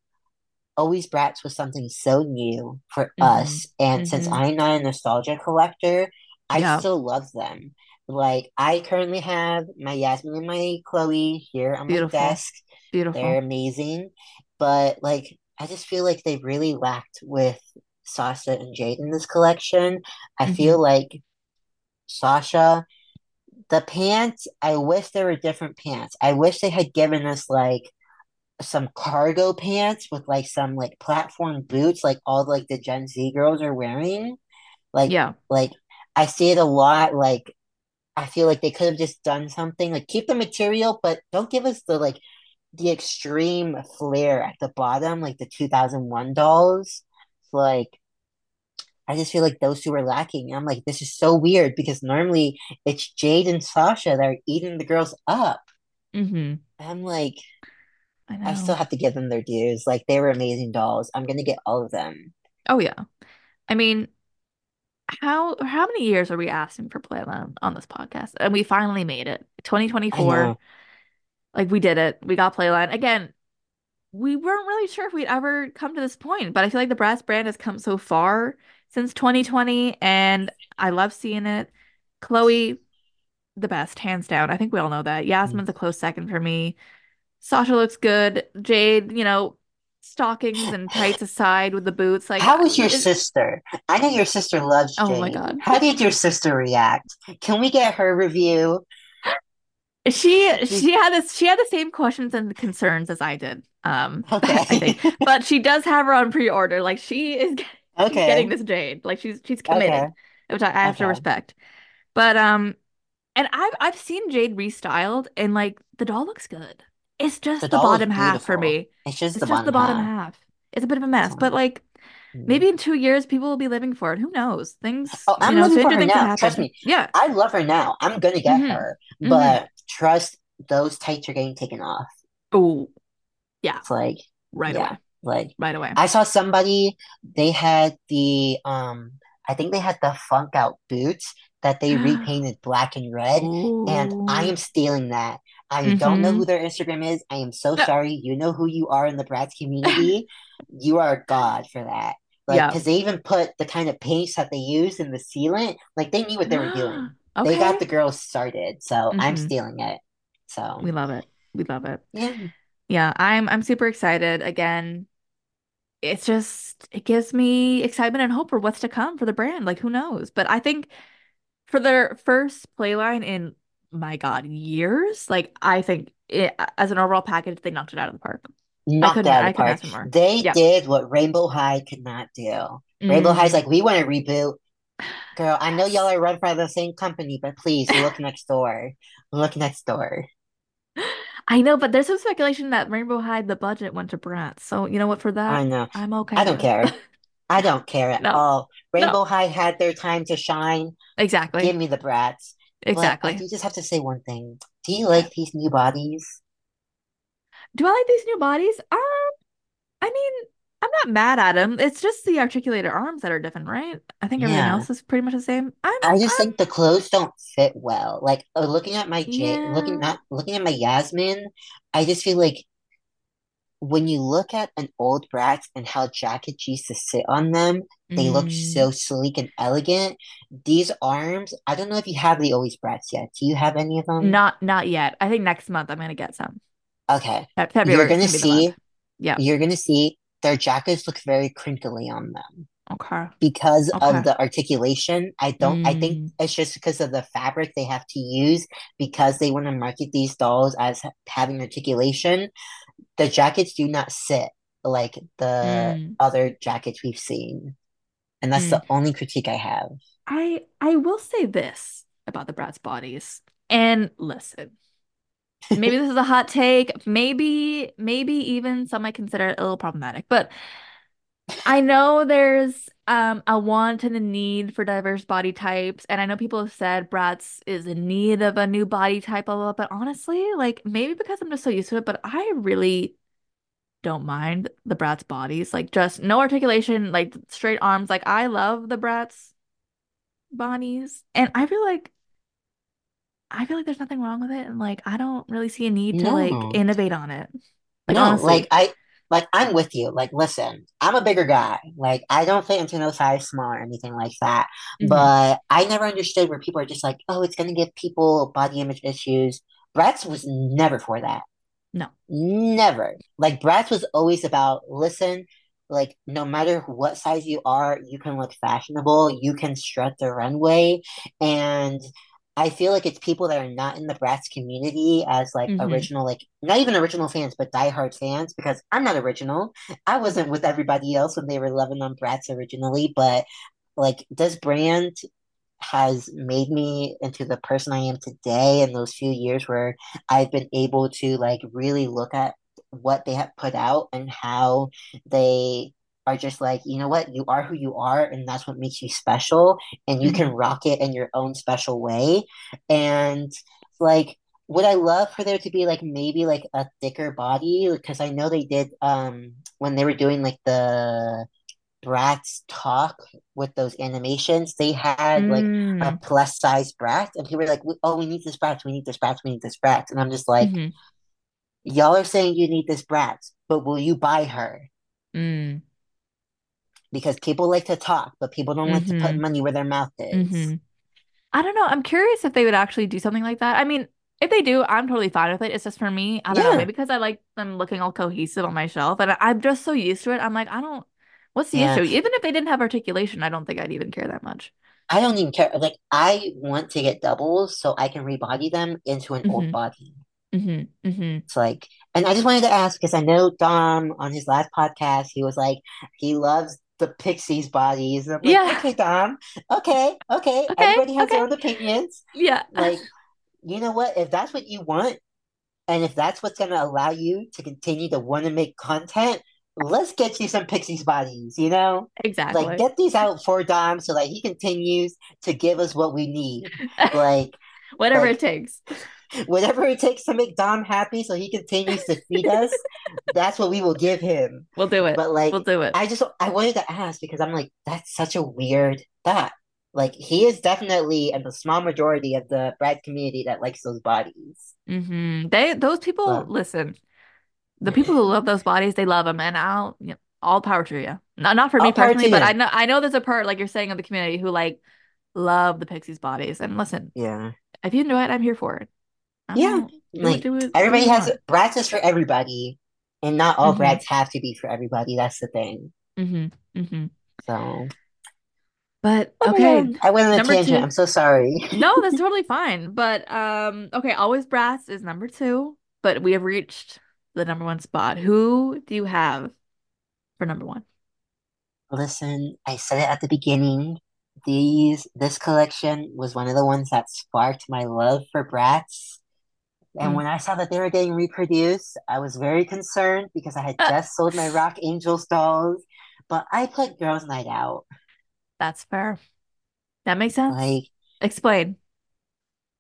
C: Always Bratz was something so new for
B: hmm
C: us. And since
B: hmm
C: I'm not a nostalgia collector, I
B: Yeah.
C: still love them. Like, I currently have my Yasmin and my Cloe here on my desk.
B: Beautiful.
C: They're amazing. But, like, I just feel like they really lacked with Sasha and Jade in this collection. I
B: hmm
C: feel like Sasha, the pants, I wish there were different pants. I wish they had given us, like, some cargo pants with like some like platform boots like all like the Gen Z girls are wearing. Like
B: Yeah.
C: like I see it a lot like I feel like they could have just done something like keep the material but don't give us the like the extreme flare at the bottom like the 2001 dolls. Like I just feel like those two are lacking. And I'm like, this is so weird because normally it's Jade and Sasha that are eating the girls up.
B: hmm
C: I'm like,
B: I
C: I still have to give them their dues. Like they were amazing dolls. I'm gonna get all of them.
B: Oh yeah. I mean, how how many years are we asking for Playland on this podcast? And we finally made it. 2024. Like we did it. We got Playland. Again, we weren't really sure if we'd ever come to this point, but I feel like the Bratz brand has come so far since 2020, and I love seeing it. Cloe, the best, hands down. I think we all know that. Mm-hmm. Yasmin's a close second for me. Sasha looks good. Jade, you know, stockings and tights aside with the boots, like,
C: How was your sister? I know your sister loves
B: oh my God.
C: How did your sister react? Can we get her review?
B: She she had this she had the same questions and concerns as I did. Um, I think, but she does have her on pre-order. Like she is getting
C: Okay.
B: this Jade. Like she's she's
C: Okay.
B: committed, which I, I have to respect. But um, and I've I've seen Jade restyled, and like the doll looks good. It's just
C: The
B: the bottom half for me.
C: It's just
B: It's
C: the
B: just the
C: bottom
B: bottom
C: half.
B: half. It's a bit of a mess, but like
C: mm.
B: maybe in two years people will be living for it. Who knows? Things,
C: Oh, I'm
B: know,
C: living for her now. Trust me.
B: Yeah.
C: I love her now. I'm gonna get
B: hmm
C: her,
B: hmm
C: but trust those tights are getting taken off.
B: Oh, yeah.
C: It's like,
B: Right
C: yeah,
B: away.
C: like
B: Right away.
C: I saw somebody, they had the um I think they had the Funk Out boots that they repainted black and red, and I am stealing that. I don't know
B: hmm
C: who their Instagram is. I am so
B: No.
C: sorry. You know who you are in the Bratz community. You are a god for that. Like,
B: Yeah.
C: because they even put the kind of paints that they used in the sealant. Like, they knew what they were doing. They got the girls started, so I'm
B: hmm
C: stealing it. So,
B: We love it. We love it.
C: yeah.
B: Yeah, I'm I'm super excited. Again, it's just it gives me excitement and hope for what's to come for the brand. Like who knows? But I think for their first playline in my God, years, like I think it, as an overall package, they knocked it out of the park. I
C: knocked
B: couldn't
C: out
B: I
C: of the
B: couldn't
C: park.
B: ask for more.
C: They
B: Yeah.
C: did what Rainbow High could not do. Rainbow High's
B: Mm,
C: like, we want to reboot. Girl, I know y'all
B: yes.
C: are run by the same company, but please look next door. Look next door.
B: I know, but there's some speculation that Rainbow High, the budget went to Bratz. So you know what? For that, I
C: know.
B: I'm okay. I don't
C: care. I don't care at
B: No,
C: all.
B: no,
C: Rainbow High had their time to shine.
B: Exactly.
C: Give me the Bratz. But I
B: exactly.
C: do just have to say one thing. Do you like these new bodies?
B: Do I like these new bodies? Um, I mean, I'm not mad at them. It's just the articulated arms that are different, right? I think everything
C: Yeah.
B: else is pretty much the same. I'm,
C: I just
B: I'm,
C: think the clothes don't fit well. Like uh, looking at my J, looking
B: yeah.
C: not looking at my Yasmin, I just feel like when you look at an old Bratz and how jackets used to sit on them, they look
B: Mm,
C: so sleek and elegant. These arms, I don't know if you have the always Bratz yet. Do you have any of them?
B: not, not yet. I think next month I'm gonna get some.
C: Okay.
B: Fe-
C: You're gonna
B: gonna be the month.
C: see,
B: Yeah.
C: you're gonna see their jackets look very crinkly on them.
B: Okay.
C: because
B: Okay.
C: of the articulation. I don't, I think
B: Mm,
C: it's just because of the fabric they have to use because they want to market these dolls as having articulation. The jackets do not sit like the
B: mm,
C: other jackets we've seen. And that's
B: mm.
C: the only critique I have.
B: I I will say this about the Bratz bodies. And listen, maybe this is a hot take. Maybe, maybe even some might consider it a little problematic, but I know there's um a want and a need for diverse body types, and I know people have said Bratz is in need of a new body type, blah, blah, blah, but honestly, like maybe because I'm just so used to it, but I really don't mind the Bratz bodies. Like just no articulation, like straight arms. Like I love the Bratz bodies, and I feel like I feel like there's nothing wrong with it, and like I don't really see a need to like innovate on it. Like
C: no, like. I, like I'm with you. Like, listen, I'm a bigger guy. Like, I don't fit into no size small or anything like that.
B: hmm
C: But I never understood where people are just like, oh, it's gonna give people body image issues. Bratz was never for that.
B: No.
C: Never. Like Bratz was always about listen, like no matter what size you are, you can look fashionable, you can strut the runway. And I feel like it's people that are not in the Bratz community as like
B: hmm
C: original, like not even original fans, but diehard fans, because I'm not original. I wasn't with everybody else when they were loving on Bratz originally, but like this brand has made me into the person I am today in those few years where I've been able to like really look at what they have put out and how they market these dolls as having articulation. And I think that's the only critique I have. I just think the clothes don't fit well. Like looking at an old Bratz and how jackets used to sit on them, because they want to market these dolls as having articulation. And I think that's the only critique I have. are just like, you know what, you are who you are, and that's what makes you special, and you can
B: Mhm.
C: rock it in your own special way. And like, would I love for there to be like maybe like a thicker body? Because I know they did um when they were doing like the Bratz talk with those animations, they had like a
B: Mm.
C: plus size Bratz, and people were like, "Oh, we need this Bratz, we need this Bratz, we need this Bratz," and I'm just like,
B: hmm
C: y'all are saying you need this Bratz, but will you buy her?
B: Mm.
C: Because people like to talk, but people don't like to put
B: hmm
C: money where their mouth is.
B: hmm I don't know. I'm curious if they would actually do something like that. I mean, if they do, I'm totally fine with it. It's just for me, I don't know,
C: Yeah,
B: maybe because I like them looking all cohesive on my shelf and I'm just so used to it. I'm like, I don't, what's the
C: yeah.
B: issue? Even if they didn't have articulation, I don't think I'd even care that much.
C: I don't even care. Like, I want to get doubles so I can rebody them into an old
B: hmm
C: body.
B: hmm hmm
C: It's like, and I just wanted to ask because I know Dom on his last podcast, he was like, he loves the Pixies bodies. And I'm like,
B: Yeah.
C: okay, Dom, okay, okay.
B: Okay.
C: Everybody has
B: Okay.
C: their own opinions.
B: Yeah.
C: Like, you know what? If that's what you want, and if that's what's going to allow you to continue to want to make content, let's get you some Pixies bodies, you know?
B: Exactly.
C: Like, get these out for Dom so that he continues to give us what we need. Like,
B: Whatever it takes.
C: Whatever it takes to make Dom happy so he continues to feed us, that's what we will give him.
B: We'll do it.
C: But like We'll
B: do it.
C: I just I wanted to ask because I'm like, that's such a weird thought. Like, he is definitely in the small majority of the Bratz community that likes those bodies.
B: Mm-hmm. They, those people,
C: But
B: listen, the people who love those bodies, they love them, and I'll, you know, all power to you. Not, not for me
C: all power
B: personally, but I know, I know there's a part, like you're saying, of the community who like love the Pixies bodies. And listen,
C: Yeah.
B: if you enjoy it, I'm here for it.
C: Yeah.
B: don't do it,
C: Like,
B: do it, do what
C: everybody has Bratz is for everybody, and not all
B: hmm
C: Bratz have to be for everybody. That's the thing.
B: Mm-hmm. Mm-hmm.
C: So,
B: But
C: oh
B: okay,
C: I went on a
B: number
C: tangent. I'm so sorry.
B: No, that's totally fine. But um, okay, Always Bratz is number two, but we have reached the number one spot. Who do you have for number one?
C: Listen, I said it at the beginning. These this collection was one of the ones that sparked my love for Bratz. And
B: Mm.
C: when I saw that they were getting reproduced, I was very concerned because I had just sold my Rock Angelz dolls. But I put Girls Night out.
B: that's fair. That makes sense.
C: Like,
B: Explain.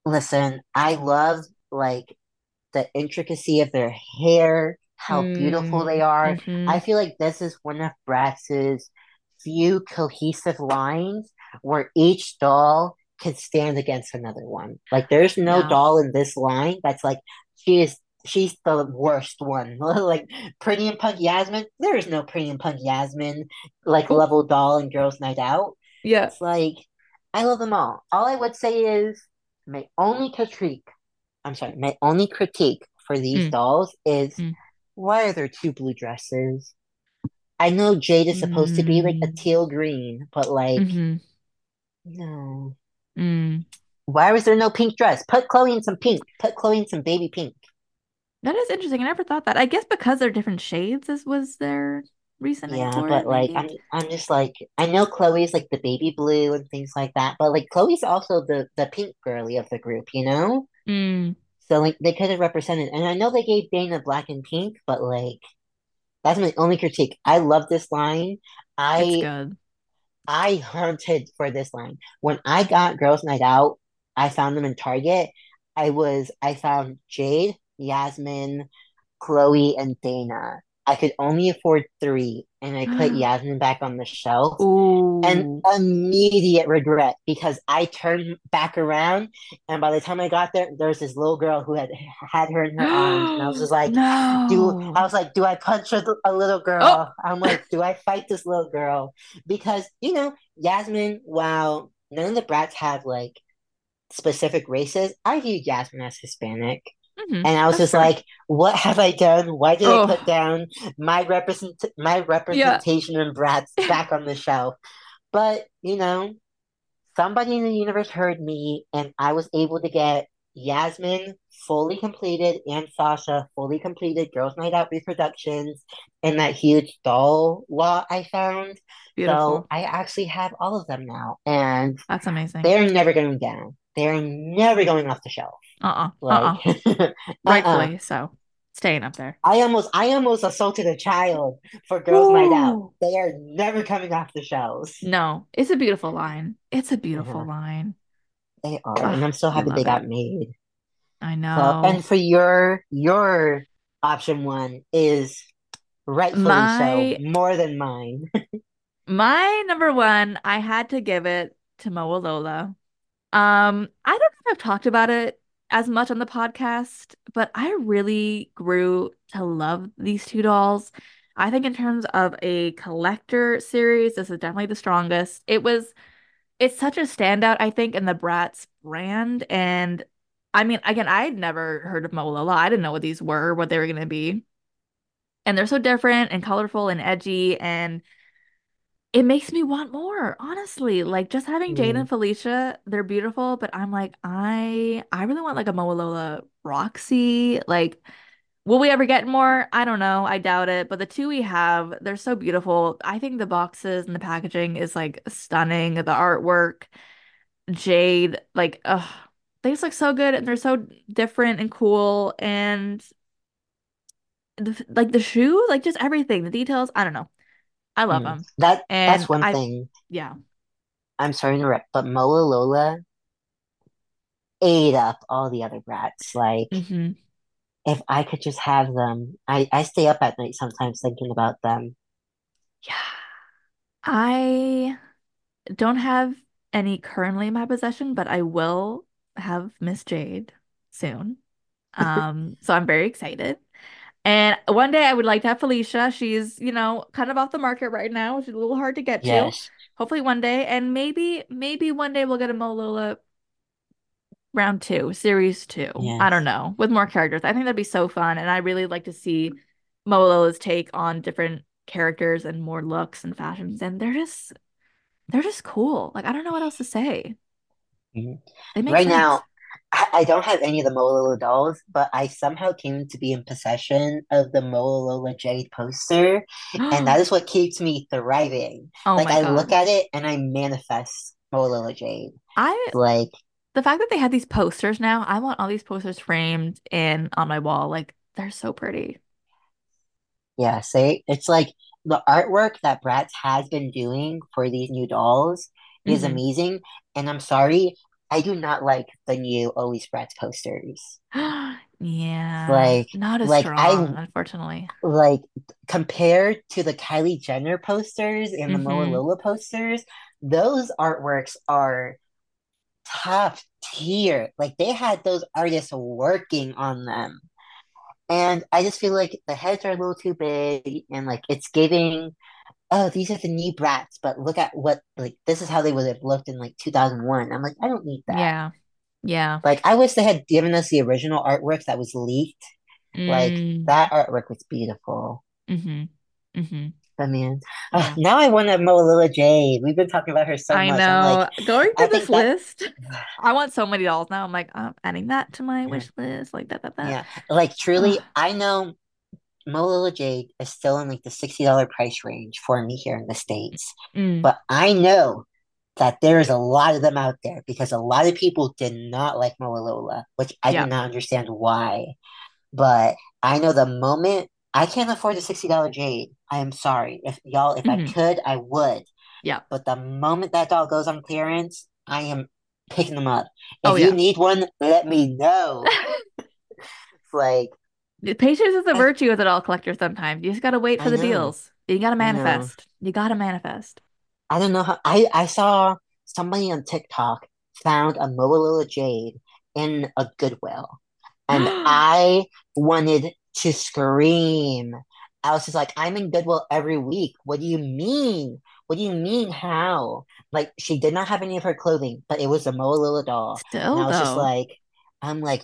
C: listen, I love like the intricacy of their hair, how beautiful they
B: Mm,
C: are.
B: hmm
C: I feel like this is one of Bratz's few cohesive lines where each doll could stand against another one. Like there's no
B: Yeah.
C: doll in this line that's like she is she's the worst one. Like Pretty and Punk Yasmin, there is no Pretty and Punk Yasmin like level doll in Girls Night Out.
B: yeah.
C: It's like I love them all. All I would say is my only critique, I'm sorry, my only critique for these
B: Mm,
C: dolls is
B: mm,
C: why are there two blue dresses? I know Jade is supposed to be like a
B: mm,
C: teal green, but like,
B: hmm
C: no.
B: Mm.
C: Why was there no pink dress? Put Cloe in some pink. Put Cloe in some baby pink.
B: That is interesting. I never thought that. I guess because they're different shades is was their reasoning
C: Yeah, but like. I'm I'm just like I know Cloe's like the baby blue and things like that, but like Cloe's also the the pink girly of the group, you know?
B: Mm,
C: So like they could have represented and I know they gave Dana black and pink, but like that's my only critique. I love this line. I
B: good.
C: I hunted for this line. When I got Girls Night Out, I found them in Target. I was I found Jade, Yasmin, Cloe, and Dana. I could only afford three, and I put Yasmin back on the shelf. And
B: Ooh.
C: immediate regret because I turned back around, and by the time I got there, there was this little girl who had had her in her arms, and I was just like, do I was like, do I punch a, a little
B: Oh.
C: girl? I'm like, do I fight this little girl? Because you know, Yasmin, while none of the Bratz have like specific races, I view Yasmin as Hispanic.
B: Hmm
C: And I was
B: That's
C: just
B: fair.
C: like, what have I done? Why did I put
B: Oh,
C: down my represent my
B: yeah.
C: representation in Bratz back on the shelf? But, you know, somebody in the universe heard me, and I was able to get Yasmin fully completed and Sasha fully completed Girls Night Out reproductions in that huge doll lot I found. So
B: Beautiful.
C: I actually have all of them now, and
B: That's amazing.
C: they're never going down. They're never going off the shelf.
B: Uh-uh.
C: Like,
B: Uh-uh.
C: uh-uh.
B: Rightfully so. Staying up there.
C: I almost I almost assaulted a child for Girls Night Out. They are never coming off the shelves.
B: No, it's a beautiful line. It's a beautiful
C: Uh-huh.
B: line.
C: They are, and I'm so happy they got
B: it.
C: made.
B: I
C: So,
B: know.
C: and for your your option one is rightfully
B: My
C: so, more than mine.
B: my number one, I had to give it to Mowalola. Um, I don't know if I've talked about it as much on the podcast, but I really grew to love these two dolls. I think in terms of a collector series, this is definitely the strongest. It was it's such a standout, I think, in the Bratz brand. And I mean, again, I had never heard of Mowalola. I didn't know what these were, what they were gonna be. And they're so different and colorful and edgy and it makes me want more, honestly. Like just having Jade
C: Mm.
B: and Felicia, they're beautiful, but I'm like, I I really want like a Mowalola Roxy. Like, will we ever get more? I don't know. I doubt it. But the two we have, they're so beautiful. I think the boxes and the packaging is like stunning. The artwork, Jade, like, ugh, they just look so good and they're so different and cool. And the, like the shoes, like just everything, the details, I don't know. I love
C: Mm.
B: them.
C: That that's one
B: I,
C: thing.
B: yeah.
C: I'm sorry to interrupt, but Mowalola ate up all the other Bratz. Like,
B: hmm
C: if I could just have them, I I stay up at night sometimes thinking about them.
B: Yeah. I don't have any currently in my possession, but I will have Miss Jade soon. Um, so I'm very excited. And one day I would like to have Felicia. She's, you know, kind of off the market right now, which is a little hard to get to.
C: Yes.
B: Hopefully one day. And maybe, maybe one day we'll get a Mowalola round two, series two. I don't know, with more characters. I think that'd be so fun. And I really like to see Mowalola's take on different characters and more looks and fashions. And they're just they're just cool. Like I don't know what else to say.
C: Mhm.
B: They make
C: Right
B: sense.
C: now, I, I don't have any of the Moa Lola dolls, but I somehow came to be in possession of the Moa Lola Jade poster, and that is what keeps me thriving.
B: Oh
C: Like I look at it and I manifest Mowalola Jade.
B: I
C: Like,
B: the fact that they have these posters now, I want all these posters framed in on my wall. Like they're so pretty.
C: yeah, say it's like the artwork that Bratz has been doing for these new dolls is
B: hmm
C: amazing. And I'm sorry, I do not like the new Always Bratz posters.
B: Yeah,
C: Like,
B: not as
C: like I
B: strong, unfortunately.
C: like compared to the Kylie Jenner posters and the Moa
B: hmm
C: Lola posters, those artworks are top tier. Like they had those artists working on them. And I just feel like the heads are a little too big and like it's giving, oh, these are the new Bratz, but look at what like this is how they would have looked in like 2001. I'm like, I don't need that.
B: Yeah. Yeah.
C: Like I wish they had given us the original artwork that was leaked. Like
B: Mm.
C: that artwork was beautiful.
B: hmm hmm
C: But man,
B: Yeah.
C: now I want to Mowalola Jade. We've been talking about her so
B: I
C: much. I'm like,
B: know. Going
C: I
B: through this
C: think that,
B: list, I want so many dolls now. I'm like, I'm adding that to my
C: yeah,
B: wish list, like that, that, that.
C: yeah. Like truly, I know Mowalola Jade is still in like the $60 price range for me here in the States.
B: Mm.
C: But I know that there is a lot of them out there because a lot of people did not like Mowalola, which I do not understand why. But I know the moment I can't afford the $60 Jade, I am sorry. If y'all, if I
B: hmm
C: could, I would.
B: Yeah.
C: But the moment that doll goes on clearance, I am picking them up.
B: Oh
C: If you need one, let me know. It's like
B: Patience is a
C: I
B: virtue as a all collector sometimes. You just gotta wait for
C: I
B: the
C: know.
B: deals. You gotta manifest. You gotta manifest.
C: I don't know how I I saw somebody on TikTok found a Moa Jade in a Goodwill, and I wanted to scream. I was just like, I'm in Goodwill every week. What do you mean? What do you mean? How? Like she did not have any of her clothing, but it was a Mowalola doll, and
B: Still
C: I was just like, I'm like,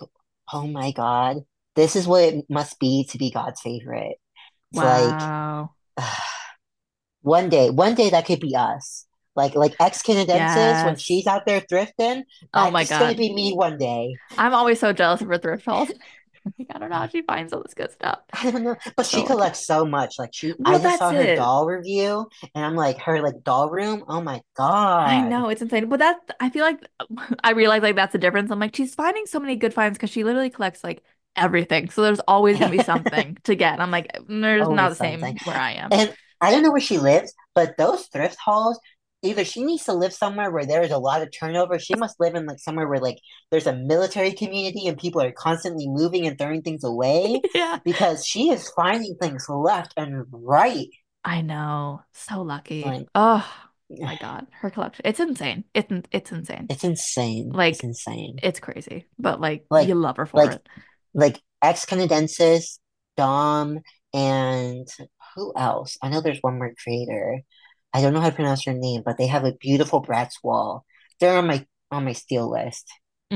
C: oh my God, this is what it must be to be God's favorite. It's like.
B: Wow.
C: One day, one day that could be us. Like like ex Canadensis when she's out there thrifting,
B: Oh my
C: god, it's
B: gonna
C: be me one day.
B: I'm always so jealous of her thrift hauls. Like, I don't know how she finds all this good stuff.
C: I don't know, but
B: So
C: she collects so much. Like she, I just saw her
B: it.
C: doll review, and I'm like, her like doll room. Oh my god, I
B: know it's insane, but that I feel like I realize like that's the difference. I'm like she's finding so many good finds because she literally collects like everything. So there's always gonna be something to get. I'm like, mm, there's not the
C: Always
B: same
C: something.
B: where I am.
C: And I don't know where she lives, but those thrift halls, either she needs to live somewhere where there is a lot of turnover. She must live in like somewhere where like there's a military community and people are constantly moving and throwing things away
B: Yeah,
C: because she is finding things left and right.
B: I know. So lucky.
C: Like,
B: Oh my God, her collection. It's insane. It's it's insane.
C: it's insane.
B: Like-
C: it's insane.
B: It's crazy. But like,
C: Like-
B: you love her for
C: like
B: it.
C: Like ex Canadensis, Dom, and who else? I know there's one more creator. I don't know how to pronounce her name, but they have a beautiful Bratz wall. They're on my on my steal list.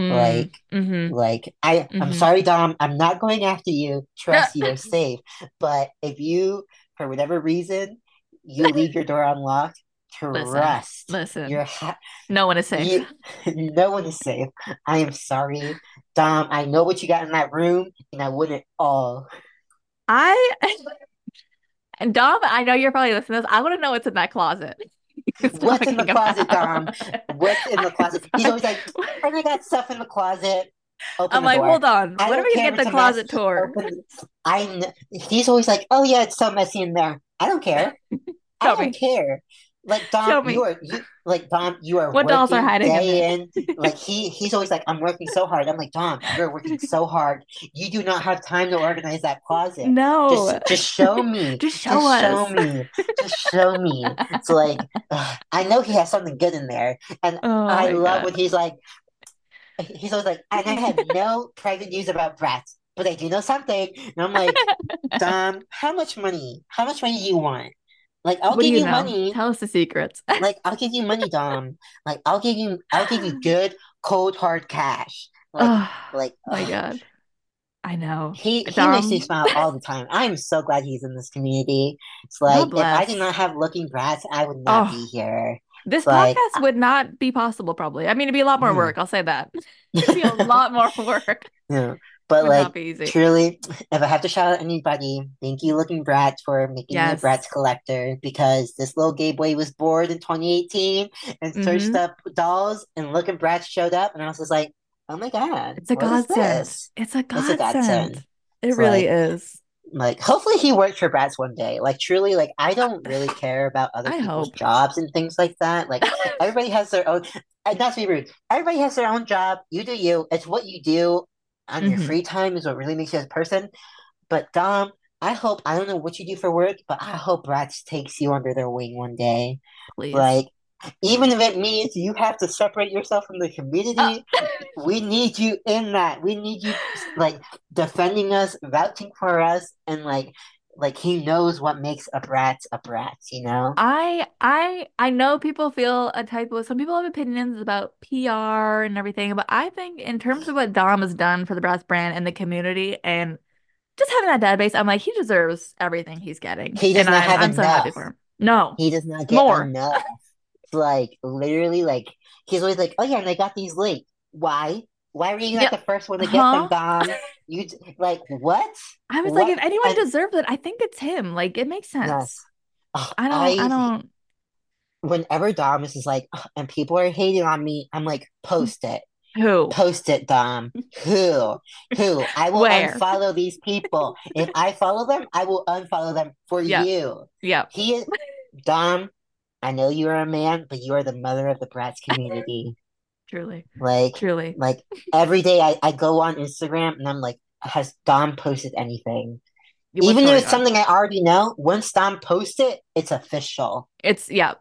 C: Like
B: mm-hmm.
C: like I I'm
B: Mhm.
C: sorry, Dom, I'm not going after you. Trust you're safe. But if you, for whatever reason, you leave your door unlocked, trust
B: Listen,
C: you're ha
B: no one is safe.
C: you, no one is safe. I am sorry. Dom, I know what you got in that room, and I wouldn't all.
B: I and Dom, I know you're probably listening to this. I want to know what's in that closet.
C: What's in the
B: talking
C: closet,
B: about.
C: What's in the closet? He's always like, I got stuff in the closet. Open
B: I'm like,
C: door.
B: hold on.
C: I
B: When are we gonna get the
C: mess.
B: closet tour?
C: Open- I he's always like, oh yeah, it's so messy in there. I don't care. I don't care. Like Dom,
B: me.
C: you are you like Dom, you are
B: What dolls are
C: working
B: hiding in
C: day in. Like he he's always like, I'm working so hard. I'm like, Dom, you're working so hard. You do not have time to organize that closet.
B: No.
C: Just just show me.
B: Just show
C: Just show me. Just show me. So like, ugh, I know he has something good in there, and
B: Oh
C: I love
B: God.
C: when he's like, he's always like, and I have no private news about Bratz, but I do know something. And I'm like, Dom, how much money? How much money do you want? Like, I'll
B: What
C: give
B: you
C: you
B: know?
C: money.
B: Tell us the secrets.
C: Like, I'll give you money, Dom. Like, I'll give you, I'll give you good, cold, hard cash. Like,
B: Oh
C: like,
B: my. God. I know.
C: He he makes me smile all the time. I'm so glad he's in this community. It's like if I did not have Looking Bratz, I would not
B: Oh.
C: be here.
B: This podcast would not be possible, probably. I mean, it'd be a lot more
C: Hmm.
B: work. I'll say that. It'd be a lot more work.
C: Yeah. But
B: Would
C: like
B: not be easy.
C: truly, if I have to shout out anybody, thank you, Looking Bratz, for making me a
B: Yes.
C: Bratz collector because this little gay boy was bored in 2018 and searched
B: Mhm.
C: up dolls, and Looking Bratz showed up, and I was just like, oh my God,
B: It's a godsend. It's a
C: a
B: godsend.
C: godsend.
B: It
C: It's
B: really
C: like-
B: is.
C: Like, hopefully he works for Bratz one day. Like, truly, like, I don't really care about other
B: I
C: people's
B: hope.
C: jobs and things like that. Like, everybody has their own, and not to be rude, everybody has their own job. You do you. It's what you do on your
B: Mhm.
C: free time is what really makes you as a person. But Dom, I hope, I don't know what you do for work, but I hope Bratz takes you under their wing one day.
B: Please.
C: Like, even if it means you have to separate yourself from the community, we need you in that. We need you like defending us, vouching for us, and like like he knows what makes a brat a brat, you know?
B: I I I know people feel a type of some people have opinions about PR and everything, but I think in terms of what Dom has done for the Bratz brand and the community and just having that database, I'm like he deserves everything he's getting.
C: He does
B: and
C: not
B: I'm,
C: have
B: I'm so
C: enough.
B: him. No.
C: He does not get
B: More.
C: enough. Like literally, like he's always like, "Oh yeah, and I got these late. Why? Why were you not
B: Yeah.
C: the first one to get
B: Huh?
C: them, Dom? You like what?
B: I was like, if anyone
C: And-
B: deserves it, I think it's him. Like it makes sense.
C: Yes. Ugh,
B: I don't I don't
C: Whenever Dom is just like, "Ugh," and people are hating on me, I'm like, post it.
B: who?
C: Post it, Dom. Who? Who? I will
B: Where?
C: unfollow these people. If I follow them, I will unfollow them for
B: Yeah.
C: you.
B: Yeah.
C: He is Dom. I know you are a man, but you are the mother of the Bratz community.
B: Truly.
C: Like,
B: Truly.
C: like every day I, I go on Instagram and I'm like, has Dom posted anything?
B: What's
C: Even if it's
B: on?
C: something I already know, once Dom posts it, it's official.
B: It's yeah.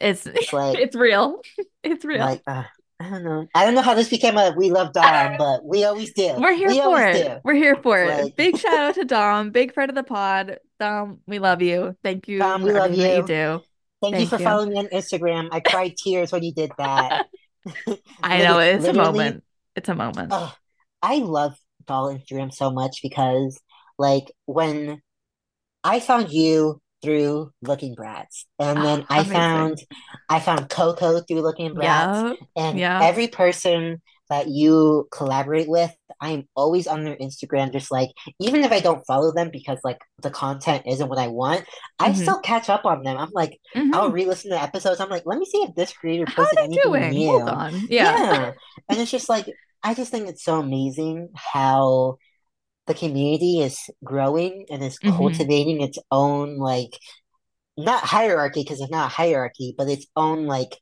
B: It's
C: It's like,
B: it's real. It's real.
C: like uh, I don't know. I don't know how this became a we love Dom, but we always do.
B: We're here
C: we
B: for it.
C: do.
B: We're here for it.
C: Like-
B: Big shout out to Dom, big friend of the pod. Dom, we love you. Thank you
C: Dom, we love
B: you
C: you.
B: do.
C: Thank, you for
B: you.
C: following me on Instagram. I cried tears when you did that.
B: I know it's a moment. It's a moment.
C: Oh, I love doll Instagram so much because, like, when I found you through Looking Bratz, and ah, then
B: Oh,
C: I
B: amazing.
C: found I found Coco through Looking Bratz,
B: Yeah.
C: and
B: yeah.
C: every person that you collaborate with, I am always on their Instagram, just like even if I don't follow them because like the content isn't what I want, I
B: Mhm.
C: still catch up on them. I'm like,
B: Mhm.
C: I'll re-listen to episodes. I'm like, let me see if this creator posted
B: they
C: anything
B: doing?
C: new.
B: Hold on. Yeah.
C: Yeah. And it's just like I just think it's so amazing how the community is growing and is
B: hmm
C: cultivating its own like not hierarchy because it's not a hierarchy, but its own like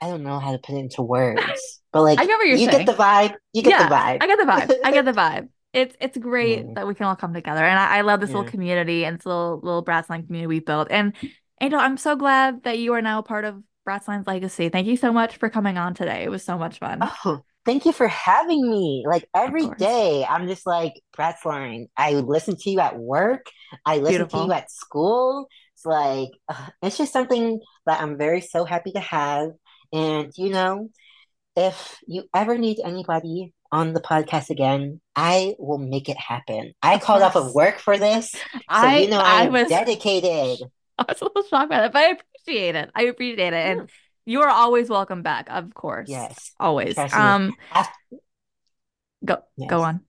C: I don't know how to put it into words, but like I
B: get what you're
C: you get the vibe, you get the vibe.
B: I get the vibe. I get the vibe. It's it's great
C: Yeah,
B: that we can all come together, and I, I love this little community and this little little Bratzline community we built. And Angel, I'm so glad that you are now part of Bratzline's legacy. Thank you so much for coming on today. It was so much fun.
C: Oh, thank you for having me. Like every day, I'm just like, Line. I listen to you at work. I listen to you at school. It's like, uh, it's just something that I'm very so happy to have. And, you know, if you ever need anybody on the podcast again, I will make it happen. I
B: Of
C: called off of work for this. So, you
B: I
C: know, I
B: was
C: dedicated.
B: I was a little shocked by that, but I appreciate it. I appreciate it.
C: Yeah.
B: And you are always welcome back, of course.
C: Yes.
B: Always. Um, go go
C: yes.
B: on.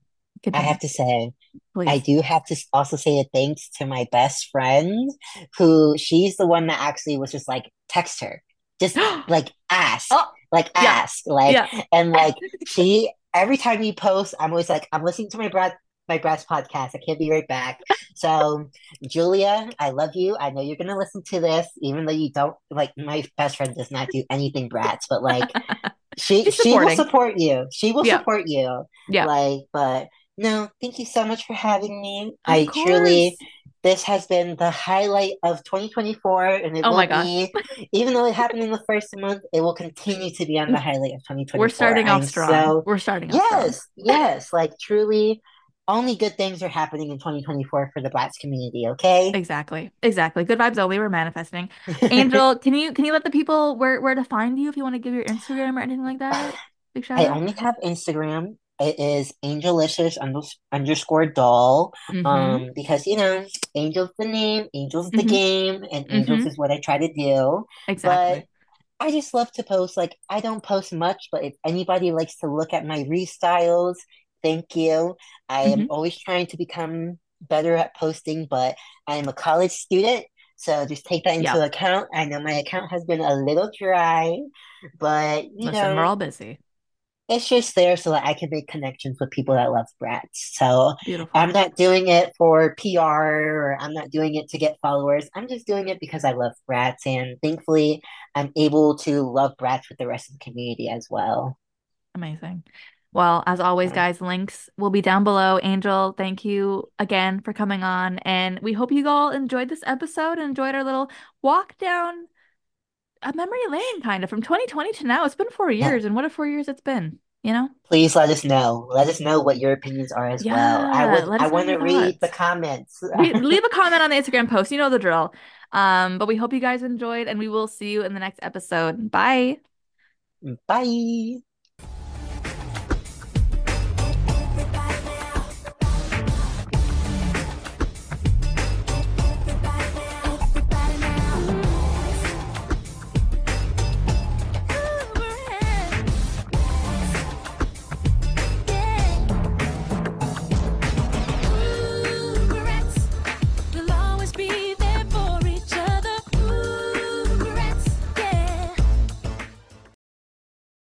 C: I have to say, I do have to also say a thanks to my best friend, who she's the one that actually was just like, text her, just like ask,
B: Oh,
C: like
B: yeah.
C: ask, like,
B: Yeah.
C: and like she, every time you post, I'm always like, I'm listening to my Brad, my Brad's podcast. I can't be right back. So, Julia, I love you. I know you're gonna listen to this, even though you don't like my best friend does not do anything Bratz, but like she she will support you. She will
B: Yeah.
C: support you.
B: Yeah.
C: Like, but no, thank you so much for having me.
B: Of
C: I truly,
B: course.
C: This has been the highlight of 2024, and it
B: Oh my
C: will be, even though it happened in the first month, it will continue to be on the highlight of 2024
B: We're
C: 2024.
B: starting off
C: I'm
B: strong.
C: so,
B: We're starting off strong.
C: yes, yes, like truly, only good things are happening in 2024 for the Blacks community, okay?
B: Exactly. Exactly. Good vibes only. We're manifesting. Angel, can you can you let the people where where to find you if you want to give your Instagram or anything like that? Big shout
C: I
B: out.
C: only have Instagram. It is Angelicious unders- underscore doll.
B: Mm-hmm.
C: Um, because you know, Angel's the name, Angel's the
B: Mm-hmm.
C: game, and Angels
B: Mm-hmm.
C: is what I try to do. But
B: Exactly.
C: I just love to post. Like I don't post much, but if anybody likes to look at my restyles, thank you. I am
B: Mm-hmm.
C: always trying to become better at posting, but I am a college student. So just take that into
B: Yep.
C: account. I know my account has been a little dry, but you
B: Listen, we're all busy.
C: It's just there so that I can make connections with people that love Bratz. So I'm not doing it for PR or I'm not doing it to get followers. I'm just doing it because I love Bratz. And thankfully, I'm able to love Bratz with the rest of the community as well.
B: Amazing. Well, as always, guys, links will be down below. Angel, thank you again for coming on. And we hope you all enjoyed this episode and enjoyed our little walk down a memory lane, kind of from 2020 to now. It's been four
C: Yeah.
B: years, and what a four years it's been, you know?
C: Please let us know. Let us know what your opinions are as well. I
B: Yeah,
C: would I want to read the comments.
B: We leave a comment on the Instagram post. You know the drill. Um, but we hope you guys enjoyed, and we will see you in the next episode. Bye.
C: Bye.